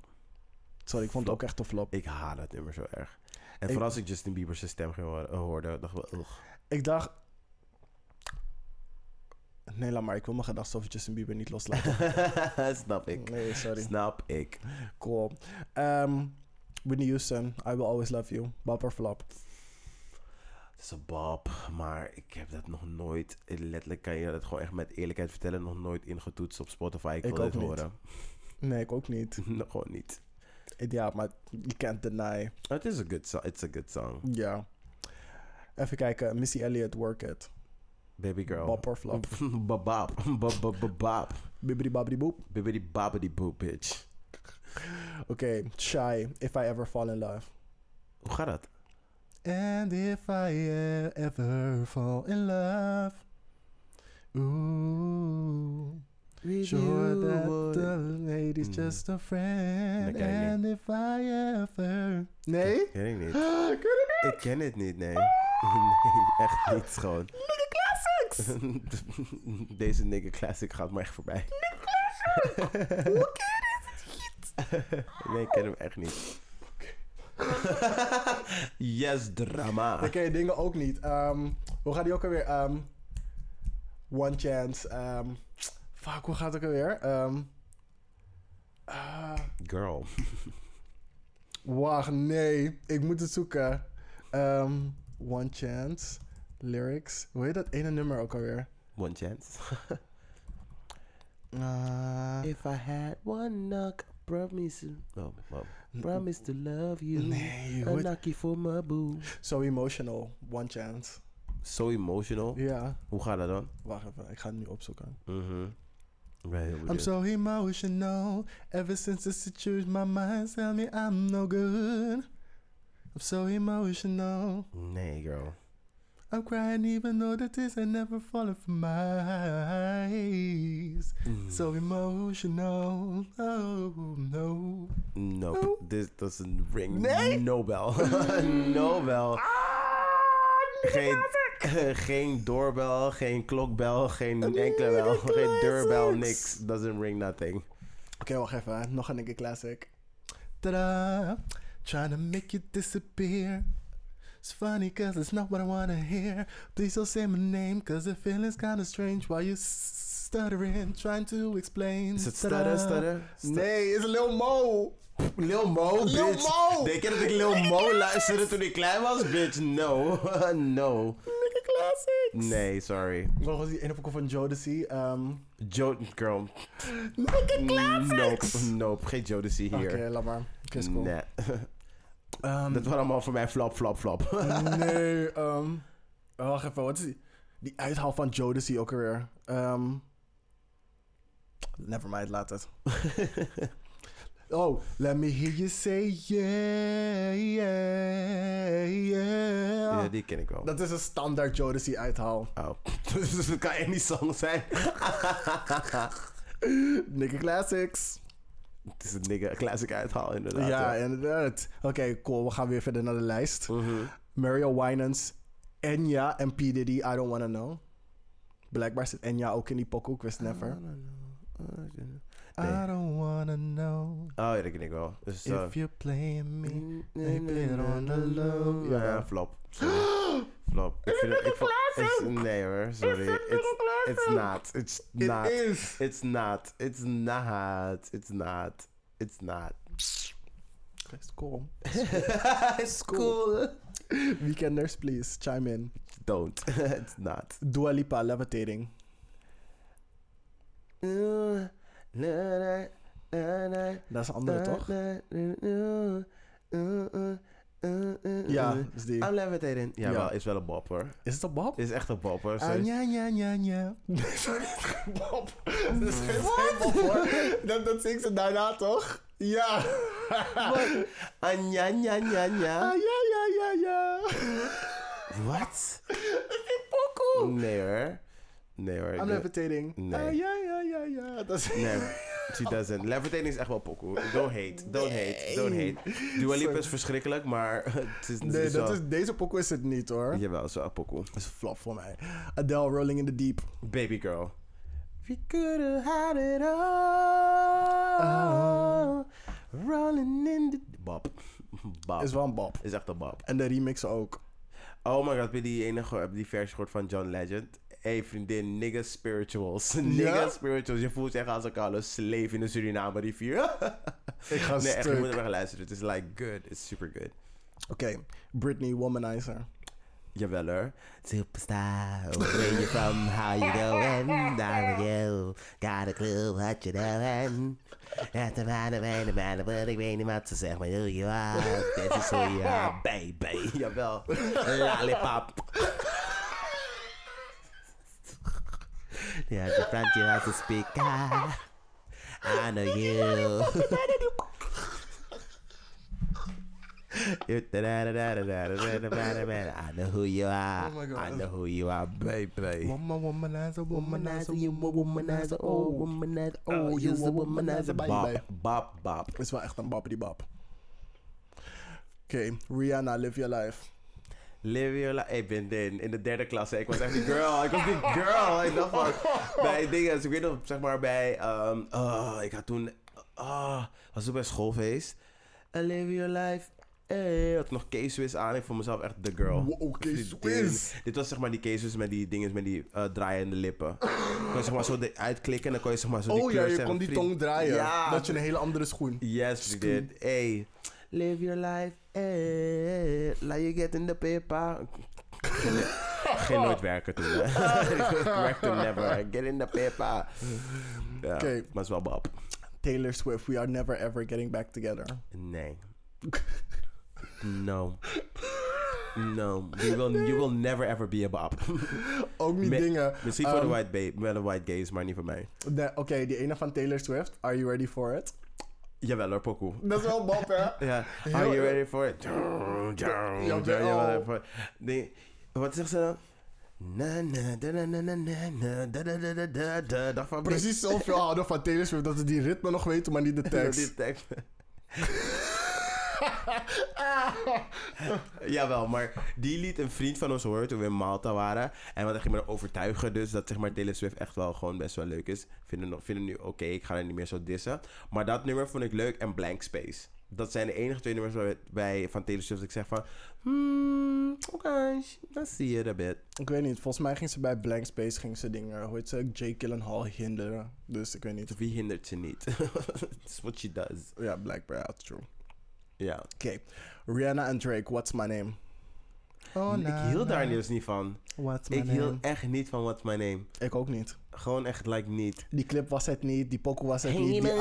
S1: Sorry, ik vond het ook echt een flop.
S2: Ik haat het nummer zo erg. En
S1: Ik-
S2: vooral als ik Justin Bieber's stem hoorde, dacht ik wel, ugh.
S1: Ik dacht... Nee, laat maar. Ik wil mijn gedachten over Justin Bieber niet loslaten.
S2: Snap ik.
S1: Nee, sorry.
S2: Snap ik.
S1: Cool. Ehm, Whitney Houston, I Will Always Love You. Bop or flop?
S2: Het is een bab, maar ik heb dat nog nooit, letterlijk kan je dat gewoon echt met eerlijkheid vertellen, nog nooit ingetoetst op Spotify. Ik,
S1: Ik
S2: wil dit
S1: niet.
S2: horen.
S1: Nee, ik ook niet.
S2: nog gewoon niet.
S1: Ja, maar you can't deny.
S2: Het is een good song. It's a good song.
S1: Ja. Even kijken. Missy Elliott, Work It.
S2: Baby girl.
S1: Bop or flop?
S2: Babab. Babab.
S1: Bibbidi babbidi boop.
S2: Bibbidi babbidi boop, bitch.
S1: Oké, Shy, If I Ever Fall in Love.
S2: Hoe gaat dat?
S1: And if I ever fall in love. Ooh. Sure that the lady's
S2: Mm.
S1: just a friend. And if I ever. Nee?
S2: Ik.
S1: Ken je niet?
S2: Ik ken het niet, nee. Nee, echt niet gewoon. Deze nigga classic gaat me echt voorbij.
S1: Hoe ken je dit niet?
S2: Nee, ik ken hem echt niet. yes, drama.
S1: Dan ken je dingen ook niet. Ehm, hoe gaat die ook alweer? Ehm, one Chance. ehm, fuck, hoe gaat het ook alweer? Ah,
S2: Girl.
S1: wacht, nee. Ik moet het zoeken. One Chance. Lyrics. Hoe heet dat ene nummer ook alweer?
S2: One chance.
S1: Ah,
S2: If I had one knock, promise, oh, oh, promise to love you.
S1: nee,
S2: A knockie for my boo.
S1: So emotional. One Chance.
S2: So emotional.
S1: Ja.
S2: Hoe gaat dat dan?
S1: Wacht even, ik ga het nu opzoeken.
S2: Mhm. Ben
S1: I'm so emotional. Ever since the situation, my mind tell me I'm no good. I'm so emotional.
S2: Nee, girl.
S1: I'm crying even though the tears are never falling from my eyes.
S2: Mm.
S1: So emotional. Oh no.
S2: Nope. This doesn't ring
S1: Nee?
S2: no bell. no bell. Geen, geen doorbel, geen klokbel, geen enkele bel, geen deurbel, niks. Doesn't ring nothing.
S1: Oké, wacht even. Nog een Nicky Classic. Tada! Trying to make you disappear. It's funny cause it's not what I wanna hear. Please don't say my name cause the feeling's kinda strange while you stuttering, trying to explain.
S2: Is het
S1: Tada.
S2: stutter, stutter?
S1: Nee, it's Lil Mo.
S2: Lil Mo, bitch.
S1: Lil
S2: bitch.
S1: Mo.
S2: Denk je dat ik Lil Mo luisterde toen ik klein was? Bitch, no. no.
S1: Nicky Classics.
S2: Nee, sorry.
S1: Wat was die ene pokoe van Jodeci? Um,
S2: Joe, girl.
S1: Nicky Classics.
S2: Nope, nope. Geen Jodeci
S1: Oké,
S2: hier.
S1: laat maar. Oké, is cool.
S2: Nee.
S1: Ehm,
S2: Dat was allemaal voor mij flop, flop, flop.
S1: nee, ehm wacht even, wat is die, die uithaal van Jodeci ook alweer? Ehm never mind, laat het. Oh, let me hear you say yeah, yeah, yeah.
S2: ja, die ken ik wel.
S1: Dat is een standaard Jodeci uithaal.
S2: Oh. dus het kan echt niet song zijn.
S1: Nicky Classics.
S2: Het is een nigga classic uithaal, inderdaad.
S1: Ja, inderdaad. Oké, cool. We gaan weer verder naar de lijst.
S2: Mhm.
S1: Mario Winans, Enya en P. Diddy, I Don't Wanna Know. Blijkbaar zit Enya ook in die pokoe, ik wist never. I don't wanna know
S2: Oh, ja, dat ken ik wel. Dus, uh,
S1: if you're playing me.
S2: nee,
S1: play it on the low.
S2: Ja,
S1: Ja.
S2: flop. Sorry. flop. Ik vind het... Ik vond, nee hoor, sorry. It's, it's not. It's
S1: It
S2: not.
S1: is.
S2: It's not. It's not. It's not. It's not.
S1: It's cool.
S2: It's cool.
S1: Weekenders, please, chime in.
S2: Don't. It's not.
S1: Dua Lipa, Levitating. Dat is een andere, toch? Ja, dat is die.
S2: I'm levitating. Ja,
S1: Ja.
S2: wel, is wel een bop hoor.
S1: Is het op Bob?
S2: Is echt een bop hoor.
S1: Ah, ja, ja, ja, ja. Sorry, geen Bob. Dat is geen, geen Bob hoor. Dat, dat zingt ze daarna toch? Ja.
S2: Ah, ja, ja, ja,
S1: Ah,
S2: ja.
S1: ja, ja, ja, ja.
S2: Wat?
S1: Dat is die pokoe.
S2: Nee hoor. Nee hoor.
S1: I'm levitating.
S2: Nee.
S1: Ah, ja, ja, ja, ja. Dat is...
S2: Nee, she doesn't. Levitating is echt wel pokoe. Don't hate, don't hate, don't hate. Dua Lipa is verschrikkelijk, maar het is, het
S1: Nee, dat
S2: wel...
S1: is, deze pokoe is het niet hoor.
S2: Jawel, het is wel pokoe.
S1: Dat is flop voor mij. Adele, Rolling in the Deep.
S2: Baby girl. We could have had it all. Rolling in the... Bob. Bob.
S1: Is wel een Bob.
S2: Is echt een Bob.
S1: En de remix ook.
S2: Oh my god, heb je die enige die versie gehoord van John Legend? Hey, vriendin, nigga spirituals. nigga spirituals. Je voelt je echt als een koude slave in de Suriname rivier.
S1: Ik ga
S2: nee, echt, je moet er echt luisteren. Het is like good. It's super good.
S1: Oké, Britney Womanizer.
S2: Jawel hoor. Superstar, where you from, how you going, down you, got a clue what you doing. At the man, the man, the man, but ik weet niet wat ze zeggen, maar who you are, this is who you are, baby. Jawel, lollipop. Ja, je front you as a speaker. I know you. You- I know who you are.
S1: Oh.
S2: I know who you are, baby.
S1: Woman, womanizer,
S2: Womanizer, you womanizer, oh, womanizer, oh, oh uh, you's a womanizer. Bop, bop, bop.
S1: Is wel echt een babbedy bab. Oké, Rihanna, Live Your Life.
S2: Live your life. Ik ben in, in de derde klasse. Ik was echt die girl. Ik was die girl. Ik dacht van, bij dingen, ik weet nog, zeg maar bij, ehm, oh, ik had toen, ah, was het bij schoolfeest. I live your life. Hey, had ik nog K-Swiss aan. Ik vond mezelf echt the girl.
S1: Wow, K-Swiss.
S2: Dit was zeg maar die K-Swiss met die dingen, met die eh, draaiende lippen. kon je zeg maar zo de- uitklikken en dan kon je zeg maar zo die
S1: Oh ja, je kon die tong draaien.
S2: Ja.
S1: Dat je een hele andere schoen.
S2: Yes, we did. Hey, live your life. Hey, laat je get in the paper. Geen nooit werken toen. Ik werkte never. Get in the paper. Ja,
S1: Oké.
S2: maar het is wel Bob.
S1: Taylor Swift, We Are Never Ever Getting Back Together.
S2: Nee. No. No. You will, you will never ever be a Bob.
S1: Ook niet
S2: Me-
S1: dingen.
S2: Misschien voor de
S1: Ehm,
S2: white, ba- de white gays, maar niet voor mij.
S1: de- Oké, die ene van Taylor Swift. Are you ready for it?
S2: Jawel hoor, pokoe.
S1: Dat is wel Bob, hè?
S2: Ja. Are you ready for it?
S1: Jawel.
S2: Nee, wat zegt ze dan? Na na da na na na na na da da da da da da. Dat van
S1: Precies zoveel houden van Taylor Swift dat ze die ritme nog weten, maar niet de tekst.
S2: Die tekst. Jawel, maar die liet een vriend van ons horen toen we in Malta waren. En wat ging me overtuigen dus dat zeg maar Taylor Swift echt wel gewoon best wel leuk is. Vinden nog vinden nu oké, ik ga er niet meer zo dissen. Maar dat nummer vond ik leuk en Blank Space. Dat zijn de enige twee nummers bij, van Taylor Swift dat ik zeg van... Hmm, oké, dan zie je a bit.
S1: Ik weet niet, volgens mij ging ze bij Blank Space ging ze dingen, hoe heet ze, Jake Gyllenhaal hinderen. Dus ik weet niet.
S2: Wie hindert ze niet? It's what she does.
S1: Ja, blijkbaar, ja, true.
S2: Ja.
S1: Oké, Rihanna en Drake, What's My Name? Oh,
S2: ik hield daar dus niet van.
S1: What's My
S2: Ik
S1: Name?
S2: hield echt niet van What's My Name.
S1: Ik ook niet.
S2: Gewoon echt like niet.
S1: Die clip was het niet, die pokoe was het niet, die, out-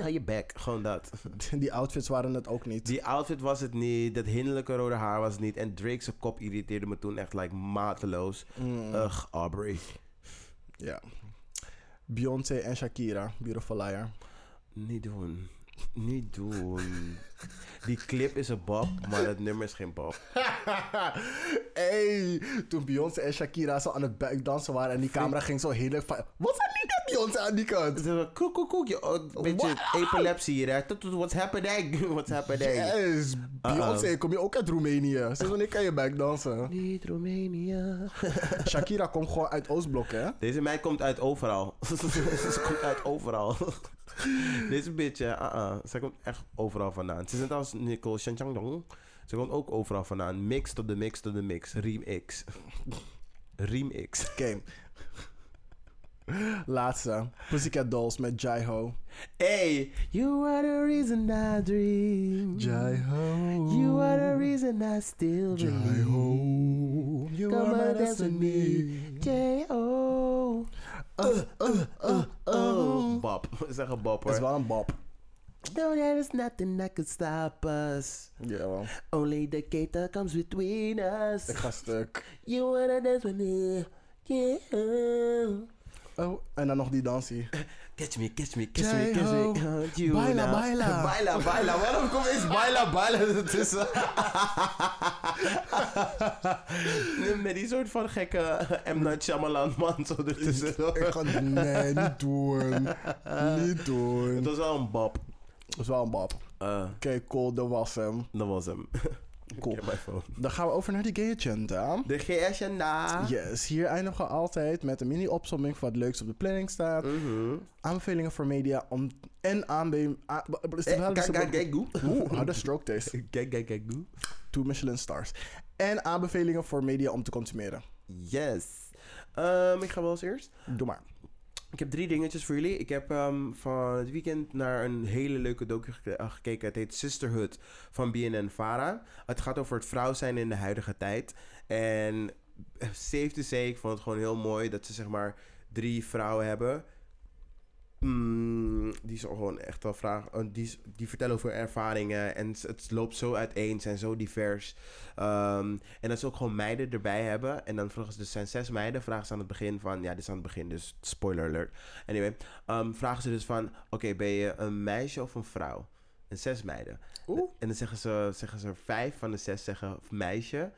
S2: Hou je bek, gewoon dat.
S1: die outfits waren het ook niet.
S2: Die outfit was het niet, dat hinderlijke rode haar was het niet. En Drake's kop irriteerde me toen echt like mateloos.
S1: Mm,
S2: Ugh, Aubrey.
S1: ja. Beyoncé en Shakira, Beautiful Liar.
S2: Niet doen. Niet doen. Die clip is een bop, maar dat nummer is geen bop.
S1: hey, toen Beyoncé en Shakira zo aan het buikdansen waren en die camera ging zo heel erg van... Wat zijn die met Beyoncé aan die kant?
S2: Koek, koek, koek. Je, oh, een beetje epilepsie hier, What's happening? What's happening?
S1: Yes, Beyoncé,
S2: Uh-oh.
S1: kom je ook uit Roemenië? Sinds wanneer kan je buikdansen?
S2: Niet Roemenië.
S1: Shakira komt gewoon uit Oostblok, hè?
S2: Deze meid komt uit overal. Ze komt uit overal. Deze bitch, uh uh Ze komt echt overal vandaan. Ze is net als Nicole Shanchangdong. Ze komt ook overal vandaan. Mix tot de mix tot de mix. Remix. Remix.
S1: Oké. Laatste. Pussycat Dolls met Jai Ho.
S2: Hey, you are the reason I dream.
S1: Jai Ho.
S2: You are the reason I still
S1: Jai
S2: believe.
S1: Ho. You
S2: Come
S1: are my destiny.
S2: J.O.
S1: Uh, uh, uh,
S2: Oh. Bob. Zeg een Bob
S1: Dat is wel een bop.
S2: No, there is nothing that could stop us.
S1: Jawel.
S2: Only the gate that comes between us.
S1: Ik ga stuk.
S2: You wanna dance with me? Yeah.
S1: Oh, en dan nog die dansie.
S2: Catch me, catch me, catch me, catch me. You
S1: Baila,
S2: now.
S1: baila.
S2: Baila, baila. Waarom komt eens baila, baila ertussen? Met die soort van gekke M. Night Shyamalan man zo ertussen.
S1: Ik ga... Nee, niet doen. Niet doen.
S2: Het was wel een bob.
S1: Dat is wel een bop.
S2: Uh,
S1: Oké, cool. Dat was hem.
S2: dat was hem.
S1: Cool. Dan gaan we over naar die gay agenda.
S2: De GSNA.
S1: Yes, hier eindigen we altijd met een mini-opsomming van wat leuks op de planning staat.
S2: Mhm.
S1: Aanbevelingen voor media om, en aanbevelingen...
S2: Eh.
S1: Oeh, stroke.
S2: Kijk, kijk, kijk, goe.
S1: Two Michelin stars. En aanbevelingen voor media om te consumeren.
S2: Yes. Ehm, ik ga wel als eerst.
S1: Doe maar.
S2: Ik heb drie dingetjes voor jullie. Ik heb ehm, van het weekend naar een hele leuke docu eh, gekeken. Het heet Sisterhood van BNN Vara. Het gaat over het vrouw zijn in de huidige tijd. En eh, safe to say, ik vond het gewoon heel mooi dat ze zeg maar drie vrouwen hebben. Mm, die zo gewoon echt wel vragen. eh, Die, die vertellen over ervaringen. En het, loopt zo uiteen. Zijn zo divers. Ehm, en dat ze ook gewoon meiden erbij hebben. En dan vragen ze, dus zijn zes meiden. Vragen ze aan het begin van. Ja, dit is aan het begin, dus spoiler alert. Anyway, ehm, vragen ze dus van. Oké, ben je een meisje of een vrouw? En zes meiden.
S1: Oeh.
S2: En dan zeggen ze, zeggen ze vijf van de zes zeggen meisje.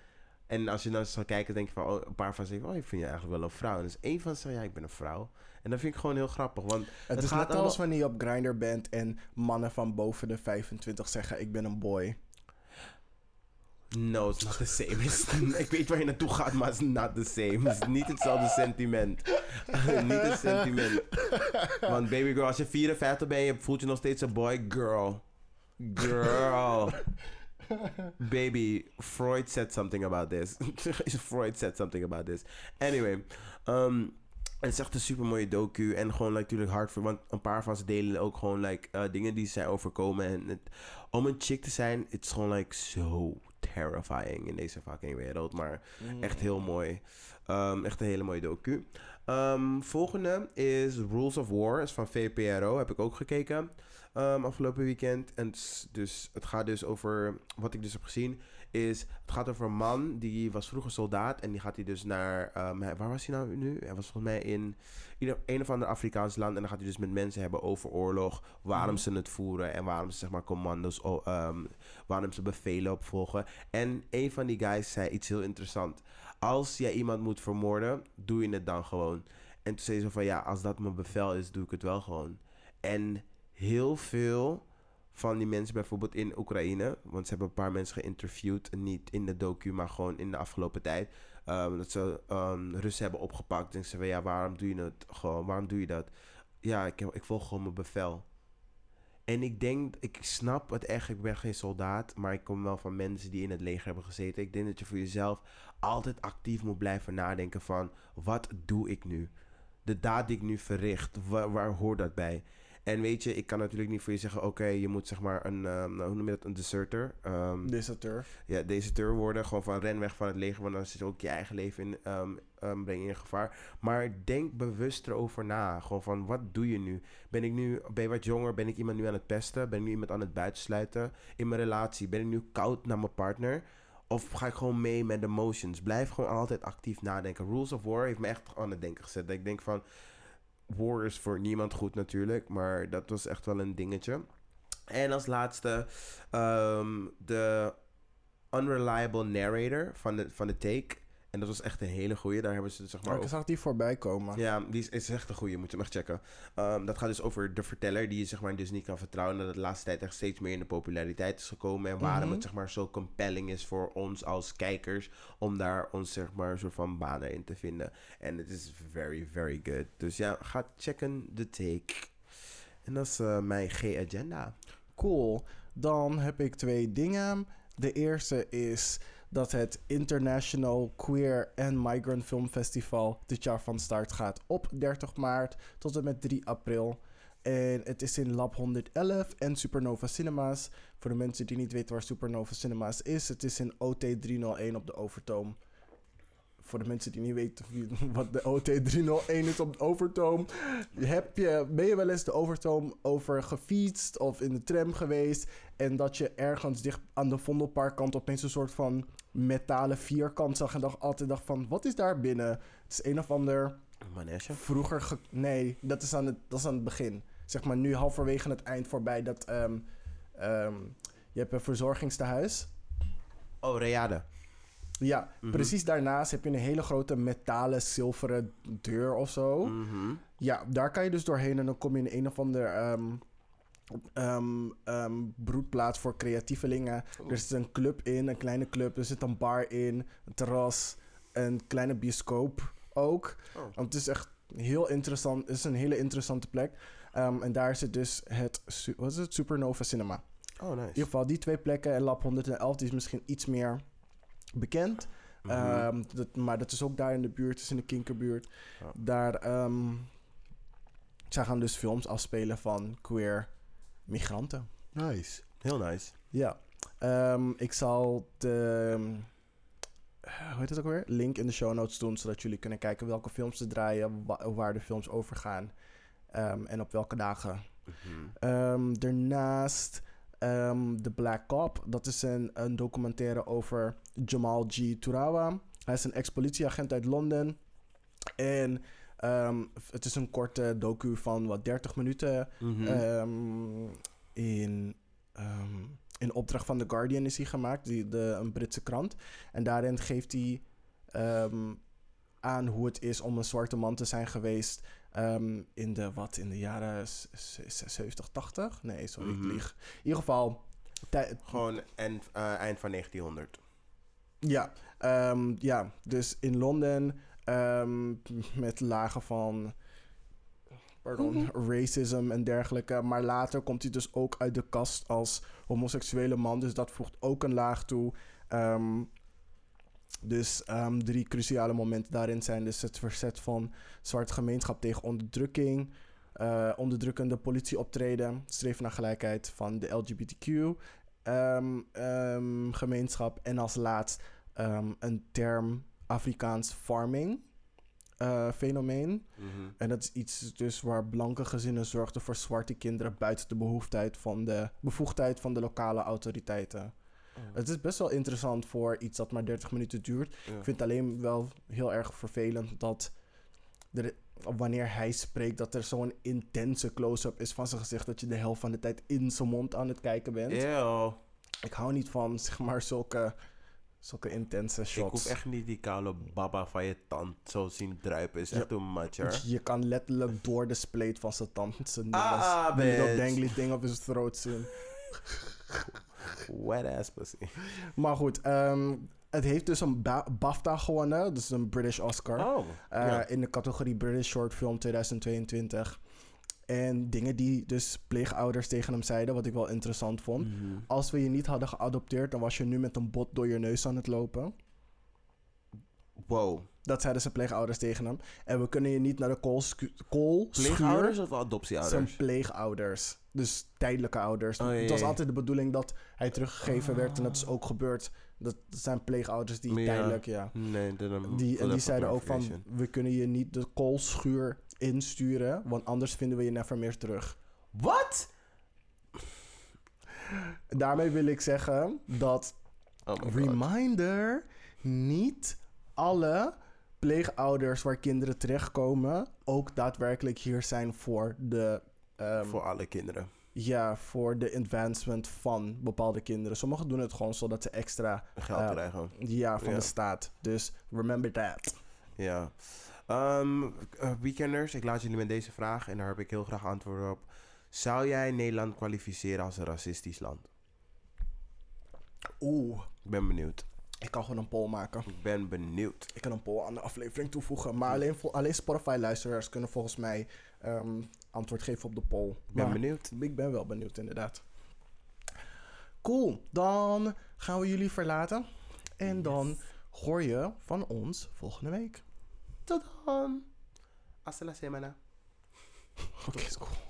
S2: En als je dan zou kijken, denk je van, oh, een paar van ze zeggen, oh, ik vind je eigenlijk wel een vrouw. En dus één van ze zegt, ja, ik ben een vrouw. En dat vind ik gewoon heel grappig, want
S1: Het, is
S2: gaat
S1: net als wanneer je op Grindr bent en mannen van boven de 25 zeggen: Ik ben een boy.
S2: No, it's not the same. Ik weet waar je naartoe gaat, maar it's not the same. Het is niet hetzelfde sentiment. niet het sentiment. Want baby girl, als je 54 bent, je voelt je nog steeds een boy. Girl. Girl. Baby, Freud said something about this. Freud said something about this. Anyway, um, het is echt een super mooie docu. En gewoon like, natuurlijk hard voor. Want een paar van ze delen ook gewoon like, eh, dingen die zijn overkomen. En het, om een chick te zijn, het is gewoon like zo terrifying in deze fucking wereld. Maar echt heel mooi. Ehm, echt een hele mooie docu. Ehm, volgende is Rules of War. is van VPRO. Heb ik ook gekeken. Ehm, afgelopen weekend. En dus, het gaat dus over... Wat ik dus heb gezien... Is, het gaat over een man die was vroeger soldaat. En die gaat hij dus naar... ehm, waar was hij nou nu? Hij was volgens mij in ieder, een of ander Afrikaans land. En dan gaat hij dus met mensen hebben over oorlog. Waarom
S1: Mhm.
S2: ze het voeren. En waarom ze zeg maar commando's... ehm, waarom ze bevelen opvolgen. En een van die guys zei iets heel interessant. Als jij iemand moet vermoorden, doe je het dan gewoon. En toen zei ze van ja, als dat mijn bevel is, doe ik het wel gewoon. En heel veel van die mensen, bijvoorbeeld in Oekraïne, want ze hebben een paar mensen geïnterviewd, niet in de docu, maar gewoon in de afgelopen tijd, ehm, dat ze ehm, Russen hebben opgepakt. En ze van ja, waarom doe je het gewoon? Waarom doe je dat? Ja, ik, ik volg gewoon mijn bevel. En ik denk, ik snap het echt, ik ben geen soldaat, maar ik kom wel van mensen die in het leger hebben gezeten. Ik denk dat je voor jezelf altijd actief moet blijven nadenken van, wat doe ik nu? De daad die ik nu verricht, waar, waar hoort dat bij? En weet je, ik kan natuurlijk niet voor je zeggen, oké, je moet zeg maar een, ehm, nou, hoe noem je dat, een deserter. Ehm,
S1: Deserteur.
S2: ja, deserteur worden. Gewoon van ren weg van het leger. Want dan zit je ook je eigen leven in, ehm, breng je in gevaar. Maar denk bewust erover na. Gewoon van, wat doe je nu? Ben ik nu, ben je wat jonger? Ben ik iemand nu aan het pesten? Ben ik nu iemand aan het buitensluiten? In mijn relatie? Ben ik nu koud naar mijn partner? Of ga ik gewoon mee met de motions? Blijf gewoon altijd actief nadenken. Rules of War heeft me echt aan het denken gezet. Dat ik denk van, war is voor niemand goed natuurlijk. Maar dat was echt wel een dingetje. En als laatste, ehm, de unreliable narrator van de, van de take. En dat was echt een hele goeie. Daar hebben ze zeg maar
S1: Maar ik zag die voorbij komen.
S2: ja, die is, is echt een goeie. Moet je hem echt checken. Ehm, dat gaat dus over de verteller die je zeg maar dus niet kan vertrouwen. Dat het de laatste tijd echt steeds meer in de populariteit is gekomen. En waarom
S1: Mhm.
S2: het zeg maar zo compelling is voor ons als kijkers. Om daar ons zeg maar soort van banen in te vinden. En het is very, very good. Dus ja, ga checken de take. En dat is eh, mijn G-agenda.
S1: Cool. Dan heb ik twee dingen. De eerste is dat het International Queer and Migrant Film Festival dit jaar van start gaat op 30 maart tot en met 3 april. En het is in Lab 111 en Supernova Cinemas. Voor de mensen die niet weten waar Supernova Cinemas is, het is in OT 301 op de Overtoom. Voor de mensen die niet weten wat de OT 301 is op de Overtoom. Heb je, ben je wel eens de Overtoom over gefietst of in de tram geweest? En dat je ergens dicht aan de Vondelparkkant opeens een soort van metalen vierkant zag. En dacht, altijd dacht van, wat is daar binnen? Het is een of ander
S2: Manege.
S1: vroeger... ge- nee, dat is, aan het, dat is aan het begin. Zeg maar nu halverwege het eind voorbij dat... ehm, ehm, je hebt een verzorgingstehuis.
S2: Oh, Reade.
S1: Ja,
S2: Mhm.
S1: precies daarnaast heb je een hele grote metalen zilveren deur of zo.
S2: Mhm.
S1: Ja, daar kan je dus doorheen en dan kom je in een of ander ehm, ehm, ehm, broedplaats voor creatievelingen. Er zit een club in, een kleine club. Er zit een bar in, een terras, een kleine bioscoop ook.
S2: Oh.
S1: Want het is echt heel interessant. Het is een hele interessante plek. En daar zit dus het, wat is het? Supernova Cinema.
S2: Oh,
S1: In
S2: nice.
S1: ieder geval die twee plekken en Lab 111 die is misschien iets meer bekend.
S2: Mhm.
S1: Ehm, dat, maar dat is ook daar in de buurt, is in de Kinkerbuurt.
S2: Ja.
S1: Daar, ehm zij gaan dus films afspelen van queer migranten.
S2: Nice. Heel nice.
S1: Ja. Ehm, ik zal de, hoe heet het ook weer? Link in de show notes doen, zodat jullie kunnen kijken welke films ze draaien, wa- waar de films over gaan en op welke dagen.
S2: Mhm.
S1: Daarnaast ehm The Black Cop. Dat is een, een documentaire over Jamal G. Turawa. Hij is een ex-politieagent uit Londen. En ehm, het is een korte docu van wat 30 minuten.
S2: Mhm.
S1: Ehm, in, in opdracht van The Guardian is hij gemaakt, die, de, een Britse krant. En daarin geeft hij aan hoe het is om een zwarte man te zijn geweest ehm, in de, wat, in de jaren s- s- 70, 80? Nee, sorry,
S2: Mhm.
S1: ik lieg. In ieder geval,
S2: Gewoon eind, eh, eind van 1900.
S1: ja, ehm, ja, dus in Londen ehm, met lagen van pardon, racism en dergelijke. Maar later komt hij dus ook uit de kast als homoseksuele man. Dus dat voegt ook een laag toe. Ehm, dus ehm, drie cruciale momenten daarin zijn dus het verzet van zwarte gemeenschap tegen onderdrukking. eh, onderdrukkende politieoptreden, streven naar gelijkheid van de LGBTQ ehm, ehm, gemeenschap. En als laatst een term Afrikaans farming eh, fenomeen.
S2: Mhm.
S1: En dat is iets dus waar blanke gezinnen zorgden voor zwarte kinderen buiten de behoeftijd van de bevoegdheid van de lokale autoriteiten. Het is best wel interessant voor iets dat maar 30 minuten duurt.
S2: Ja.
S1: Ik vind het alleen wel heel erg vervelend dat er, wanneer hij spreekt, dat er zo'n intense close-up is van zijn gezicht. Dat je de helft van de tijd in zijn mond aan het kijken bent.
S2: Eeuw.
S1: Ik hou niet van zeg maar zulke, zulke intense shots.
S2: Ik hoef echt niet die koude baba van je tand zo zien druipen. Is echt much, hoor.
S1: Je kan letterlijk door de spleet van zijn tand zijn
S2: Ah,
S1: dat dangly ding op zijn throat zien.
S2: Wet ass pussy.
S1: Maar goed, ehm, het heeft dus een ba- BAFTA gewonnen. Dus een British Oscar.
S2: Oh.
S1: Eh,
S2: ja.
S1: In de categorie British Short Film 2022. En dingen die dus pleegouders tegen hem zeiden, wat ik wel interessant vond.
S2: Mhm.
S1: Als we je niet hadden geadopteerd, dan was je nu met een bot door je neus aan het lopen.
S2: Wow.
S1: Dat zeiden zijn pleegouders tegen hem. En we kunnen je niet naar de kool, sku- kool
S2: Pleegouders of adoptieouders?
S1: Zijn pleegouders. Dus tijdelijke ouders.
S2: Oh,
S1: het was altijd de bedoeling dat hij teruggegeven werd. En dat is ook gebeurd. Dat, zijn pleegouders die
S2: Ja.
S1: tijdelijk, ja.
S2: Nee,
S1: Die, en die zeiden ook van, we kunnen je niet de koolschuur insturen, want anders vinden we je never meer terug.
S2: Wat?
S1: Daarmee wil ik zeggen dat,
S2: Oh
S1: reminder, niet alle pleegouders waar kinderen terechtkomen ook daadwerkelijk hier zijn voor de, ehm,
S2: Voor alle kinderen.
S1: ja, voor de advancement van bepaalde kinderen. Sommigen doen het gewoon zodat ze extra,
S2: Geld
S1: eh,
S2: krijgen.
S1: ja, van
S2: Ja.
S1: de staat. Dus remember that.
S2: Ja. Ehm, eh, weekenders, ik laat jullie met deze vraag en daar heb ik heel graag antwoord op. Zou jij Nederland kwalificeren als een racistisch land?
S1: Oeh,
S2: Ik ben benieuwd.
S1: Ik kan gewoon een poll maken.
S2: Ik ben benieuwd.
S1: Ik kan een poll aan de aflevering toevoegen. Maar alleen, alleen Spotify-luisteraars kunnen volgens mij ehm, antwoord geven op de poll.
S2: Ik ben
S1: Maar
S2: benieuwd.
S1: Ik ben wel benieuwd, inderdaad. Cool. Dan gaan we jullie verlaten. En dan hoor je van ons volgende week.
S2: Tot dan. Hasta la semana.
S1: Oké, is cool.